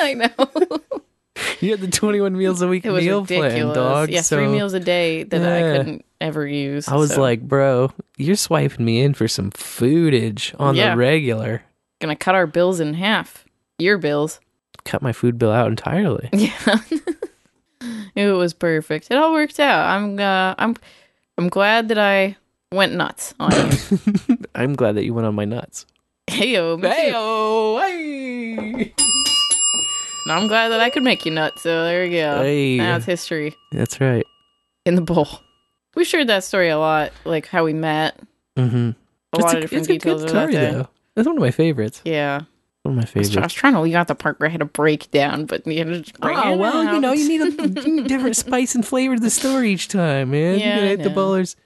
I know. You had the 21 meals a week It was meal plan, ridiculous. dog. yeah, three meals a day that I couldn't ever use. I was so. like, bro, you're swiping me in for some foodage on Yeah. the regular. gonna cut our bills in half. Your bills. Cut my food bill out entirely. Yeah. it was perfect. It all worked out. I'm uh, I'm I'm glad that I went nuts on you. I'm glad that you went on my nuts. Heyo, me too. hey. I'm glad that I could make you nuts. So there you go. Hey. Now it's history That's right. in the bowl. We shared that story a lot, like how we met. Mm-hmm. A lot of different it's a details good of that day. though. That's one of my favorites. Yeah. One of my I was, try- I was trying to leave out the part where I had a breakdown, but you know, Oh it well, you know, you need a you need different spice and flavor to the story each time, man. Yeah, you gotta hit the know. ballers.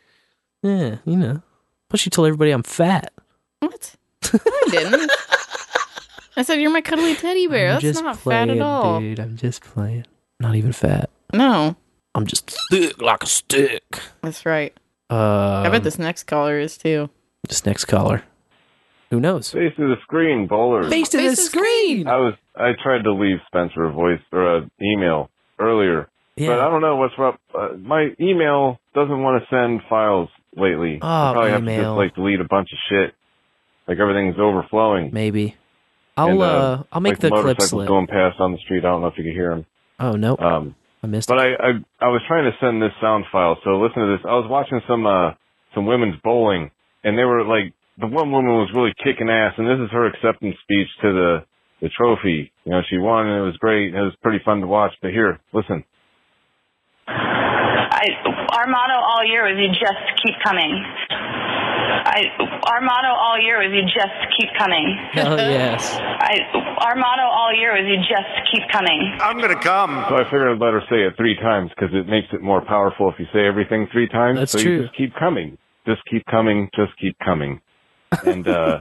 Yeah, you know. Plus, you told everybody I'm fat. What? I didn't. I said you're my cuddly teddy bear. I'm That's just not playing, fat at all. dude. I'm just playing. Not even fat. No, I'm just thick like a stick. that's right. Uh, I bet this next caller is too. This next caller. Who knows? Face to the screen, bowler. Face to the screen. I was I tried to leave Spencer a voice or an email earlier, but I don't know what's up. Uh, my email doesn't want to send files lately. Oh, I probably have to email. just like delete a bunch of shit. Like everything's overflowing. Maybe. I'll And, uh, I'll make like the clip motorcycles slip. going past on the street. I don't know if you can hear them. Oh no, Um, I missed. but I, I I was trying to send this sound file. So listen to this. I was watching some uh some women's bowling, and they were like the one woman was really kicking ass, and this is her acceptance speech to the the trophy. You know, she won, and it was great. It was pretty fun to watch. But here, listen. I, our motto all year was you just keep coming. I, our motto all year was you just keep coming. Hell yes. I, our motto all year was you just keep coming. I'm gonna come. So I figured I'd let her say it three times because it makes it more powerful if you say everything three times. That's so true. you just keep coming. Just keep coming. Just keep coming. And uh,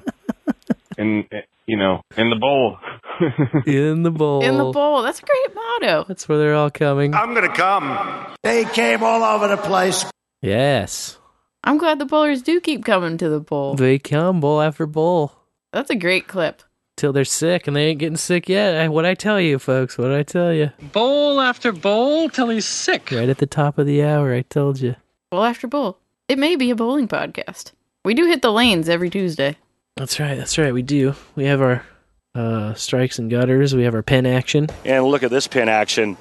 and, you know, in the bowl. In the bowl. In the bowl. That's a great motto. That's where they're all coming. I'm gonna come. They came all over the place. Yes. I'm glad the bowlers do keep coming to the bowl. They come bowl after bowl That's a great clip. till they're sick, and they ain't getting sick yet. What I tell you, folks? What I tell you? Bowl after bowl till he's sick. Right at the top of the hour, I told you. Bowl after bowl. It may be a bowling podcast. We do hit the lanes every Tuesday. That's right. That's right. We do. We have our uh, strikes and gutters. We have our pin action, And look at this pin action.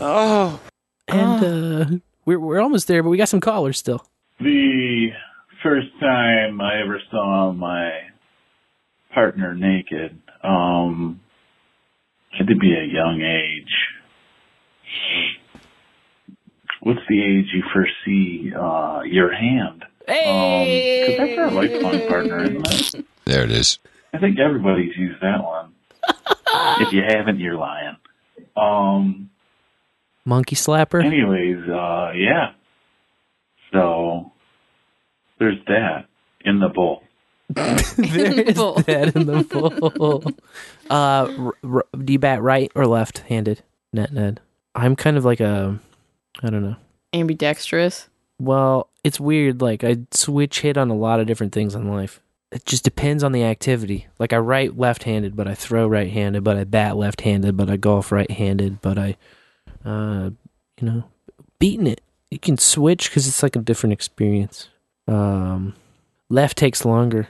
Oh. and uh, we're we're almost there, but we got some callers still. The first time I ever saw my partner naked, um, had to be a young age. what's the age you first see uh, your hand? Hey! Because that's our lifelong partner, isn't it? There it is. I think everybody's used that one. if you haven't, you're lying. Um. Monkey slapper. Anyways, uh, yeah. So there's that in the bowl. there is that in the bowl. Uh, r- r- do you bat right or left-handed? Net Ned. I'm kind of like a, I don't know. Ambidextrous. Well, it's weird. Like I switch hit on a lot of different things in life. It just depends on the activity. Like I write left-handed, but I throw right-handed, but I bat left-handed, but I golf right-handed, but I, uh, you know, beating it. You can switch because it's like a different experience. Um, left takes longer,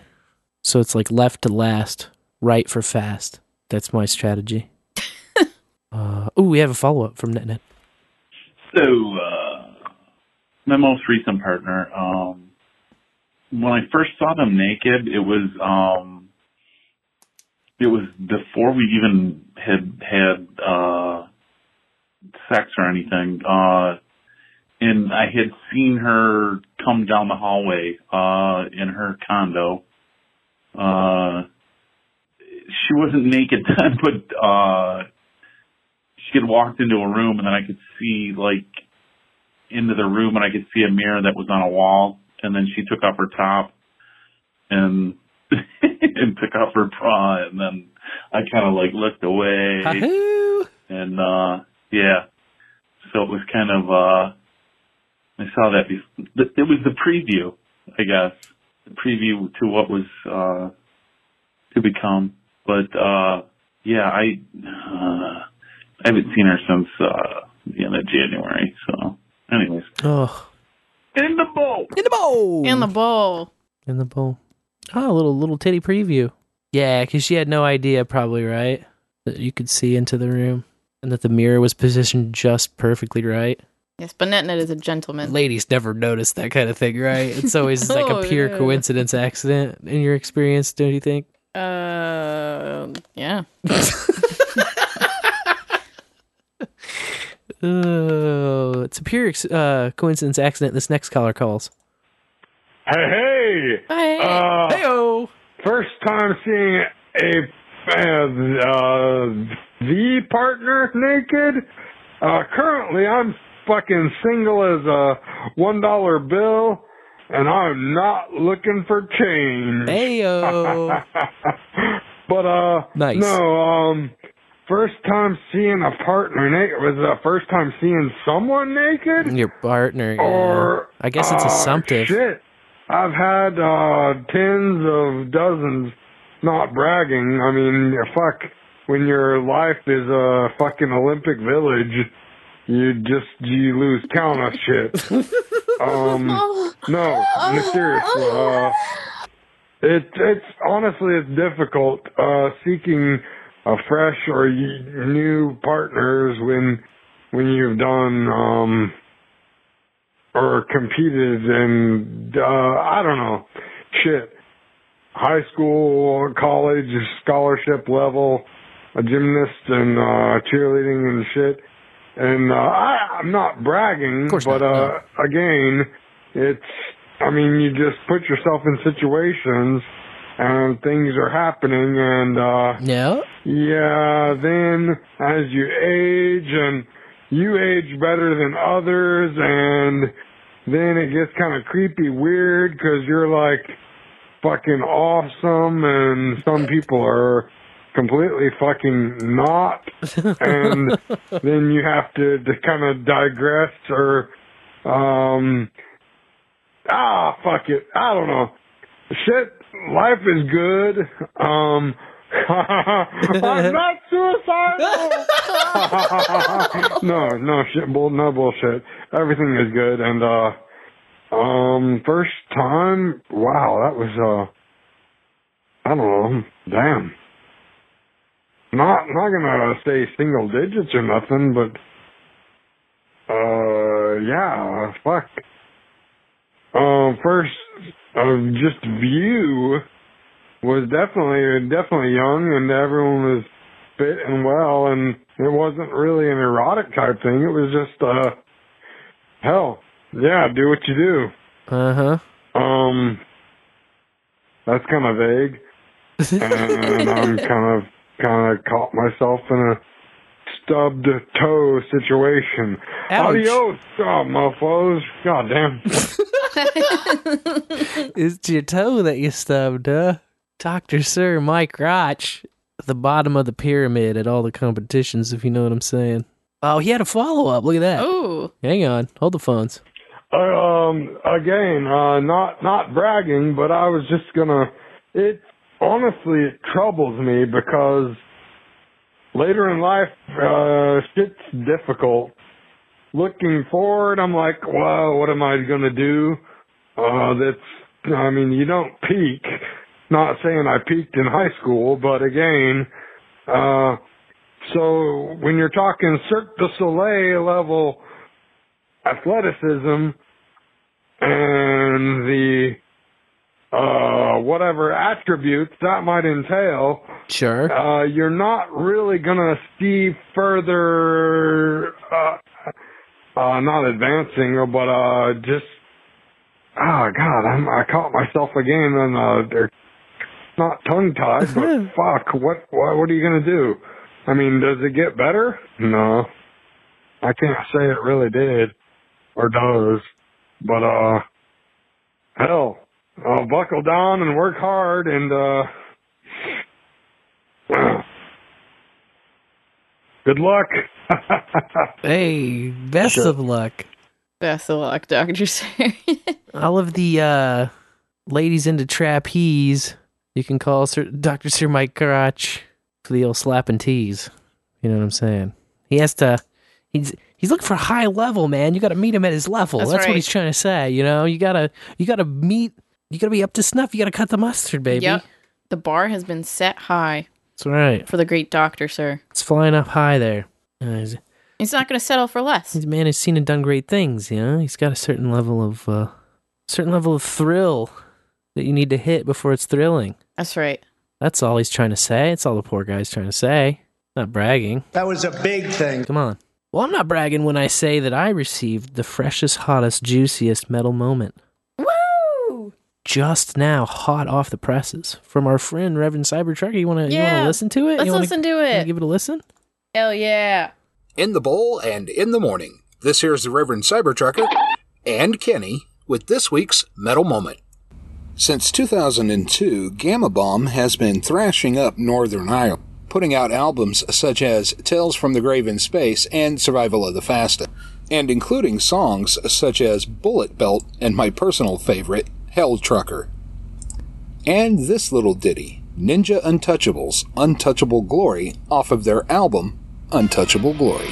so it's like left to last, right for fast. That's my strategy. uh, oh, we have a follow-up from NetNed. So, uh, my most recent partner, um, when I first saw them naked, it was, um, it was before we even had had, uh, sex or anything. Uh, and I had seen her come down the hallway, uh, in her condo. Uh, she wasn't naked then, but, uh, she had walked into a room and then I could see like into the room and I could see a mirror that was on a wall and then she took off her top and and took off her bra and then I kind of like looked away Hoo! and uh yeah so it was kind of uh I saw that bef- it was the preview I guess the preview to what was uh to become but uh yeah I uh I haven't seen her since uh the end of January so anyways Oh, in the bowl in the bowl, In the bowl. in the bowl. Oh, a little little titty preview. Yeah, because she had no idea, probably right, that you could see into the room and that the mirror was positioned just perfectly right. Yes, but NetNed is a gentleman. Ladies never notice that kind of thing, right? It's always like Oh, a pure yeah. coincidence accident in your experience, don't you think? Uh, yeah. Oh, it's a pure uh, coincidence accident. This next caller calls. Hey, hey. Uh, Heyo. First time seeing a uh, the partner naked. Uh, currently, I'm fucking single as a one dollar bill, and I'm not looking for change. Heyo. but uh, Nice. no, um, first time seeing a partner naked was the first time seeing someone naked. Your partner. yeah. Or I guess it's uh, assumptive. Shit, I've had uh, tens of dozens. Not bragging. I mean, fuck. When your life is a fucking Olympic village, you just you lose count of shit. um, no, seriously. Uh, it it's honestly it's difficult uh, seeking a fresh or new partners when when you've done um or competed in uh I don't know shit high school college scholarship level a gymnast and uh cheerleading and shit and uh I I'm not bragging but uh again it's I mean you just put yourself in situations and things are happening and uh yeah. yeah then as you age and you age better than others and then it gets kind of creepy weird because you're like fucking awesome and some people are completely fucking not. And then you have to, to kind of digress or um ah fuck it. I don't know. Shit life is good. Um i'm not suicidal. No no shit bull no bullshit. Everything is good and uh um first time wow that was uh i don't know. Damn not not gonna say single digits or nothing but uh yeah fuck um first uh, just view was definitely definitely young and everyone was fit and well and it wasn't really an erotic type thing it was just uh hell, yeah, do what you do. Uh huh. Um, that's kind of vague, and I'm kind of kind of caught myself in a stubbed toe situation. Ouch. Adios, oh, mofos. God damn. It's your toe that you stubbed, huh? Dr. Sir Mike Roch, the bottom of the pyramid at all the competitions, if you know what I'm saying. Oh, he had a follow up. Look at that. Oh. Hang on. Hold the phones. Um, again, uh, not not bragging, but I was just gonna. It honestly it troubles me because later in life, uh, shit's difficult. Looking forward, I'm like, well, what am I gonna do? Uh, that's, I mean, you don't peak. Not saying I peaked in high school, but again, uh, so when you're talking Cirque du Soleil level athleticism and the uh whatever attributes that might entail Sure. uh you're not really gonna see further uh uh not advancing but uh just oh god I'm, i caught myself again and uh they're not tongue tied but fuck what, what what are you gonna do i mean does it get better no i can't say it really did or does. But uh hell, uh buckle down and work hard and uh good luck. Hey, best of luck. Best of luck, Dr. Sir. All of the uh, ladies into trapeze, you can call Sir, Dr. Sir Mike Roch for the old slapping tease. You know what I'm saying? He has to. He's he's looking for high level, man. You got to meet him at his level. That's That's, right. what he's trying to say. You know, you gotta you gotta meet. You gotta be up to snuff. You gotta cut the mustard, baby. Yep. The bar has been set high That's right. for the great Doctor Sir. It's flying up high there. Uh, he's, He's not going to settle for less. he's man has seen and done great things. You know, he's got a certain level of uh, certain level of thrill that you need to hit before it's thrilling. That's right. That's all he's trying to say. It's all the poor guy's trying to say. Not bragging. That was a big thing. Come on. Well, I'm not bragging when I say that I received the freshest, hottest, juiciest metal moment. Woo! Just now, hot off the presses from our friend Reverend Cybertrucker. You want to you want Yeah. to listen to it? Let's you wanna, listen to it. Give it a listen. Hell yeah. In the bowl and in the morning. This here's the Reverend Cybertrucker and Kenny with this week's Metal Moment. Since 2002, Gama Bomb has been thrashing up Northern Ireland, putting out albums such as Tales from the Grave in Space and Survival of the Fastest, and including songs such as Bullet Belt and my personal favorite, Hell Trucker. And this little ditty, Ninja Untouchables Untouchable Glory, off of their album Untouchable Glory.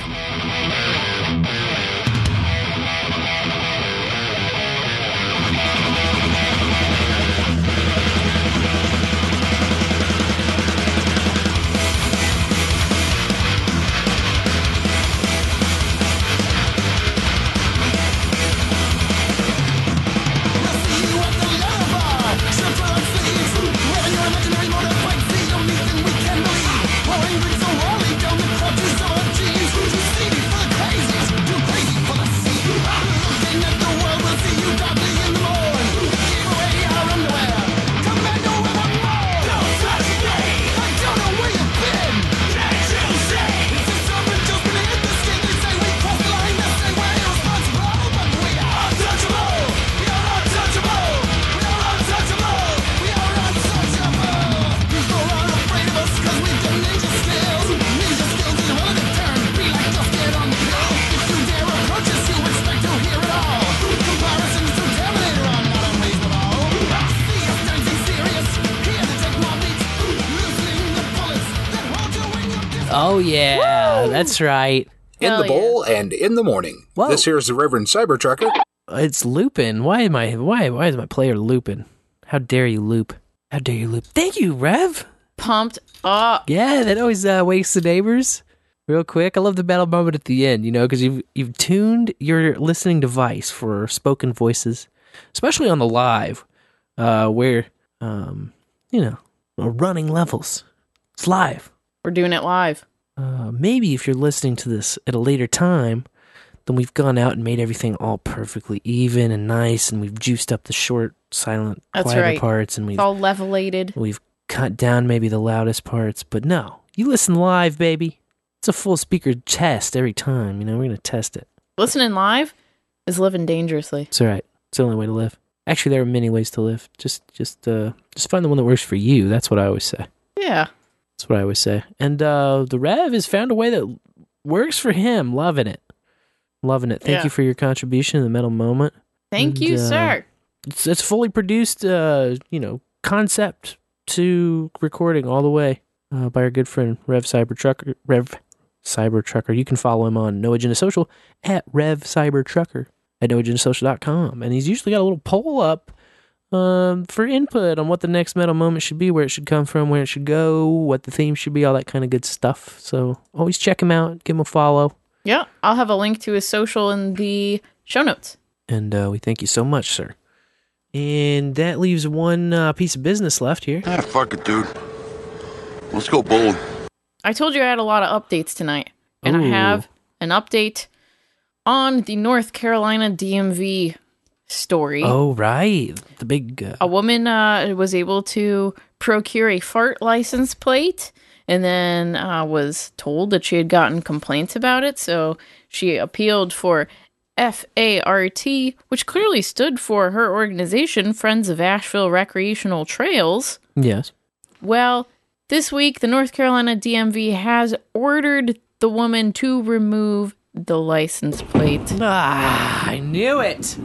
Oh yeah, that's right. In the bowl and in the morning. This here's the Reverend Cybertrucker. It's looping. Why am I? Why? Why is my player looping? How dare you loop? How dare you loop? Thank you, Rev. Pumped up. Yeah, that always uh, wakes the neighbors. Real quick, I love the battle moment at the end. You know, because you've you've tuned your listening device for spoken voices, especially on the live, uh, where um, you know, running levels. It's live. We're doing it live. Uh, maybe if you're listening to this at a later time, then we've gone out and made everything all perfectly even and nice, and we've juiced up the short, silent, That's quieter right. parts, and we've It's all levelated. we've cut down maybe the loudest parts. But no, you listen live, baby. It's a full speaker test every time. You know, we're gonna test it. Listening live is living dangerously. It's all right. It's the only way to live. Actually, there are many ways to live. Just, just, uh, just find the one that works for you. That's what I always say. Yeah. That's what I always say. And uh, the Rev has found a way that works for him. Loving it. Loving it. Thank Yeah. you for your contribution in the metal moment. Thank you, uh, sir. It's, it's fully produced, uh, you know, concept to recording all the way uh, by our good friend Rev Cybertrucker. Rev Cybertrucker. You can follow him on No Agenda Social at Rev Cybertrucker at noagendasocial.com. And he's usually got a little poll up um, for input on what the next metal moment should be, where it should come from, where it should go, what the theme should be, all that kind of good stuff. So always check him out, give him a follow. Yeah, I'll have a link to his social in the show notes. And uh, we thank you so much, sir. And that leaves one uh, piece of business left here. Ah, fuck it, dude. Let's go bold. I told you I had a lot of updates tonight, and I have an update on the North Carolina DMV story. Oh, right. The big. Uh, A woman uh, was able to procure a fart license plate and then uh, was told that she had gotten complaints about it. So she appealed for FART, which clearly stood for her organization, Friends of Asheville Recreational Trails. yes. Well, this week, the North Carolina DMV has ordered the woman to remove the license plate. Ah, I knew it. It's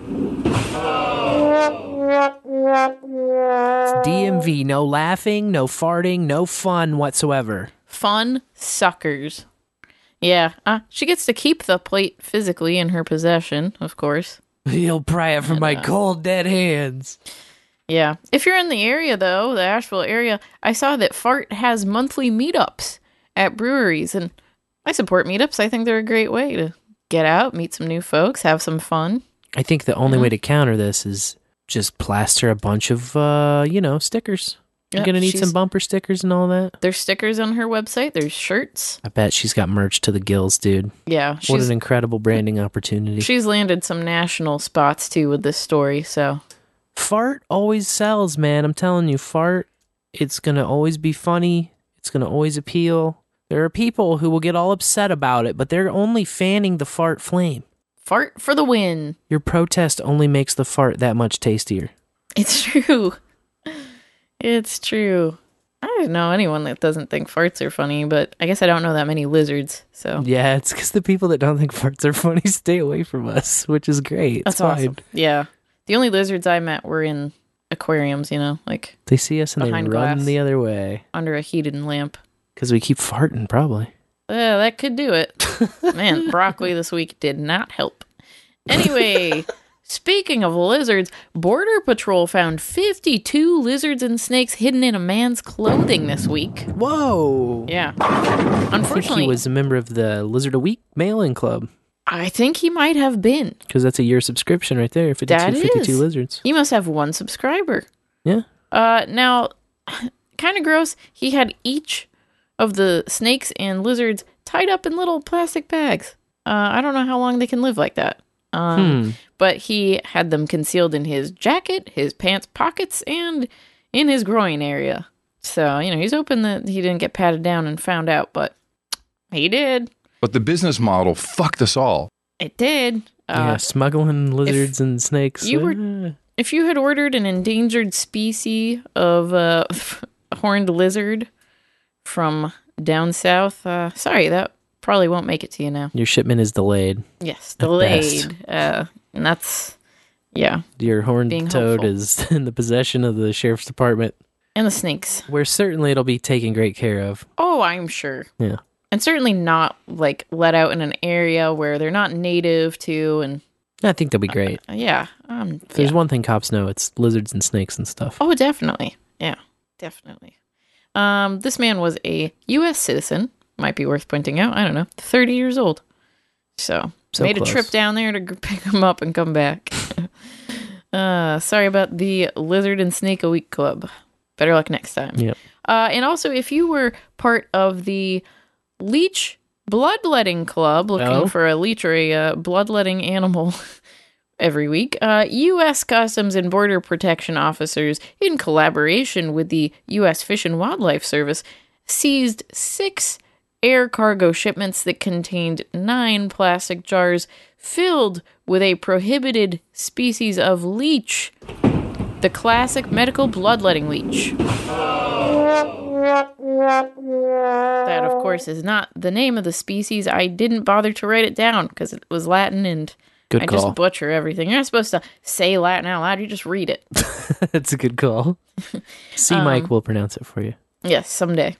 DMV. No laughing, no farting, no fun whatsoever. Fun suckers. Yeah, uh, she gets to keep the plate physically in her possession, of course. He'll pry it from my cold, dead hands. Yeah. If you're in the area, though, the Asheville area, I saw that Fart has monthly meetups at breweries, and I support meetups. I think they're a great way to get out, meet some new folks, have some fun. I think the only way to counter this is just plaster a bunch of, uh, you know, stickers. You're Yep, gonna need some bumper stickers and all that. There's stickers on her website, there's shirts. I bet she's got merch to the gills, dude. Yeah, What an incredible branding opportunity. she's landed some national spots too with this story, so fart always sells, man. I'm telling you, fart. It's gonna always be funny. It's gonna always appeal. There are people who will get all upset about it, but they're only fanning the fart flame. fart for the win. Your protest only makes the fart that much tastier. It's true. It's true. I don't know anyone that doesn't think farts are funny, but I guess I don't know that many lizards, so Yeah, it's because the people that don't think farts are funny stay away from us, which is great. It's that's awesome. fine. Yeah. The only lizards I met were in aquariums, you know, like They see us and they run glass. the other way under a heated lamp. Because we keep farting. Probably. Yeah, that could do it. Man, broccoli this week did not help. Anyway, speaking of lizards, Border Patrol found 52 lizards and snakes hidden in a man's clothing this week. Whoa. Yeah. I think Unfortunately, he was a member of the Lizard a Week mailing club I think he might have been. because that's a year subscription right there. 52, That 52 is. lizards. He must have one subscriber. Yeah. Uh, now, kind of gross. He had each of the snakes and lizards tied up in little plastic bags. Uh, I don't know how long they can live like that. Um, Hmm. But he had them concealed in his jacket, his pants pockets, and in his groin area. So, you know, he's hoping that he didn't get patted down and found out, but he did. But the business model fucked us all. It did. yeah, Uh, smuggling lizards and snakes. you were if you had ordered an endangered species of uh, horned lizard from down south, uh, sorry, that probably won't make it to you now. your shipment is delayed. Yes, delayed. Uh, and that's yeah, Your horned toad hopeful. is in the possession of the sheriff's department, and the snakes. where certainly it'll be taken great care of. Oh, I'm sure, Yeah. and certainly not like let out in an area where they're not native to. And I think they'll be great. uh, yeah, um, If there's yeah. one thing cops know, it's lizards and snakes and stuff. Oh, definitely. Yeah, definitely. Um, this man was a U.S. citizen. Might be worth pointing out. I don't know, thirty years old. So, So made close. a trip down there to pick him up and come back. uh, sorry about the lizard and snake a week club. Better luck next time. Yep. Uh, and also, if you were part of the leech Bloodletting Club, looking Oh. for a leech or a uh, bloodletting animal every week. Uh, U.S. Customs and Border Protection officers, in collaboration with the U.S. Fish and Wildlife Service, seized six air cargo shipments that contained nine plastic jars filled with a prohibited species of leech, the classic medical bloodletting leech. That, of course, is not the name of the species. I didn't bother to write it down because it was Latin and Good I call. just butcher everything. You're not supposed to say Latin out loud, you just read it. That's a good call. C. Mike Um, will pronounce it for you. Yes, someday.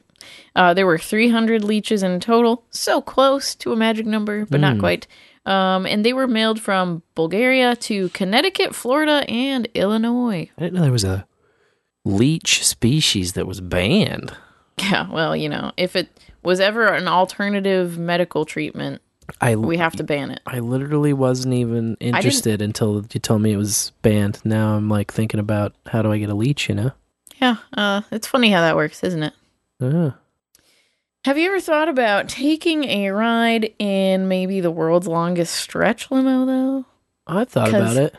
Uh, there were 300 leeches in total, so close to a magic number, but not Mm. quite. Um, and they were mailed from Bulgaria to Connecticut, Florida, and Illinois. I didn't know there was a leech species that was banned. Yeah, well, you know, if it was ever an alternative medical treatment, I we have to ban it. I literally wasn't even interested until you told me it was banned. Now I'm like thinking about how do I get a leech, you know? Yeah, uh, it's funny how that works, isn't it? Ah. Have you ever thought about taking a ride in maybe the world's longest stretch limo, though? I thought about it.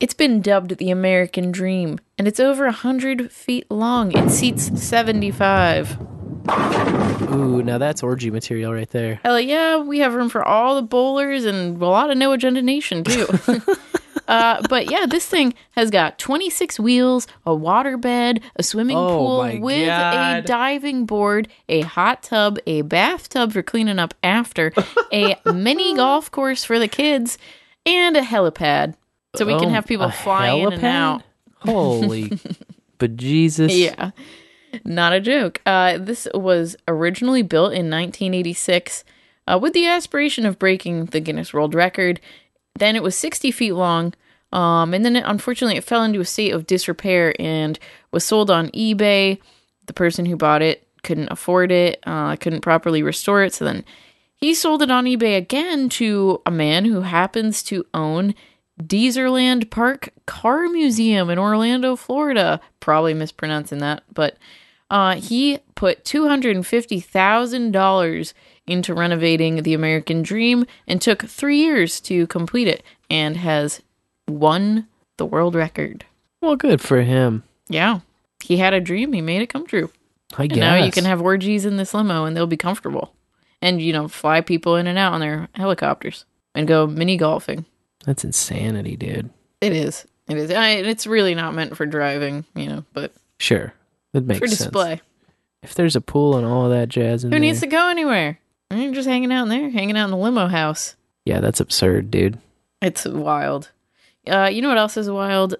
It's been dubbed the American Dream, and it's over 100 feet long. It seats 75. Ooh, now that's orgy material right there. Hell yeah, we have room for all the bowlers and a lot of no agenda nation, too. uh, but yeah, this thing has got 26 wheels, a water bed, a swimming Oh pool with a diving board, a hot tub, a bathtub for cleaning up after, a mini golf course for the kids, and a helipad. So we can Oh, have people fly in and out. Holy bejesus. Yeah. Not a joke. Uh, this was originally built in 1986 uh, with the aspiration of breaking the Guinness World Record. Then it was 60 feet long. Um, and then it, unfortunately, it fell into a state of disrepair and was sold on eBay. The person who bought it couldn't afford it, uh, couldn't properly restore it. So then he sold it on eBay again to a man who happens to own Dezerland Park Car Museum in Orlando, Florida. Probably mispronouncing that, but uh, he put two hundred and fifty thousand dollars into renovating the American Dream and took three years to complete it, and has won the world record. Well, good for him. Yeah, he had a dream. He made it come true. I and guess. now you can have orgies in this limo, and they'll be comfortable, and you know fly people in and out on their helicopters and go mini golfing. That's insanity, dude. It is. It is. I, it's really not meant for driving, you know, but Sure. It makes for sense. display. If there's a pool and all of that jazz in Who there. needs to go anywhere? You're just hanging out in there, hanging out in the limo house. Yeah, that's absurd, dude. It's wild. Uh, you know what else is wild?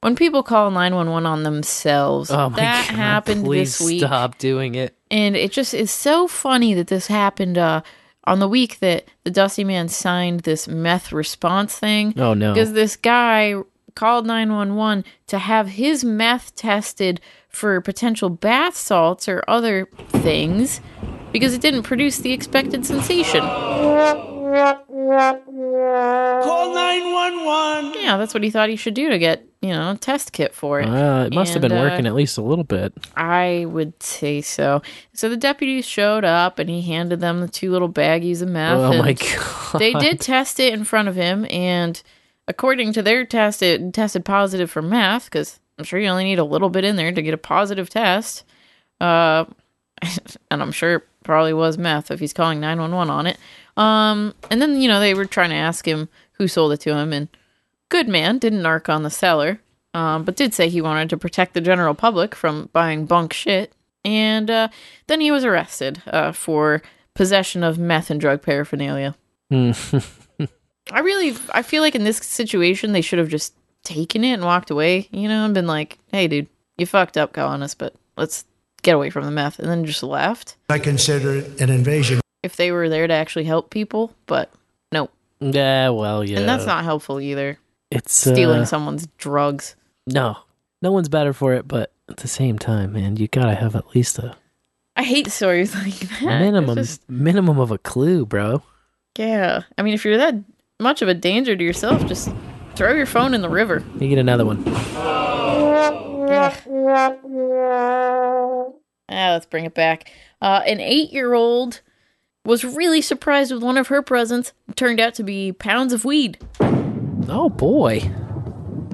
When people call 911 on themselves. Oh my that god. happened please this week. Stop doing it. And it just is so funny that this happened uh, on the week that the Dusty Man signed this meth response thing. Oh, no. Because this guy called 911 to have his meth tested for potential bath salts or other things because it didn't produce the expected sensation. Call 911. Yeah, that's what he thought he should do to get, you know, a test kit for it. Uh, it must have And, been uh, working at least a little bit. I would say so. So the deputies showed up and he handed them the two little baggies of meth. Oh my god. They did test it in front of him, and according to their test, it tested positive for meth because I'm sure you only need a little bit in there to get a positive test. Uh, and I'm sure it probably was meth if he's calling 911 on it. Um, and then you know they were trying to ask him who sold it to him, and good man didn't narc on the seller, um, but did say he wanted to protect the general public from buying bunk shit. And uh, then he was arrested uh, for possession of meth and drug paraphernalia. Hmm. I really, I feel like in this situation they should have just taken it and walked away, you know, and been like, "Hey, dude, you fucked up calling us, but let's get away from the meth," and then just left. I consider it an invasion. If they were there to actually help people, but no, yeah, well, yeah. and that's not helpful either. It's Stealing uh, someone's drugs. No. No one's better for it, but at the same time, man, you gotta have at least a I hate stories like that. minimum just- minimum of a clue, bro. yeah, I mean, if you're that much of a danger to yourself, just throw your phone in the river. You get another one. Ah, let's bring it back. Uh, an eight-year-old was really surprised with one of her presents. It turned out to be pounds of weed. Oh boy.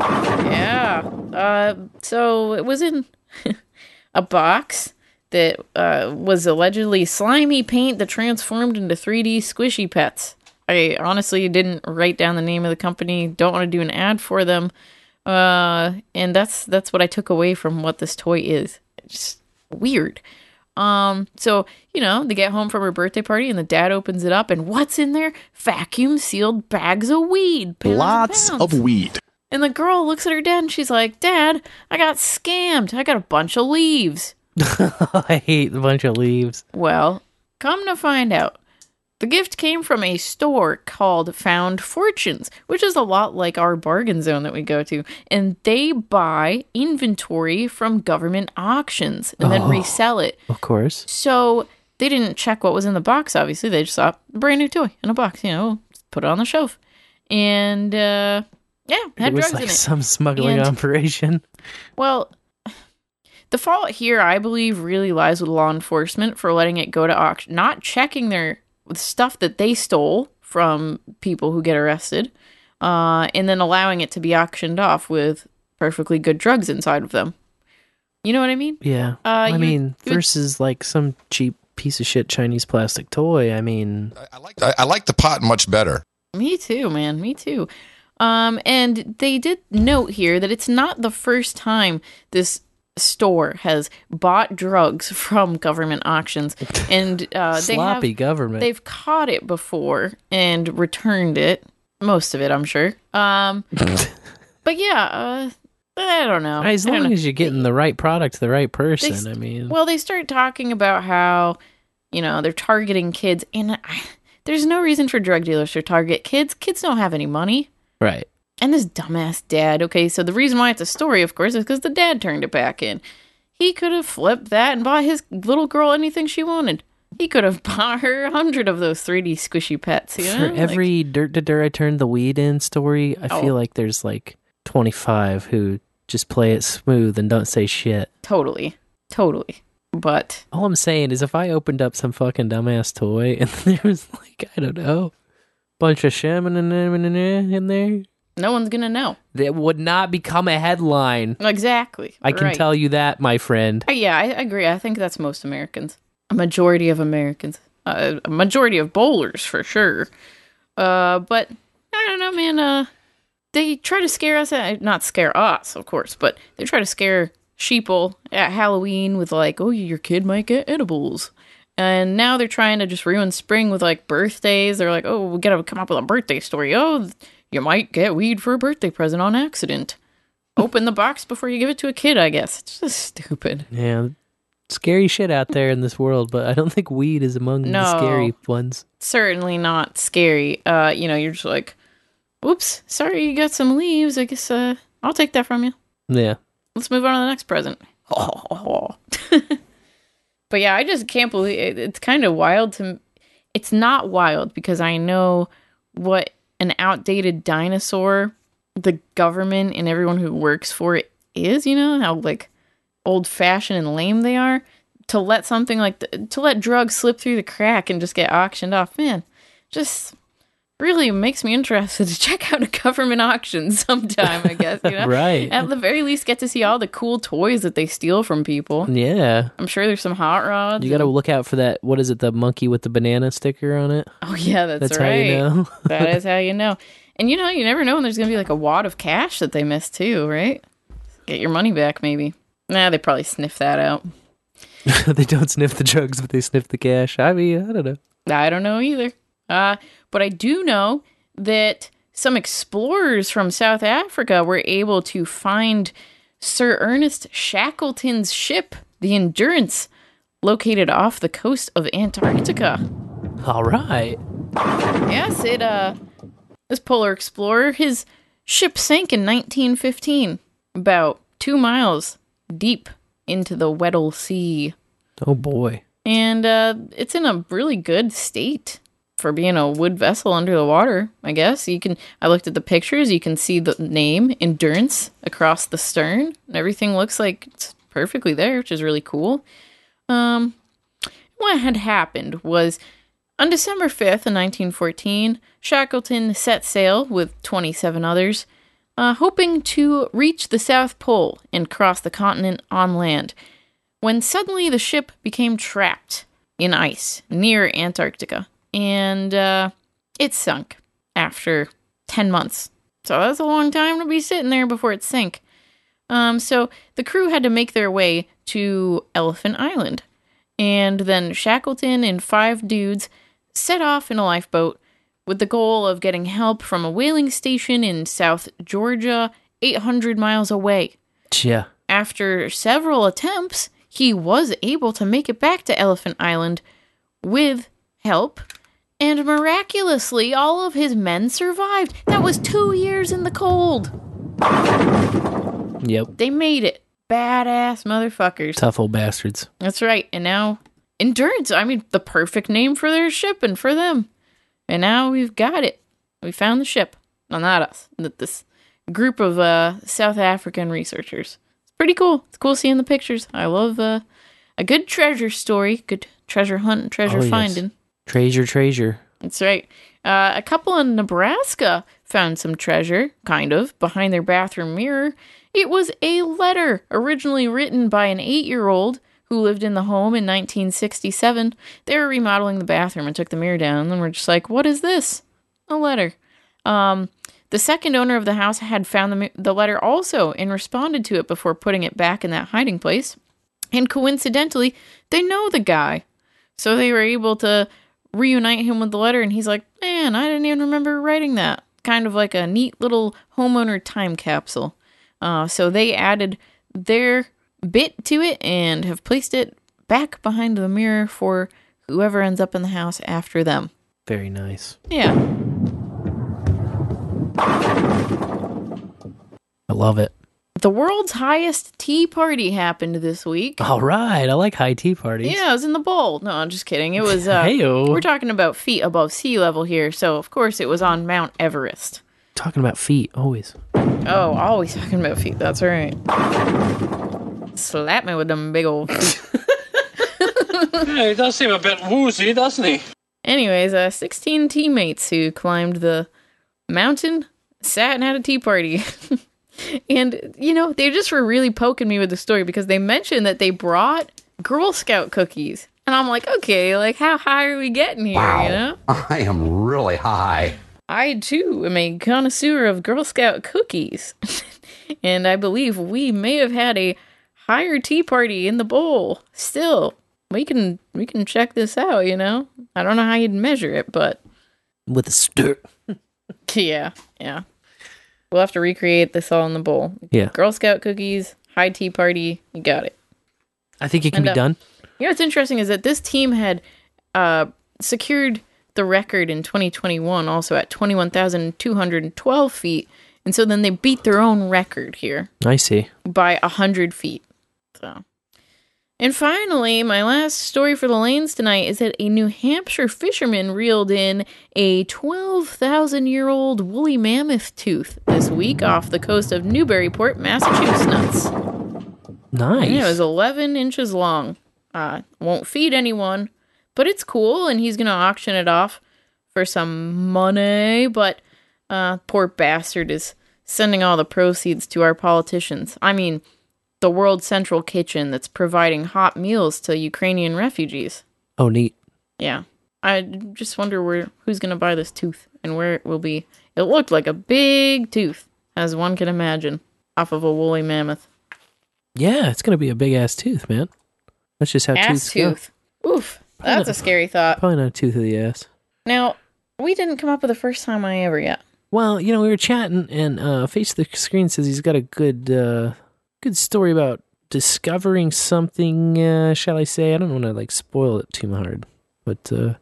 Yeah. Uh, so it was in a box that uh, was allegedly slimy paint that transformed into 3D squishy pets. I honestly didn't write down the name of the company. Don't want to do an ad for them. Uh, and that's that's what I took away from what this toy is. It's just weird. Um, so you know, they get home from her birthday party, and the dad opens it up, and what's in there? Vacuum sealed bags of weed. Lots pounds. of weed. And the girl looks at her dad and she's like, Dad, I got scammed. I got a bunch of leaves. I hate a bunch of leaves. Well, come to find out, the gift came from a store called Found Fortunes, which is a lot like our bargain zone that we go to. And they buy inventory from government auctions and then Oh. resell it. Of course. So they didn't check what was in the box, obviously. They just saw a brand new toy in a box, you know, put it on the shelf. And, uh, yeah, had it was drugs like in it. some smuggling And- operation. Well, the fault here, I believe, really lies with law enforcement for letting it go to auction, not checking their stuff that they stole from people who get arrested, uh, and then allowing it to be auctioned off with perfectly good drugs inside of them. You know what I mean? Yeah. Uh, I you- mean, you would- versus like some cheap piece of shit Chinese plastic toy. I mean, I, I like the pot much better. Me too, man. Me too. Um, and they did note here that it's not the first time this store has bought drugs from government auctions, and uh, they Sloppy have, government. They've caught it before and returned it. Most of it, I'm sure. Um, but yeah, uh, I don't know. as don't long know. as you're getting the right product to the right They person. s- I mean, Well, they start talking about how, you know, they're targeting kids, and I, there's no reason for drug dealers to target kids. Kids don't have any money. right. And this dumbass dad. Okay, so the reason why it's a story, of course, is because the dad turned it back in. He could have flipped that and bought his little girl anything she wanted. He could have bought her a hundred of those 3D squishy pets. You know? For Like, every dirt to dirt I turned the weed in story, I Oh. feel like there's like 25 who just play it smooth and don't say shit. totally, totally. But All I'm saying is if I opened up some fucking dumbass toy and there was like, I don't know, bunch of shaman in there, in there, no one's gonna know that would not become a headline. exactly. I can Right. tell you that, my friend. Uh, yeah, I I agree. I think that's most Americans. A majority of Americans. Uh, a majority of bowlers for sure. Uh, but I don't know, man. Uh, they try to scare us. At, not scare us, of course, but they try to scare sheeple at Halloween with like, oh, your kid might get edibles. And now they're trying to just ruin spring with like birthdays. They're like, oh, we gotta come up with a birthday story. Oh, you might get weed for a birthday present on accident. Open the box before you give it to a kid, I guess. It's just stupid. Yeah, scary shit out there in this world, but I don't think weed is among the scary ones. certainly not scary. Uh, you know, you're just like, whoops, sorry you got some leaves. I guess uh, I'll take that from you. Yeah. Let's move on to the next present. but yeah, I just can't believe it. It's kind of wild to. It's not wild because I know what an outdated dinosaur the government and everyone who works for it is. You know how like old fashioned and lame they are. To let something like th- to let drugs slip through the crack and just get auctioned off, man, just really makes me interested to check out a government auction sometime. I guess you know, Right. At the very least, get to see all the cool toys that they steal from people. Yeah. I'm sure there's some hot rods. You got to look out for that. What is it? The monkey with the banana sticker on it? Oh yeah, that's, That's how right. you know. that is how you know. And you know, you never know when there's gonna be like a wad of cash that they missed too, right? Get your money back, maybe. Nah, they probably sniff that out. they don't sniff the drugs, but they sniff the cash. I mean, I don't know. I don't know either. Uh, but I do know that some explorers from South Africa were able to find Sir Ernest Shackleton's ship, the Endurance, located off the coast of Antarctica. All right. Yes, it uh this polar explorer, his ship sank in 1915, about 2 miles deep into the Weddell Sea. Oh boy. And uh, it's in a really good state for being a wood vessel under the water, I guess. You can I looked at the pictures, you can see the name Endurance across the stern. and Everything looks like it's perfectly there, which is really cool. Um what had happened was On December 5th, in 1914, Shackleton set sail with 27 others, uh, hoping to reach the South Pole and cross the continent on land, when suddenly the ship became trapped in ice near Antarctica, and uh, it sunk after 10 months. So that's a long time to be sitting there before it sank. Um, so the crew had to make their way to Elephant Island. And then Shackleton and five dudes set off in a lifeboat with the goal of getting help from a whaling station in South Georgia, 800 miles away. Yeah. After several attempts, he was able to make it back to Elephant Island with help, and miraculously, all of his men survived. That was two years in the cold. Yep. They made it. Badass motherfuckers. Tough old bastards. That's right. And now, Endurance, I mean, the perfect name for their ship and for them. And now we've got it. We found the ship. Well, not us. th- This group of uh, South African researchers. It's pretty cool. It's cool seeing the pictures. I love uh, a good treasure story, good treasure hunt and treasure Oh, yes. Treasure, treasure. That's right. Uh, a couple in Nebraska found some treasure, kind of, behind their bathroom mirror. It was a letter originally written by an eight year old who lived in the home in 1967. They were remodeling the bathroom and took the mirror down and were just like, What is this? A letter. Um, the second owner of the house had found the, the letter also and responded to it before putting it back in that hiding place. And coincidentally, they know the guy. So they were able to reunite him with the letter, and he's like, Man, I didn't even remember writing that. Kind of like a neat little homeowner time capsule. Uh, so they added their bit to it and have placed it back behind the mirror for whoever ends up in the house after them. Very nice. Yeah. I love it. The world's highest tea party happened this week. All right. I like high tea parties. Yeah, it was in the bowl. No, I'm just kidding. It was. Uh, Heyo. We're talking about feet above sea level here, so of course it was on Mount Everest. Talking about feet, always. Oh, always talking about feet. That's right. Slap me with them big old feet. Yeah, he does seem a bit woozy, doesn't he? Anyways, uh, 16 teammates who climbed the mountain sat and had a tea party. and, you know, they just were really poking me with the story because they mentioned that they brought Girl Scout cookies. And I'm like, okay, like, how high are we getting here, you know? I am really high. I too am a connoisseur of Girl Scout cookies. and I believe we may have had a higher tea party in the bowl. Still, we can we can check this out, you know? I don't know how you'd measure it, but With a stir. yeah, yeah. We'll have to recreate this all in the bowl. Yeah. Girl Scout cookies, high tea party, you got it. I think it can And, be uh, done. You know what's interesting is that this team had uh, secured the record in 2021 also at 21,212 feet. And so then they beat their own record here I see. by 100 feet. So. And finally, my last story for the lanes tonight is that a New Hampshire fisherman reeled in a 12,000 year old woolly mammoth tooth this week off the coast of Newburyport, Massachusetts. Nice. Yeah, it was 11 inches long. Uh, won't feed anyone, but it's cool, and he's going to auction it off for some money. But uh, poor bastard is sending all the proceeds to our politicians. I mean, the World Central Kitchen that's providing hot meals to Ukrainian refugees. Oh, neat. Yeah. I just wonder where who's going to buy this tooth and where it will be. It looked like a big tooth, as one can imagine, off of a woolly mammoth. Yeah, it's gonna be a big ass tooth, man. That's just how Ass tooths go. tooth. Oof. That's a scary thought. Probably not a tooth of the ass. Now, we didn't come up with the first time I ever yet. Well, you know, we were chatting, and uh, face of the screen says he's got a good, uh, good story about discovering something. Uh, shall I say? I don't want to like spoil it too hard, but uh,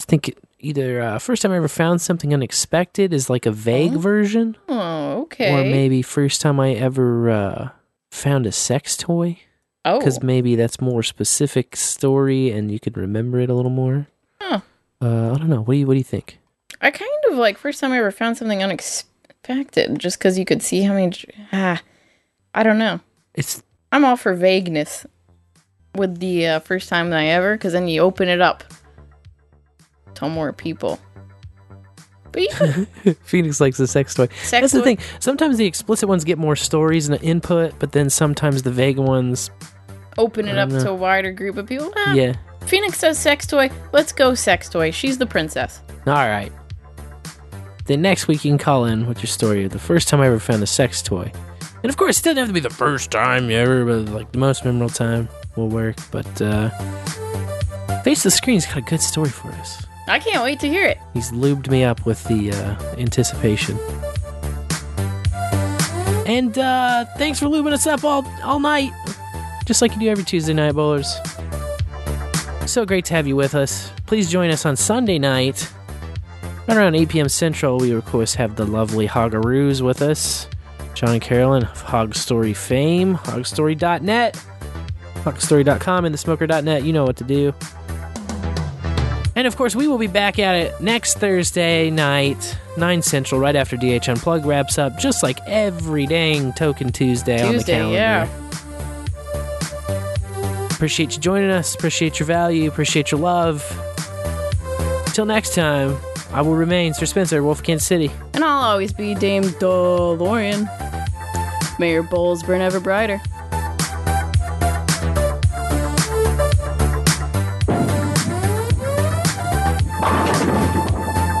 I think it, either uh, first time I ever found something unexpected is like a vague version, Oh, okay. or maybe first time I ever uh, found a sex toy. Oh. because maybe that's more specific story, and you could remember it a little more. Huh. Uh, I don't know. What do you What do you think? I kind of like first time I ever found something unexpected, just because you could see how many. Ah, I don't know. It's I'm all for vagueness with the uh, first time that I ever, because then you open it up tell more people. But Phoenix likes the sex toy. Sex That's the thing. Sometimes the explicit ones get more stories and input, but then sometimes the vague ones, open it up know. to a wider group of people. Ah, yeah. Phoenix says sex toy. Let's go sex toy. She's the princess. All right. Then next week you can call in with your story of the first time I ever found a sex toy. And of course, it doesn't have to be the first time ever, but like the most memorable time will work. But uh Face the Screen's got a good story for us. I can't wait to hear it. He's lubed me up with the uh, anticipation. And uh, thanks for lubing us up all all night, just like you do every Tuesday night, bowlers. So great to have you with us. Please join us on Sunday night, right around 8 p.m. Central. We of course have the lovely Hogaroos with us, John and Carolyn of Hog Story fame, hogstory.net, hogstory.com, and thesmoker.net. You know what to do. And of course, we will be back at it next Thursday night, 9 Central, right after DH Unplugged wraps up, just like every dang Token Tuesday, on the calendar. yeah. Appreciate you joining us. Appreciate your value. Appreciate your love. Until next time, I will remain Sir Spencer, Wolf Kansas City. And I'll always be Dame DeLorean. May your bowls burn ever brighter.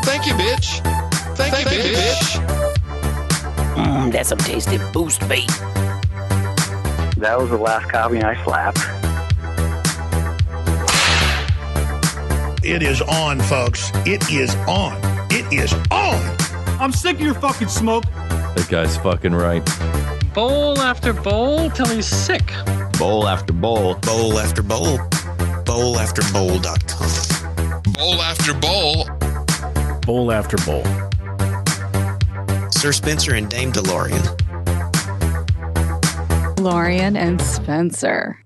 Thank you, bitch. Thank, you, bitch. Mmm, that's some tasty boost bait. That was the last copy I slapped. It is on, folks. It is on. It is on. I'm sick of your fucking smoke. That guy's fucking right. Bowl after bowl till he's sick. Bowl after bowl. Bowl after bowl. Bowl after bowl.com. Bowl after bowl. Bowl after bowl. Sir Spencer and Dame DeLorean. Lorian and Spencer.